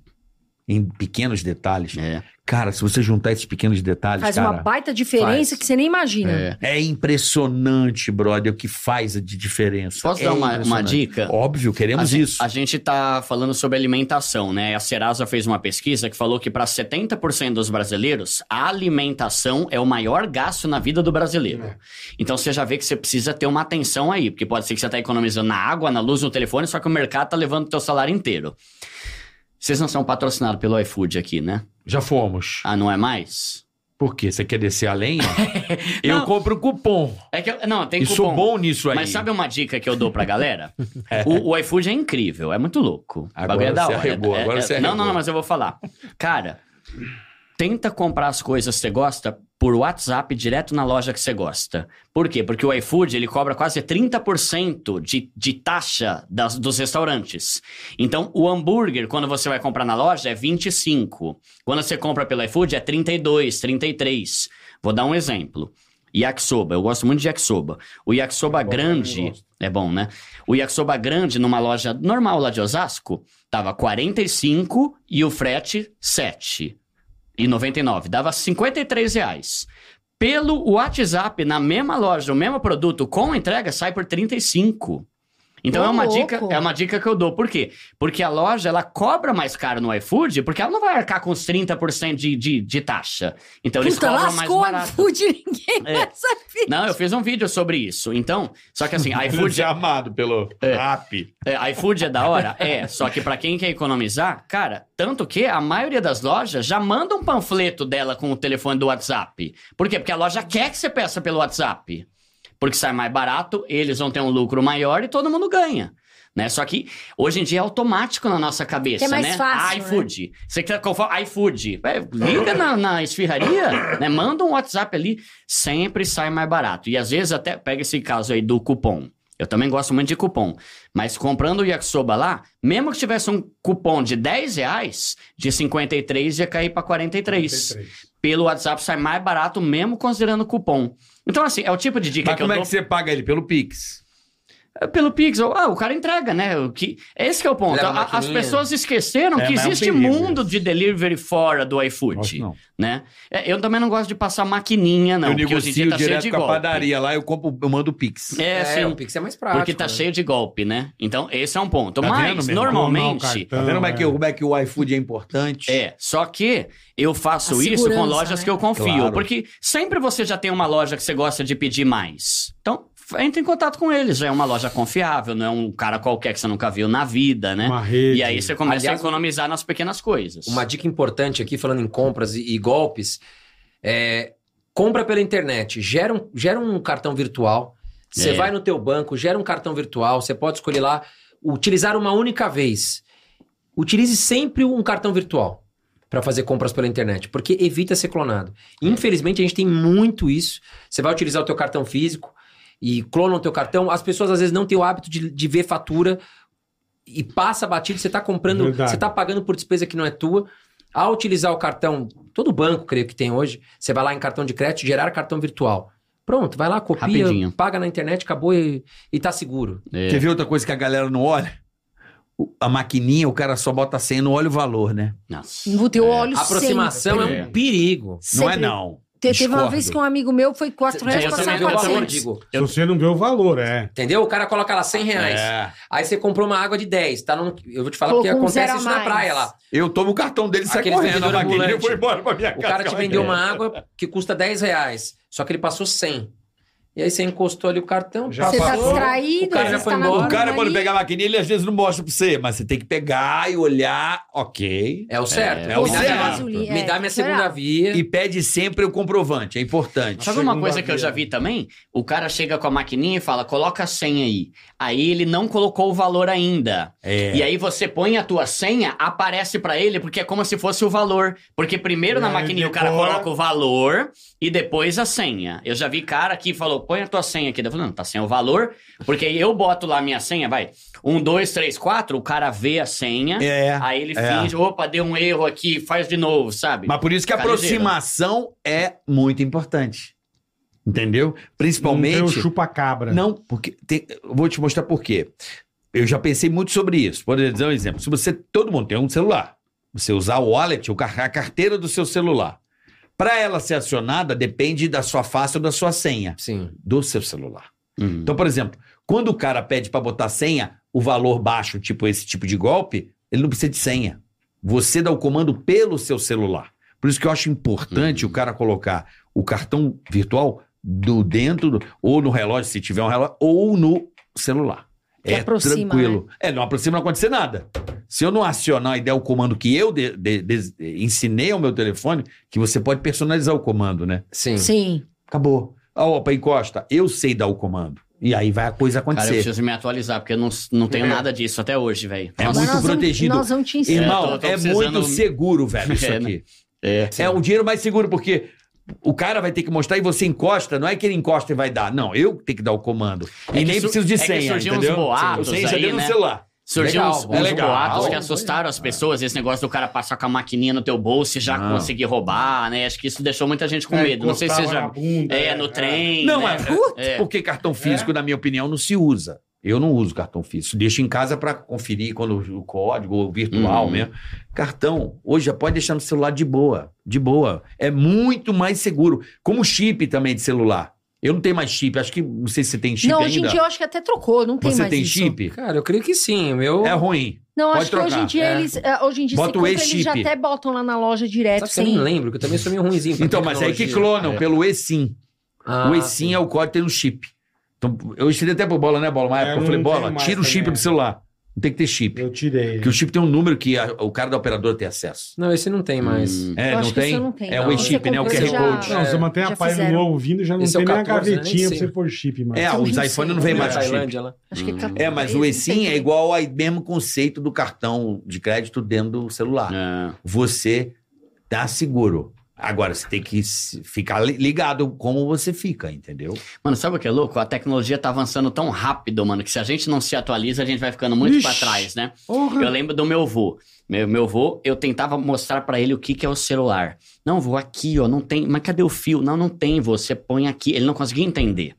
em pequenos detalhes, É. cara, se você juntar esses pequenos detalhes, Faz cara, uma baita diferença faz. que você nem imagina. É. é impressionante, brother, o que faz de diferença. Posso É dar uma, uma dica? Óbvio, A queremos gente, isso. a gente tá falando sobre alimentação, né? A Serasa fez uma pesquisa que falou que para 70% dos brasileiros, a alimentação é o maior gasto na vida do brasileiro. Então você já vê que você precisa ter uma atenção aí, porque pode ser que você tá economizando na água, na luz, no telefone, só que o mercado tá levando o teu salário inteiro. Vocês não são patrocinados pelo iFood aqui, né? Já fomos. Ah, não é mais? Por quê? Você quer descer a lenha? [laughs] eu Não. compro cupom. É que não, tem E sou cupom. bom nisso aí. Mas sabe uma dica que eu dou pra galera? [laughs] o, o iFood é incrível, é muito louco. O Agora é da hora. arregou, É- agora é- você Não, não, arregou. não, mas eu vou falar. Cara, tenta comprar as coisas que você gosta por WhatsApp direto na loja que você gosta. Por quê? Porque o iFood ele cobra quase 30% de, de taxa das- dos restaurantes. Então, o hambúrguer, quando você vai comprar na loja, é 25. Quando você compra pelo iFood, é 32, 33. Vou dar um exemplo. Yakisoba, eu gosto muito de yakisoba. O yakisoba grande, é bom, né? O yakisoba grande numa loja normal lá de Osasco, tava 45 e o frete 7 e 99, dava 53 reais. Pelo WhatsApp, na mesma loja, o mesmo produto com entrega, sai por 35. Então é uma louco. dica, é uma dica que eu dou. Por quê? Porque a loja ela cobra mais caro no iFood, porque ela não vai arcar com os 30% de, de, de taxa. Então eles Puta, cobram mais barato. iFood, [laughs] ninguém É. vai saber. Não, eu fiz um vídeo sobre isso. Então, só que assim, [laughs] iFood, amado pelo É. app. é, iFood é da hora? É, só que pra quem quer economizar, cara, tanto que a maioria das lojas já manda um panfleto dela com o telefone do WhatsApp. Por quê? Porque a loja quer que você peça pelo WhatsApp. Porque sai mais barato, eles vão ter um lucro maior e todo mundo ganha. Né? Só que hoje em dia é automático na nossa cabeça, Que é mais né? fácil, iFood. Você quer conforme iFood. É, liga na, na esfirraria, né? Manda um WhatsApp ali, sempre sai mais barato. E às vezes até pega esse caso aí do cupom. Eu também gosto muito de cupom. Mas comprando o yakisoba lá, mesmo que tivesse um cupom de 10 reais, de 53 ia cair para 43. Pelo WhatsApp sai mais barato, mesmo considerando cupom. Então, assim, é o tipo de dica Mas que eu como é dou. que você paga ele? Pelo Pix. É, Pelo Pix, ou- ah, o cara entrega, né? O que, esse que é o ponto. Leva a As pessoas esqueceram É, que mas é um existe perigo mundo isso. de delivery fora do iFood, né? É, Eu também não gosto de passar maquininha, não, eu porque hoje em dia negocio tá cheio direto de com a golpe. padaria lá, eu compro, eu mando o Pix. É, É, sim. o Pix é mais prático. Porque tá né? cheio de golpe, né? Então, esse é um ponto. Tá Mas, normalmente, Cartão, Tá vendo como é, que, é. como é que o iFood é importante? É, só que eu faço A isso com lojas né? que eu confio. Claro. Porque sempre você já tem uma loja que você gosta de pedir mais. Então, entre em contato com eles. Já é uma loja confiável, não é um cara qualquer que você nunca viu na vida, né? Uma rede. E aí você começa Aliás, a economizar nas pequenas coisas. Uma dica importante aqui, falando em compras e, e golpes, é compra pela internet, gera um, gera um cartão virtual, você É. vai no teu banco, gera um cartão virtual, você pode escolher lá, utilizar uma única vez. Utilize sempre um cartão virtual para fazer compras pela internet, porque evita ser clonado. Infelizmente, a gente tem muito isso. Você vai utilizar o teu cartão físico e clona o teu cartão. As pessoas, às vezes, não têm o hábito de, de ver fatura e passa batido, você está comprando, Verdade. você está pagando por despesa que não é tua. Ao utilizar o cartão, todo banco, creio que tem hoje, você vai lá em cartão de crédito, gerar cartão virtual. Pronto, vai lá, copia, Rapidinho. paga na internet, acabou e, e tá seguro. É. Quer ver outra coisa que a galera não olha? A maquininha, o cara só bota a senha e não olha o valor, né? Nossa. No teu olho A aproximação sempre. é um perigo. Não é Sempre. não. Te- Teve uma vez que um amigo meu foi 4 reais eu dou valor, 400. digo. Se você não vê o valor, é. Entendeu? O cara coloca lá 100 reais. É. Aí você comprou uma água de 10. Tá no, eu vou te falar Colocou porque um acontece isso na praia lá. Eu tomo o cartão dele e sai correndo. Ambulante. foi embora pra minha O casa. cara te vendeu uma água que custa 10 reais. Só que ele passou 100. E aí você encostou ali o cartão, Já Você tá distraído, o cara já foi tá embora. O cara, quando pegar a maquininha, ele às vezes não mostra pra você, mas você tem que pegar e olhar, ok. É o certo. É o me dá, certo. minha- me é, dá minha será? segunda via. E pede sempre o comprovante, é importante. Sabe uma coisa que eu já vi também? O cara chega com a maquininha e fala, coloca a senha aí. Aí ele não colocou o valor ainda. É. E aí você põe a tua senha, aparece pra ele, porque é como se fosse o valor. Porque primeiro na aí maquininha o cara coloca o valor e depois a senha. Eu já vi cara que falou, põe a tua senha aqui. Eu falei, não, tá sem o valor. Porque eu boto lá a minha senha, vai. Um, dois, três, quatro, o cara vê a senha. É. Aí ele é. finge, opa, deu um erro aqui, faz de novo, sabe? Mas por isso que a aproximação é muito importante. Entendeu? Não tem o Principalmente. chupa-cabra. Não, porque. tem- eu vou te mostrar por quê. Eu já pensei muito sobre isso. Por dizer um exemplo. Se você. Todo mundo tem um celular. Você usar o wallet, a carteira do seu celular. Para ela ser acionada, depende da sua face ou da sua senha Sim. do seu celular. Hum. Então, por exemplo, quando o cara pede para botar senha, o valor baixo, tipo esse tipo de golpe, ele não precisa de senha. Você dá o comando pelo seu celular. Por isso que eu acho importante o cara colocar o cartão virtual do dentro, do- ou no relógio, se tiver um relógio, ou no celular. Que é aproxima, tranquilo. É, não aproxima, não acontecer nada. Se eu não acionar e der o comando que eu de- de- de- ensinei ao meu telefone, que você pode personalizar o comando, né? Sim. Sim. Acabou. Ah, opa, encosta. Eu sei dar o comando. E aí vai a coisa Cara, eu acontecer. preciso me atualizar, porque eu não, não tenho nada disso até hoje, velho. É muito nós vamos- protegido. nós vamos te ensinar. Irmão, É, tô- tô é precisando- muito seguro, velho, isso [laughs] É, né? aqui. É. É o dinheiro mais seguro, porque o cara vai ter que mostrar e você encosta. Não é que ele encosta e vai dar. Não, eu tenho que dar o comando. É e que nem preciso de é que senha, surgiu uns entendeu? boatos o senha aí, dentro né? celular. Surgiu Legal, uns, bom, uns legal. boatos que assustaram as pessoas, esse negócio do cara passar com a maquininha no teu bolso e já Não. conseguir roubar, né? Acho que isso deixou muita gente com É, medo. Não sei se já. bunda, É, é, no é. trem. Não, né? é, É. porque cartão físico, na minha opinião, não se usa. Eu não uso cartão físico. Deixo em casa para conferir quando o código ou virtual Hum. mesmo. Cartão, hoje já pode deixar no celular de boa. De boa. É muito mais seguro. Como chip também de celular. Eu não tenho mais chip. Acho que não sei se você tem chip não, ainda. hoje em dia eu acho que até trocou, não tem você mais tem isso. chip? Cara, eu creio que sim. Meu. É ruim. Não, Pode acho que hoje trocar, em dia é. eles. é, Hoje em dia Bota você o compra, eles já até botam lá na loja direto Sabe que eu sem. nem lembro, que eu também sou meio ruimzinho. Então, mas aí que clonam pelo eSIM. Ah, o eSIM é o código tem um chip. Então, eu ensinei até pro Bola, né, Bola? Uma É, época eu falei, Bola, mais tira o chip também. do celular. Não tem que ter chip. Eu tirei. Porque o chip tem um número que a- o cara da operadora tem acesso. Não, esse não tem mais. Hum. É, não tem? não tem. É Não, o e-chip, né? O QR já- Code. Não, você mantém a pai fizeram. novo vindo, já não Esse é tem o nem a 14, né? gavetinha Nem pra você pôr chip, mano. É, os iPhone não vem né? mais com chip. Lá. Acho que Hum. É, mas o eSIM é igual ao mesmo conceito do cartão de crédito dentro do celular. É. Você tá seguro. Agora, você tem que ficar li- ligado como você fica, entendeu? Mano, sabe o que é louco? A tecnologia tá avançando tão rápido, mano, que se a gente não se atualiza, a gente vai ficando muito pra trás, né? Eu lembro do meu avô. Meu, meu avô, eu tentava mostrar pra ele o que, que é o celular. Não, vô, aqui, ó, não tem. Mas cadê o fio? Não, não tem, você põe aqui. Ele não conseguia entender.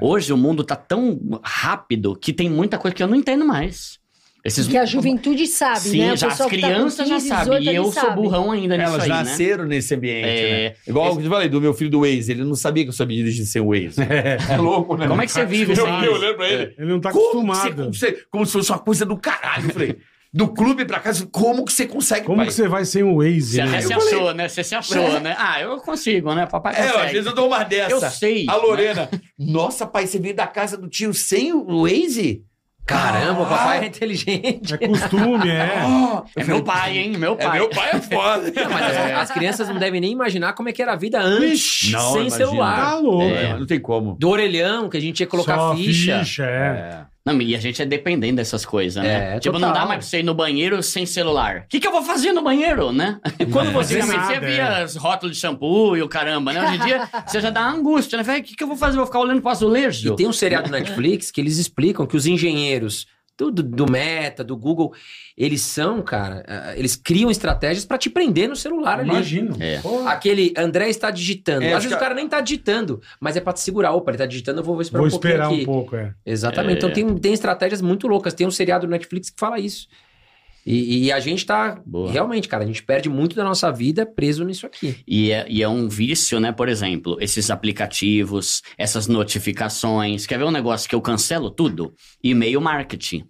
Hoje o mundo tá tão rápido que tem muita coisa que eu não entendo mais. Esses Que a juventude sabe, Sim, né? Já as tá crianças já 15, sabem. 18 E eu ali sou sabe. burrão ainda nisso Elas aí, né? nasceram nesse ambiente, É. né? Igual eu falei do meu filho do Waze, ele não sabia que eu sabia dirigir sem o Waze. [laughs] É louco, né? Como é que você vive Eu sem fiquei isso? olhando pra ele. Ele não tá Como, acostumado. você, como, você- como se fosse uma coisa do caralho. Eu falei, do clube pra casa, como que você consegue, Como pai? que você vai sem o Waze, Você né? se Eu falei- achou, né? Você se achou, né? Ah, eu consigo, né? Papai É, consegue. às vezes eu dou uma dessa. Eu sei. A Lorena, nossa, pai, você veio da casa do tio sem o Waze? Caramba, o papai é Ah, inteligente. É costume, é. ah. [laughs] É meu pai, hein? Meu É, pai. meu pai é foda. Não, mas as, as crianças não devem nem imaginar como é que era a vida antes, Não, sem imagina. celular. Tá louco. É, não tem como. Do orelhão, que a gente ia colocar Só ficha. é. Não, e a gente é dependente dessas coisas, né? É, tipo, não dá total. mais pra você ir no banheiro sem celular. O que, que eu vou fazer no banheiro, né? [laughs] Quando você Fazer antigamente você via é. os rótulos de shampoo e o caramba, né? Hoje em dia [laughs] você já dá angústia, né? O que, que eu vou fazer? Vou ficar olhando pro azulejo? E tem um seriado Netflix que eles explicam que os engenheiros do, do, do Meta, do Google, eles são, cara, eh, eles criam estratégias pra te prender no celular ali. Imagino. É. Aquele André está digitando. É, Às acho vezes que- o cara nem tá digitando, mas é pra te segurar. Opa, ele tá digitando, eu vou esperar Vou um pouquinho esperar aqui. um pouco, é. Exatamente. É. Então tem, tem estratégias muito loucas. Tem um seriado do Netflix que fala isso. E, e a gente tá. Boa. Realmente, cara, a gente perde muito da nossa vida preso nisso aqui. E é, e é um vício, né? Por exemplo, esses aplicativos, essas notificações. Quer ver um negócio que eu cancelo tudo? E-mail marketing.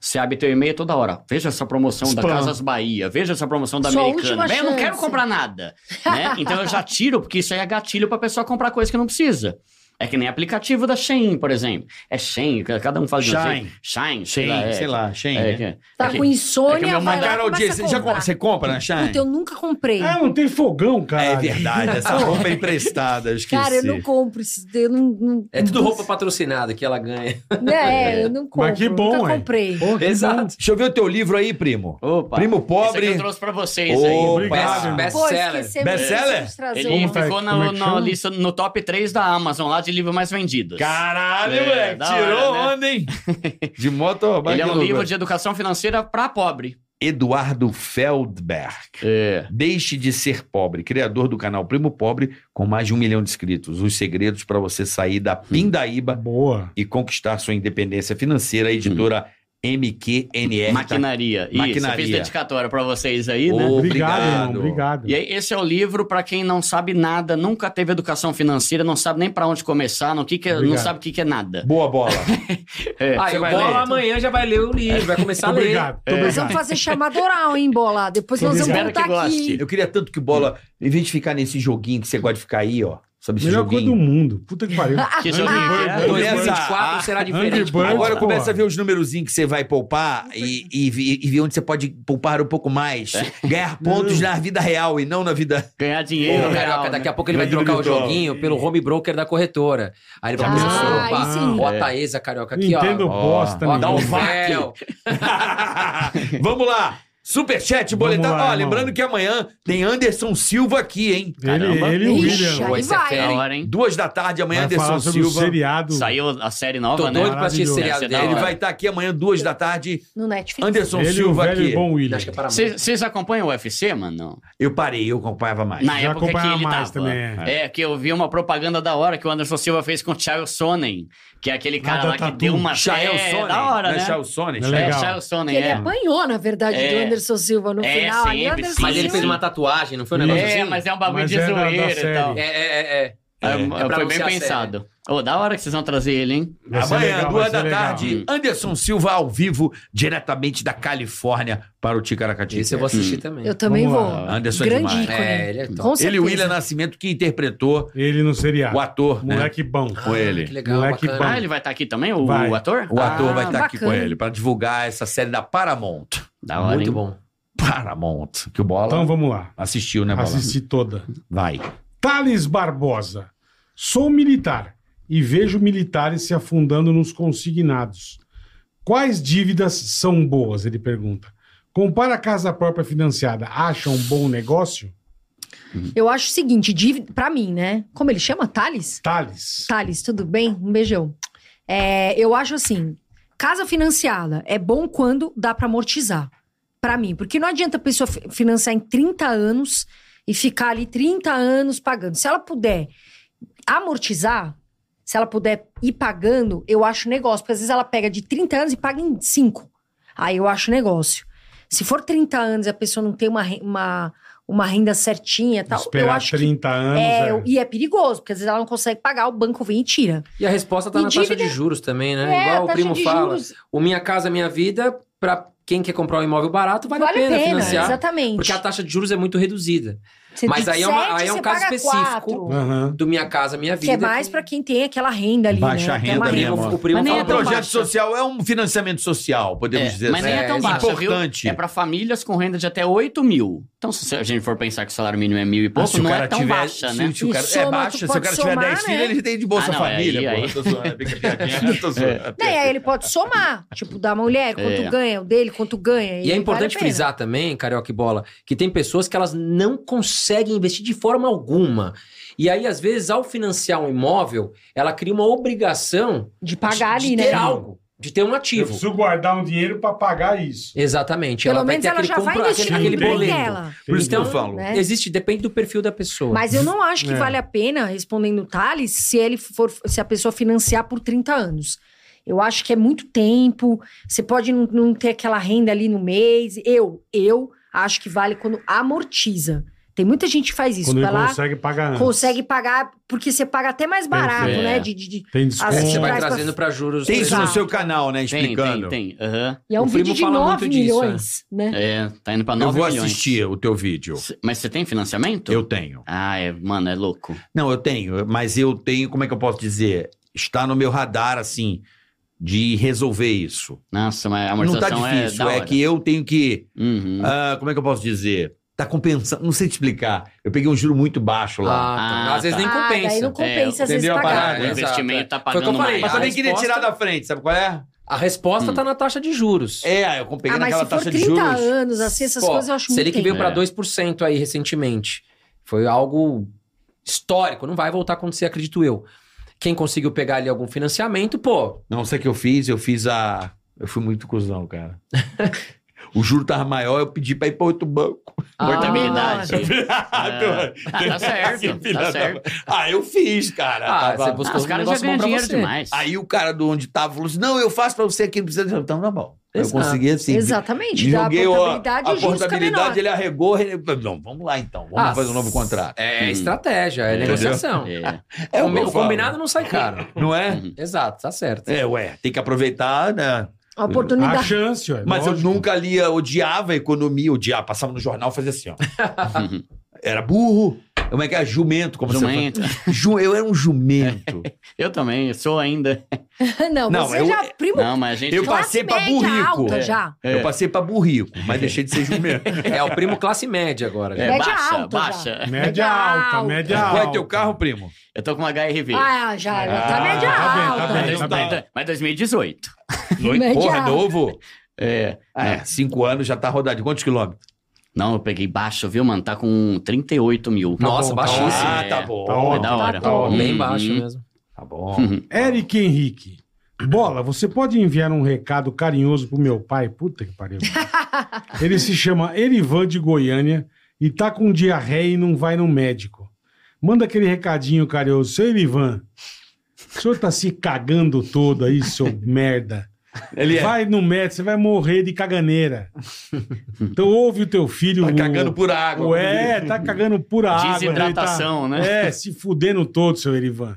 Você abre teu e-mail toda hora. Veja essa promoção da Spam. Casas Bahia. Veja essa promoção da Sua Americana. Bem, eu não quero comprar nada. né? Então eu já tiro, porque isso aí é gatilho pra pessoa comprar coisa que não precisa. É que nem aplicativo da Shein, por exemplo. É Shein, cada um fala de um Shine. jeito. Shine, sei Shane, lá. É, sei lá, é, né? que- Tá é que- com insônia, é que meu vai lá Carol Dias, você, já, compra- você compra na Shine? Puta, eu nunca comprei. Ah, não tem fogão, cara. É verdade, essa roupa é emprestada, eu esqueci. Cara, eu não compro. isso, Eu não, não- É tudo roupa patrocinada que ela ganha. É, eu não compro. Mas que bom, nunca comprei. Pô, que Exato. Deixa eu ver o teu livro aí, primo. Opa. Primo Esse aqui pobre. eu trouxe pra vocês Ô, aí. Obrigado. Best, Pô, seller. de trazer Ele ficou é na lista, no top 3 da Amazon, lá de livros mais vendidos. Caralho, É, moleque. Tirou hora, né? onda, hein? [laughs] De moto. Ele é um livro de educação financeira pra pobre. Eduardo Feldberg. É. Deixe de ser pobre, criador do canal Primo Pobre, com mais de um milhão de inscritos. Os segredos para você sair da pindaíba Boa. e conquistar sua independência financeira. Editora MQNR. Maquinaria. Isso, Maquinaria. eu fiz dedicatória pra vocês aí, né? Obrigado, irmão. Obrigado. Obrigado. E aí, esse é o livro pra quem não sabe nada, nunca teve educação financeira, não sabe nem pra onde começar, não, que que é- não sabe o que, que é nada. Boa bola. [laughs] É, Ah, você eu vai bola ler? amanhã já vai ler o livro, vai começar a ler. Obrigado. É. Nós vamos fazer chamada oral, hein, Bola? Depois nós vamos voltar aqui. Eu queria tanto que bola, em vez de ficar nesse joguinho que você gosta de ficar aí, ó. Sabe esse Melhor coisa do joguinho? mundo. Puta que pariu. [laughs] Que joguinho Bird, é? Angry Começa- Bird. 2024 será diferente. Birds, Agora pô. começa a ver os numerozinhos que você vai poupar e, e, e ver onde você pode poupar um pouco mais. Ganhar pontos na vida real e não na vida. Ganhar dinheiro Ô, real, Carioca, né? daqui a pouco ele vai trocar o joguinho pelo home broker da corretora. Aí ele vai Ah, começar, aí opa, ó a É. Taesa, Carioca, aqui, ó. Nintendo Ó, bosta Ó, dá um véu. [laughs] [laughs] Vamos lá! Superchat, boletar. lá, Ó, lembrando que amanhã tem Anderson Silva aqui, hein? Ele, Caramba. ele e o Ixi, William. Esse é vai. fera, hein? hora, hein? Duas da tarde, amanhã Vai falar Anderson Silva. seriado. Saiu a série nova, Tô né? doido pra assistir esse seriado é dele. Ele vai estar aqui amanhã, duas da tarde. No Netflix. Anderson Ele Silva velho aqui. bom William. É Vocês vocês acompanham o UFC, mano? Eu parei, eu acompanhava mais. Na Já época que ele mais tava. também, é. que eu vi uma propaganda da hora que o Anderson Silva fez com o Charles Sonnen, que é aquele cara da lá que Tatu. deu uma... Chael é, Sonnen. da hora, é né? Chael Sonnen? É É, legal. Charles Sonnen, Que ele é. apanhou, na verdade, É. do Anderson Silva no É, final. O sempre, Anderson sim. Mas ele fez uma tatuagem, não foi um negócio É, assim? mas é um bagulho Mas de é zoeira e tal. É, é, é, é. É, É foi não bem ser a pensado. Ô, da hora que vocês vão trazer ele, hein? Vai Amanhã, legal, duas da legal. tarde, Anderson Silva ao vivo, diretamente da Califórnia para o Ticaracati. Esse eu vou assistir também. Eu também Vamos vou. lá. Anderson é Grande demais. ícone. É, ele é top. Com Ele e certeza. o William Nascimento que interpretou Ele no seriado. o ator, né? Moleque bom. Com ele. Que legal, Moleque bacana. bom. Ah, ele vai estar aqui também, o, Vai. ator? O ator Ah, vai estar aqui com ele para divulgar essa série da Paramount. Da hora, Muito hein? bom. Paramount. Que o Bola Então vamos lá. assistiu, né, Bola? Assisti toda. Vai. Thales Barbosa. Sou militar e vejo militares se afundando nos consignados. Quais dívidas são boas? Ele pergunta. Compara a casa própria financiada. Acha um bom negócio? Eu acho o seguinte, dívida, pra mim, né? Como ele chama? Thales? Thales. Thales, tudo bem? Um beijão. É, eu acho assim, casa financiada é bom quando dá pra amortizar. Pra mim, porque não adianta a pessoa fi- financiar em 30 anos e ficar ali 30 anos pagando. Se ela puder amortizar, se ela puder ir pagando, eu acho negócio. Porque às vezes ela pega de 30 anos e paga em 5. Aí eu acho negócio. Se for 30 anos e a pessoa não tem uma, uma, uma renda certinha e tal, eu Esperar acho que 30 anos. é, é. e é perigoso, porque às vezes ela não consegue pagar, o banco vem e tira. E a resposta tá E na taxa dívida- de juros também, né? É, Igual a o taxa primo de fala. juros O Minha Casa Minha Vida, pra quem quer comprar um imóvel barato, vale, vale a pena, financiar. exatamente. Porque a taxa de juros é muito reduzida. Você mas aí é uma- sete, aí é um caso específico. Aham. Do Minha Casa Minha Que Vida. é mais pra quem tem aquela renda ali, Baixa né? Tem renda o mesmo. o primo Mas nem fala é Um projeto baixa. social é um financiamento social, podemos É, dizer mas nem assim. é tão É, baixa, viu? importante. É pra famílias com renda de até 8 mil. Então, se a gente for pensar que o salário mínimo é mil e Ah, pouco, se o não cara é tão tiver- baixa, né? se o cara- soma, é baixa. Se o cara tiver somar, 10 filhos, né? ele tem de Bolsa Ah, não, Família, aí- pô. aí- Tô zoando, [laughs] tô zoando. Não, e aí ele pode somar. Tipo, da mulher, quanto É. ganha, o dele, quanto ganha. E é importante vale frisar também, Carioca e Bola, que tem pessoas que elas não conseguem investir de forma alguma. E aí, às vezes, ao financiar um imóvel, ela cria uma obrigação De pagar de, ali, de ter né? algo, de ter um Eu ativo. preciso guardar um dinheiro pra pagar isso. Exatamente. Pelo ela vai menos ter ela já vai compra- investir aquele, boleto. dela. Por isso que eu Então, falo. né? Existe, depende do perfil da pessoa. Mas eu não acho que É. vale a pena, respondendo o Thales, se ele for, se a pessoa financiar por 30 anos. Eu acho que é muito tempo. Você pode não, não ter aquela renda ali no mês. Eu, eu acho que vale quando amortiza. Tem muita gente que faz isso. Quando vai lá, consegue pagar antes. consegue pagar, porque você paga até mais barato, Perfeito. né? É. De, de- de- Tem desconto. vezes Você vai trazendo para juros. Tem isso no seu canal, né? Tem, Explicando. tem, tem. Aham. E é um O vídeo de fala 9 muito disso, milhões, né? É, tá indo pra Eu 9 vou milhões. assistir o teu vídeo. Mas você tem financiamento? Eu tenho. Ah, é, mano, é louco. Não, eu tenho, mas eu tenho, como é que eu posso dizer? Está no meu radar, assim, de resolver isso. Nossa, mas a Não tá amortização é difícil, da é, hora. que eu tenho que. Uhum. ah, como é que eu posso dizer? Tá compensando. Não sei te explicar. Eu peguei um juro muito baixo lá. Ah, tá. Ah, Às vezes nem Ah, compensa. daí não compensa, às vezes, entendeu a pagar. parada? o investimento é. tá Foi o que eu pagando falei, mais. mas também queria resposta- tirar da frente, sabe qual é? A resposta Hum. tá na taxa de juros. É, eu peguei Ah, mas naquela se for taxa de 30 juros. anos, assim, essas Pô, coisas eu acho muito Selic veio tempo. para É. 2% aí recentemente. Foi algo histórico, não vai voltar a acontecer, acredito eu. Quem conseguiu pegar ali algum financiamento, pô, Não sei o que eu fiz, eu fiz a. Eu fui muito cuzão, cara. [laughs] o juro tava maior, eu pedi pra ir pra outro banco. Portabilidade. Ah, [laughs] É. Ah, tá certo, tá certo. Ah, eu fiz, cara. Ah, Tava- você Ah, buscou os um caras já negócio bom ganham pra dinheiro você. demais. Aí o cara do onde tava falou assim: não, eu faço pra você aqui, não precisa. Então tá bom. Eu consegui assim. Exatamente, dá a Joguei o- portabilidade a e menor. portabilidade, ele arregou. Ele... Não, vamos lá então, vamos Ah, fazer um novo contrato. É Hum. estratégia, é, É. negociação. É. É o, combinado não sai caro. Não é? Uhum. Exato, tá certo. É, ué, tem que aproveitar, né? A A oportunidade. chance, ué. Mas lógico. eu nunca lia, odiava a economia, odiava. Passava no jornal, fazia assim, ó. [laughs] Era burro. Como é que é? Jumento, como Jumento. você fala. Ju, eu era um jumento. [laughs] Eu também, eu sou ainda. [laughs] não, Não, você eu- já primo Não, mas a gente. Eu passei pra média burrico. alta É. já. É. Eu passei pra burrico, mas deixei de ser jumento. [laughs] É o primo classe média agora. É, já. Média baixa, alta baixa. Média alta, alta. média Qual alta. é teu carro, primo? Eu tô com uma HRV. Ah, já, tá Ah, média tá bem, tá alta. bem. mas, mas- mas 2018. Média Porra, alta. novo? É. É, cinco anos já tá rodado. Quantos quilômetros? Não, eu peguei baixo, viu, mano? Tá com 38 mil. Nossa, bom, tá baixíssimo. Ah, É. tá bom. Tá É ótimo. da hora. Tá top. Bem Uhum. baixo mesmo. Tá bom. [laughs] Eric Henrique. Bola, você pode enviar um recado carinhoso pro meu pai? Puta que pariu. [laughs] Ele se chama Erivan de Goiânia e tá com diarreia e não vai no médico. Manda aquele recadinho carinhoso. Seu Erivan, o senhor tá se cagando todo aí, seu [laughs] merda. Ele é. Vai no médico, você vai morrer de caganeira. Então ouve o teu filho. Tá o- cagando por água. Ué, tá cagando pura água. Desidratação, ele né? É, se fudendo todo, seu Erivan.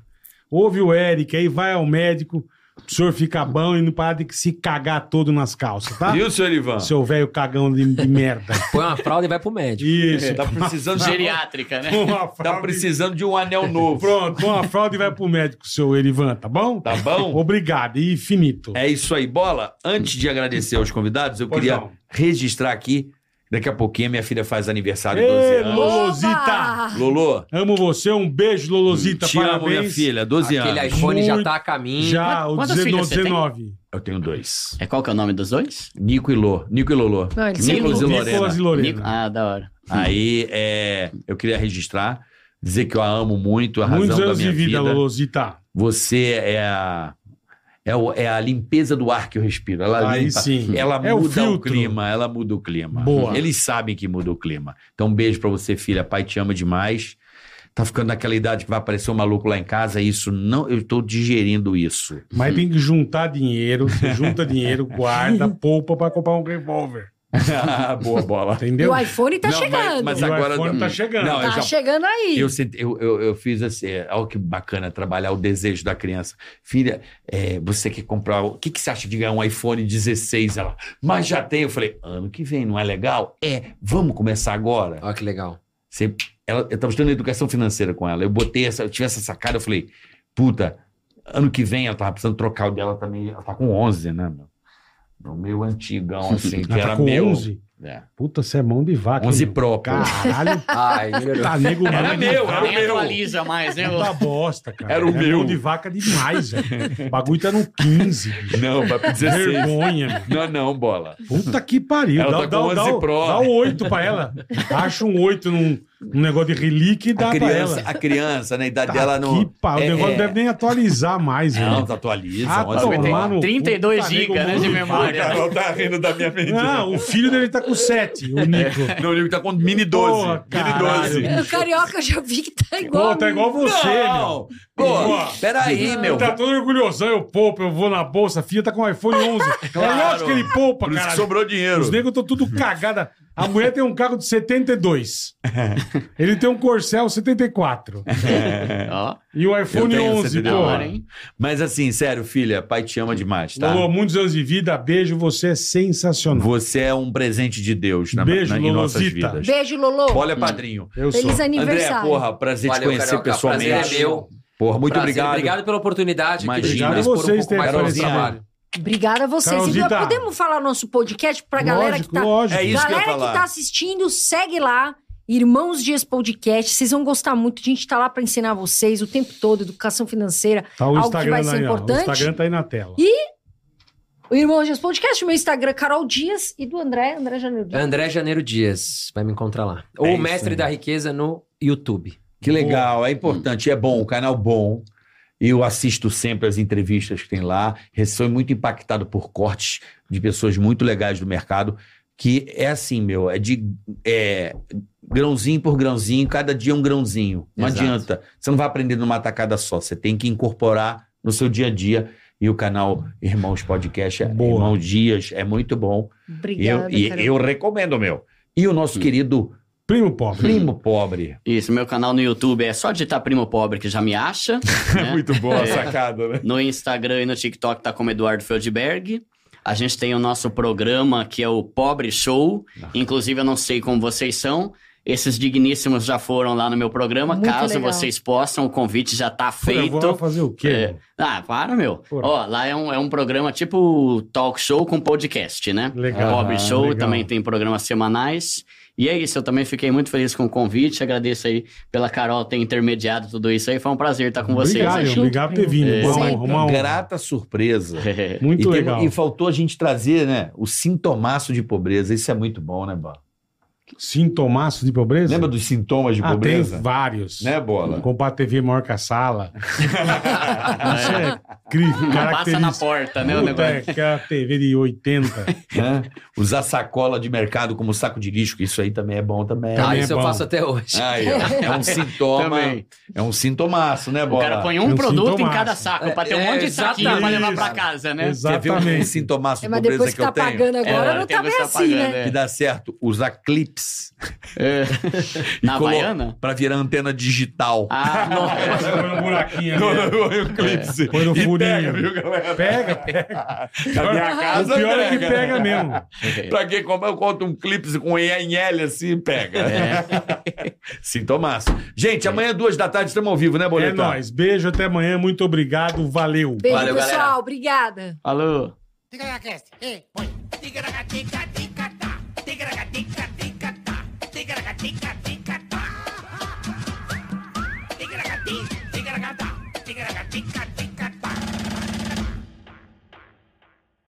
Ouve o Eric, aí vai ao médico, o senhor fica bom e não para de se cagar todo nas calças, tá? Viu, senhor Ivan? Seu velho cagão de, de merda. [laughs] Põe uma fralda e vai pro médico. Isso. Tá precisando de... Geriátrica, né? Uma Tá precisando de um anel novo. Pronto, põe uma fralda e vai pro médico, seu Erivan, tá bom? Tá bom? [laughs] Obrigado, e finito. É isso aí. Bola, antes de agradecer aos convidados, eu Pois queria não. registrar aqui. Daqui a pouquinho minha filha faz aniversário de Ê, 12 anos. Lolosita! Lolô, Amo você, um beijo, Lolosita, te amo, parabéns. minha filha. 12 Aquele anos. iPhone já tá a caminho. Já, o Quantas 19. filhas você tem? 19. Eu tenho dois. É qual que é o nome dos dois? Nico e Lô. Nico e Lolô. Não, são Nicolas e. Lorena. Nicolas e Lorena. Nico- Ah, da hora. Aí, é, eu queria registrar, dizer que eu a amo muito, a razão Muitos da anos de minha vida, vida. Lolosita. Você é a, é, o- é a limpeza do ar que eu respiro. Ela Aí limpa. sim. Ela É o muda o, filtro. clima, ela muda o clima. Boa. Eles sabem que muda o clima. Então, um beijo pra você, filha. Pai te ama demais. tá ficando naquela idade que vai aparecer um maluco lá em casa, isso não, eu tô digerindo isso. Mas tem que juntar dinheiro, você junta dinheiro, guarda, [laughs] poupa pra comprar um revólver. [laughs] Boa bola. E Entendeu? o iPhone tá Não, mas- chegando. mas o agora- iPhone tá chegando. Não, tá já- chegando aí. Eu, eu, eu, eu fiz assim, é, olha que bacana trabalhar o desejo da criança. Filha, é, você quer comprar. O que, que você acha de ganhar um iPhone 16? Ela, mas já tem. Eu falei, ano que vem, não é legal? É, vamos começar agora. Olha que legal. Você, ela, eu estava estudando educação financeira com ela. Eu botei essa, eu tive essa sacada, eu falei, puta, ano que vem ela tava precisando trocar o dela também. Ela tá com 11, né, meu? O meu antigão, [laughs] assim, que era tá com meu. 11? É. Puta, você é mão de vaca. 11 hein, meu? Pro. Caralho, [laughs] Ai, tá nego Era meu, era o meu. atualiza mais, né? Puta bosta, cara. Era o é meu. mão de vaca demais, velho. O bagulho tá no 15. bicho. Não, vai pro 16. Vergonha, meu. Não, não, bola. Puta que pariu. Ela dá, tá dá, com dá, 11 o- Pro. dá o 8 pra ela. Acha um 8 num, num negócio de relíquia e dá A pra criança, ela. a criança, na idade Tá dela, não. que pau, é- o negócio é- deve nem atualizar mais, Não, velho. tá atualiza. Ah, 11 tomar no cu, 32 tá giga, nego né, de memória. vaca. Carol tá rindo da minha mente. Não, o filho dele tá com 7, o Nico. Não, o Nico tá com mini 12. Porra, mini caralho. 12. O carioca eu já vi que tá igual. Pô, tá igual você, meu. Não! Pô, peraí, meu. Ele tá todo orgulhosão, eu poupo, eu vou na bolsa, a filha tá com um iPhone 11. Claro. É lógico que ele poupa, Por isso que cara. sobrou dinheiro. Os negros estão tudo cagada. A mulher tem um carro de 72. Ele tem um Corcel 74. Ó, E o iPhone Eu tenho 11, 72. da pô. hein? Mas assim, sério, filha, pai te ama demais, tá? Lolo, muitos anos de vida, beijo, você é sensacional. Você é um presente de Deus na, Beijo, na- em nossas Lolosita. vidas. Beijo, Lolo. Olha, padrinho. Eu sou. Feliz André, aniversário. porra, prazer te Valeu, conhecer Carioca, pessoalmente. prazer é meu. Porra, muito Prazer, obrigado. Obrigado pela oportunidade. Imagina. Obrigado a vocês um pouco mais terem sobre o aparecido. trabalho. Obrigada a vocês. E Carolzita. podemos falar nosso podcast pra galera Lógico, que tá. lógico. É isso que eu ia galera falar. que tá assistindo, segue lá. Irmãos Dias Podcast, vocês vão gostar muito. A gente tá lá pra ensinar vocês o tempo todo, educação financeira, Tá o algo que Instagram vai ser aí, ó. O importante. Instagram tá aí na tela. O Irmãos Dias Podcast, o meu Instagram, Carol Dias, e do André, André Janeiro. Dias. André Janeiro Dias, vai me encontrar lá. Ou isso Mestre da Riqueza no YouTube. Que legal, é importante, é bom, o canal bom. Eu assisto sempre as entrevistas que tem lá. Sou muito impactado por cortes de pessoas muito legais do mercado. Que é assim, meu, é de é, grãozinho por grãozinho, cada dia um grãozinho. Não Exato. adianta. Você não vai aprender numa tacada só. Você tem que incorporar no seu dia a dia. E o canal Irmãos Podcast, é- Boa. Irmão Dias, é muito bom. E eu, Obrigada, e Carol. eu recomendo, meu. E o nosso querido Primo pobre. primo pobre. Isso, meu canal no YouTube é só digitar Primo Pobre que já me acha. [laughs] né? Muito boa a É. sacada, né? No Instagram e no TikTok tá como Eduardo Feldberg. A gente tem o nosso programa que é o Pobre Show. Inclusive, eu não sei como vocês são. Esses digníssimos já foram lá no meu programa. Muito Caso legal. vocês possam, o convite já tá Pô, eu feito. vou lá fazer o quê? É. Ah, para, meu. Porra. Ó, lá é um, é um programa tipo talk show com podcast, né? Legal. Pobre Ah, Show legal. também tem programas semanais. E é isso, eu também fiquei muito feliz com o convite. Agradeço aí pela Carol ter intermediado tudo isso aí. Foi um prazer estar com vocês. Obrigado, junto, obrigado por ter vindo. É. Uma, uma. Grata surpresa. [laughs] Muito e, tem- legal. e faltou a gente trazer, né, o sintomaço de pobreza. Isso é muito bom, né, Bola? Sintomaço de pobreza? Lembra dos sintomas de ah, pobreza? tem vários. Né, Bola? Comprar TV maior que a sala. [laughs] Isso é cri- Passa na porta, né? O negócio. é aquela TV de 80. Né? Usar sacola de mercado como saco de lixo, que isso aí também é bom também. Também Ah, é isso eu bom. faço até hoje. Aí, é um [laughs] sintoma. Também. É um sintomaço, né, O Bola? cara põe É um um produto em sintomaço. cada saco pra ter um É, monte de saquinho pra exatamente. levar pra casa, né? Quer ver um Exatamente. sintomaço É, de mas pobreza depois que, que tá eu tenho? pagando agora, É, não tá que bem tá assim, né? é. Que dá certo usar clips É. [laughs] Na Havaiana? pra virar antena digital. Ah, não. Põe no buraquinho ali. não, não, o clipe. Põe no furinho. pega, viu, galera? Pega, pega. [laughs] Na minha casa, o pior é que pega. pega mesmo. Pra quem como eu conto um clipe com ENL assim, pega. É. [laughs] Sintomaço. Gente, amanhã, duas da tarde, estamos ao vivo, né, É Boletar? nóis. Beijo, até amanhã. Muito obrigado. Valeu. Beijo, Valeu, pessoal. galera. Obrigada. Alô. Ticaracast, ei, põe. Ticaracatica-ticatá,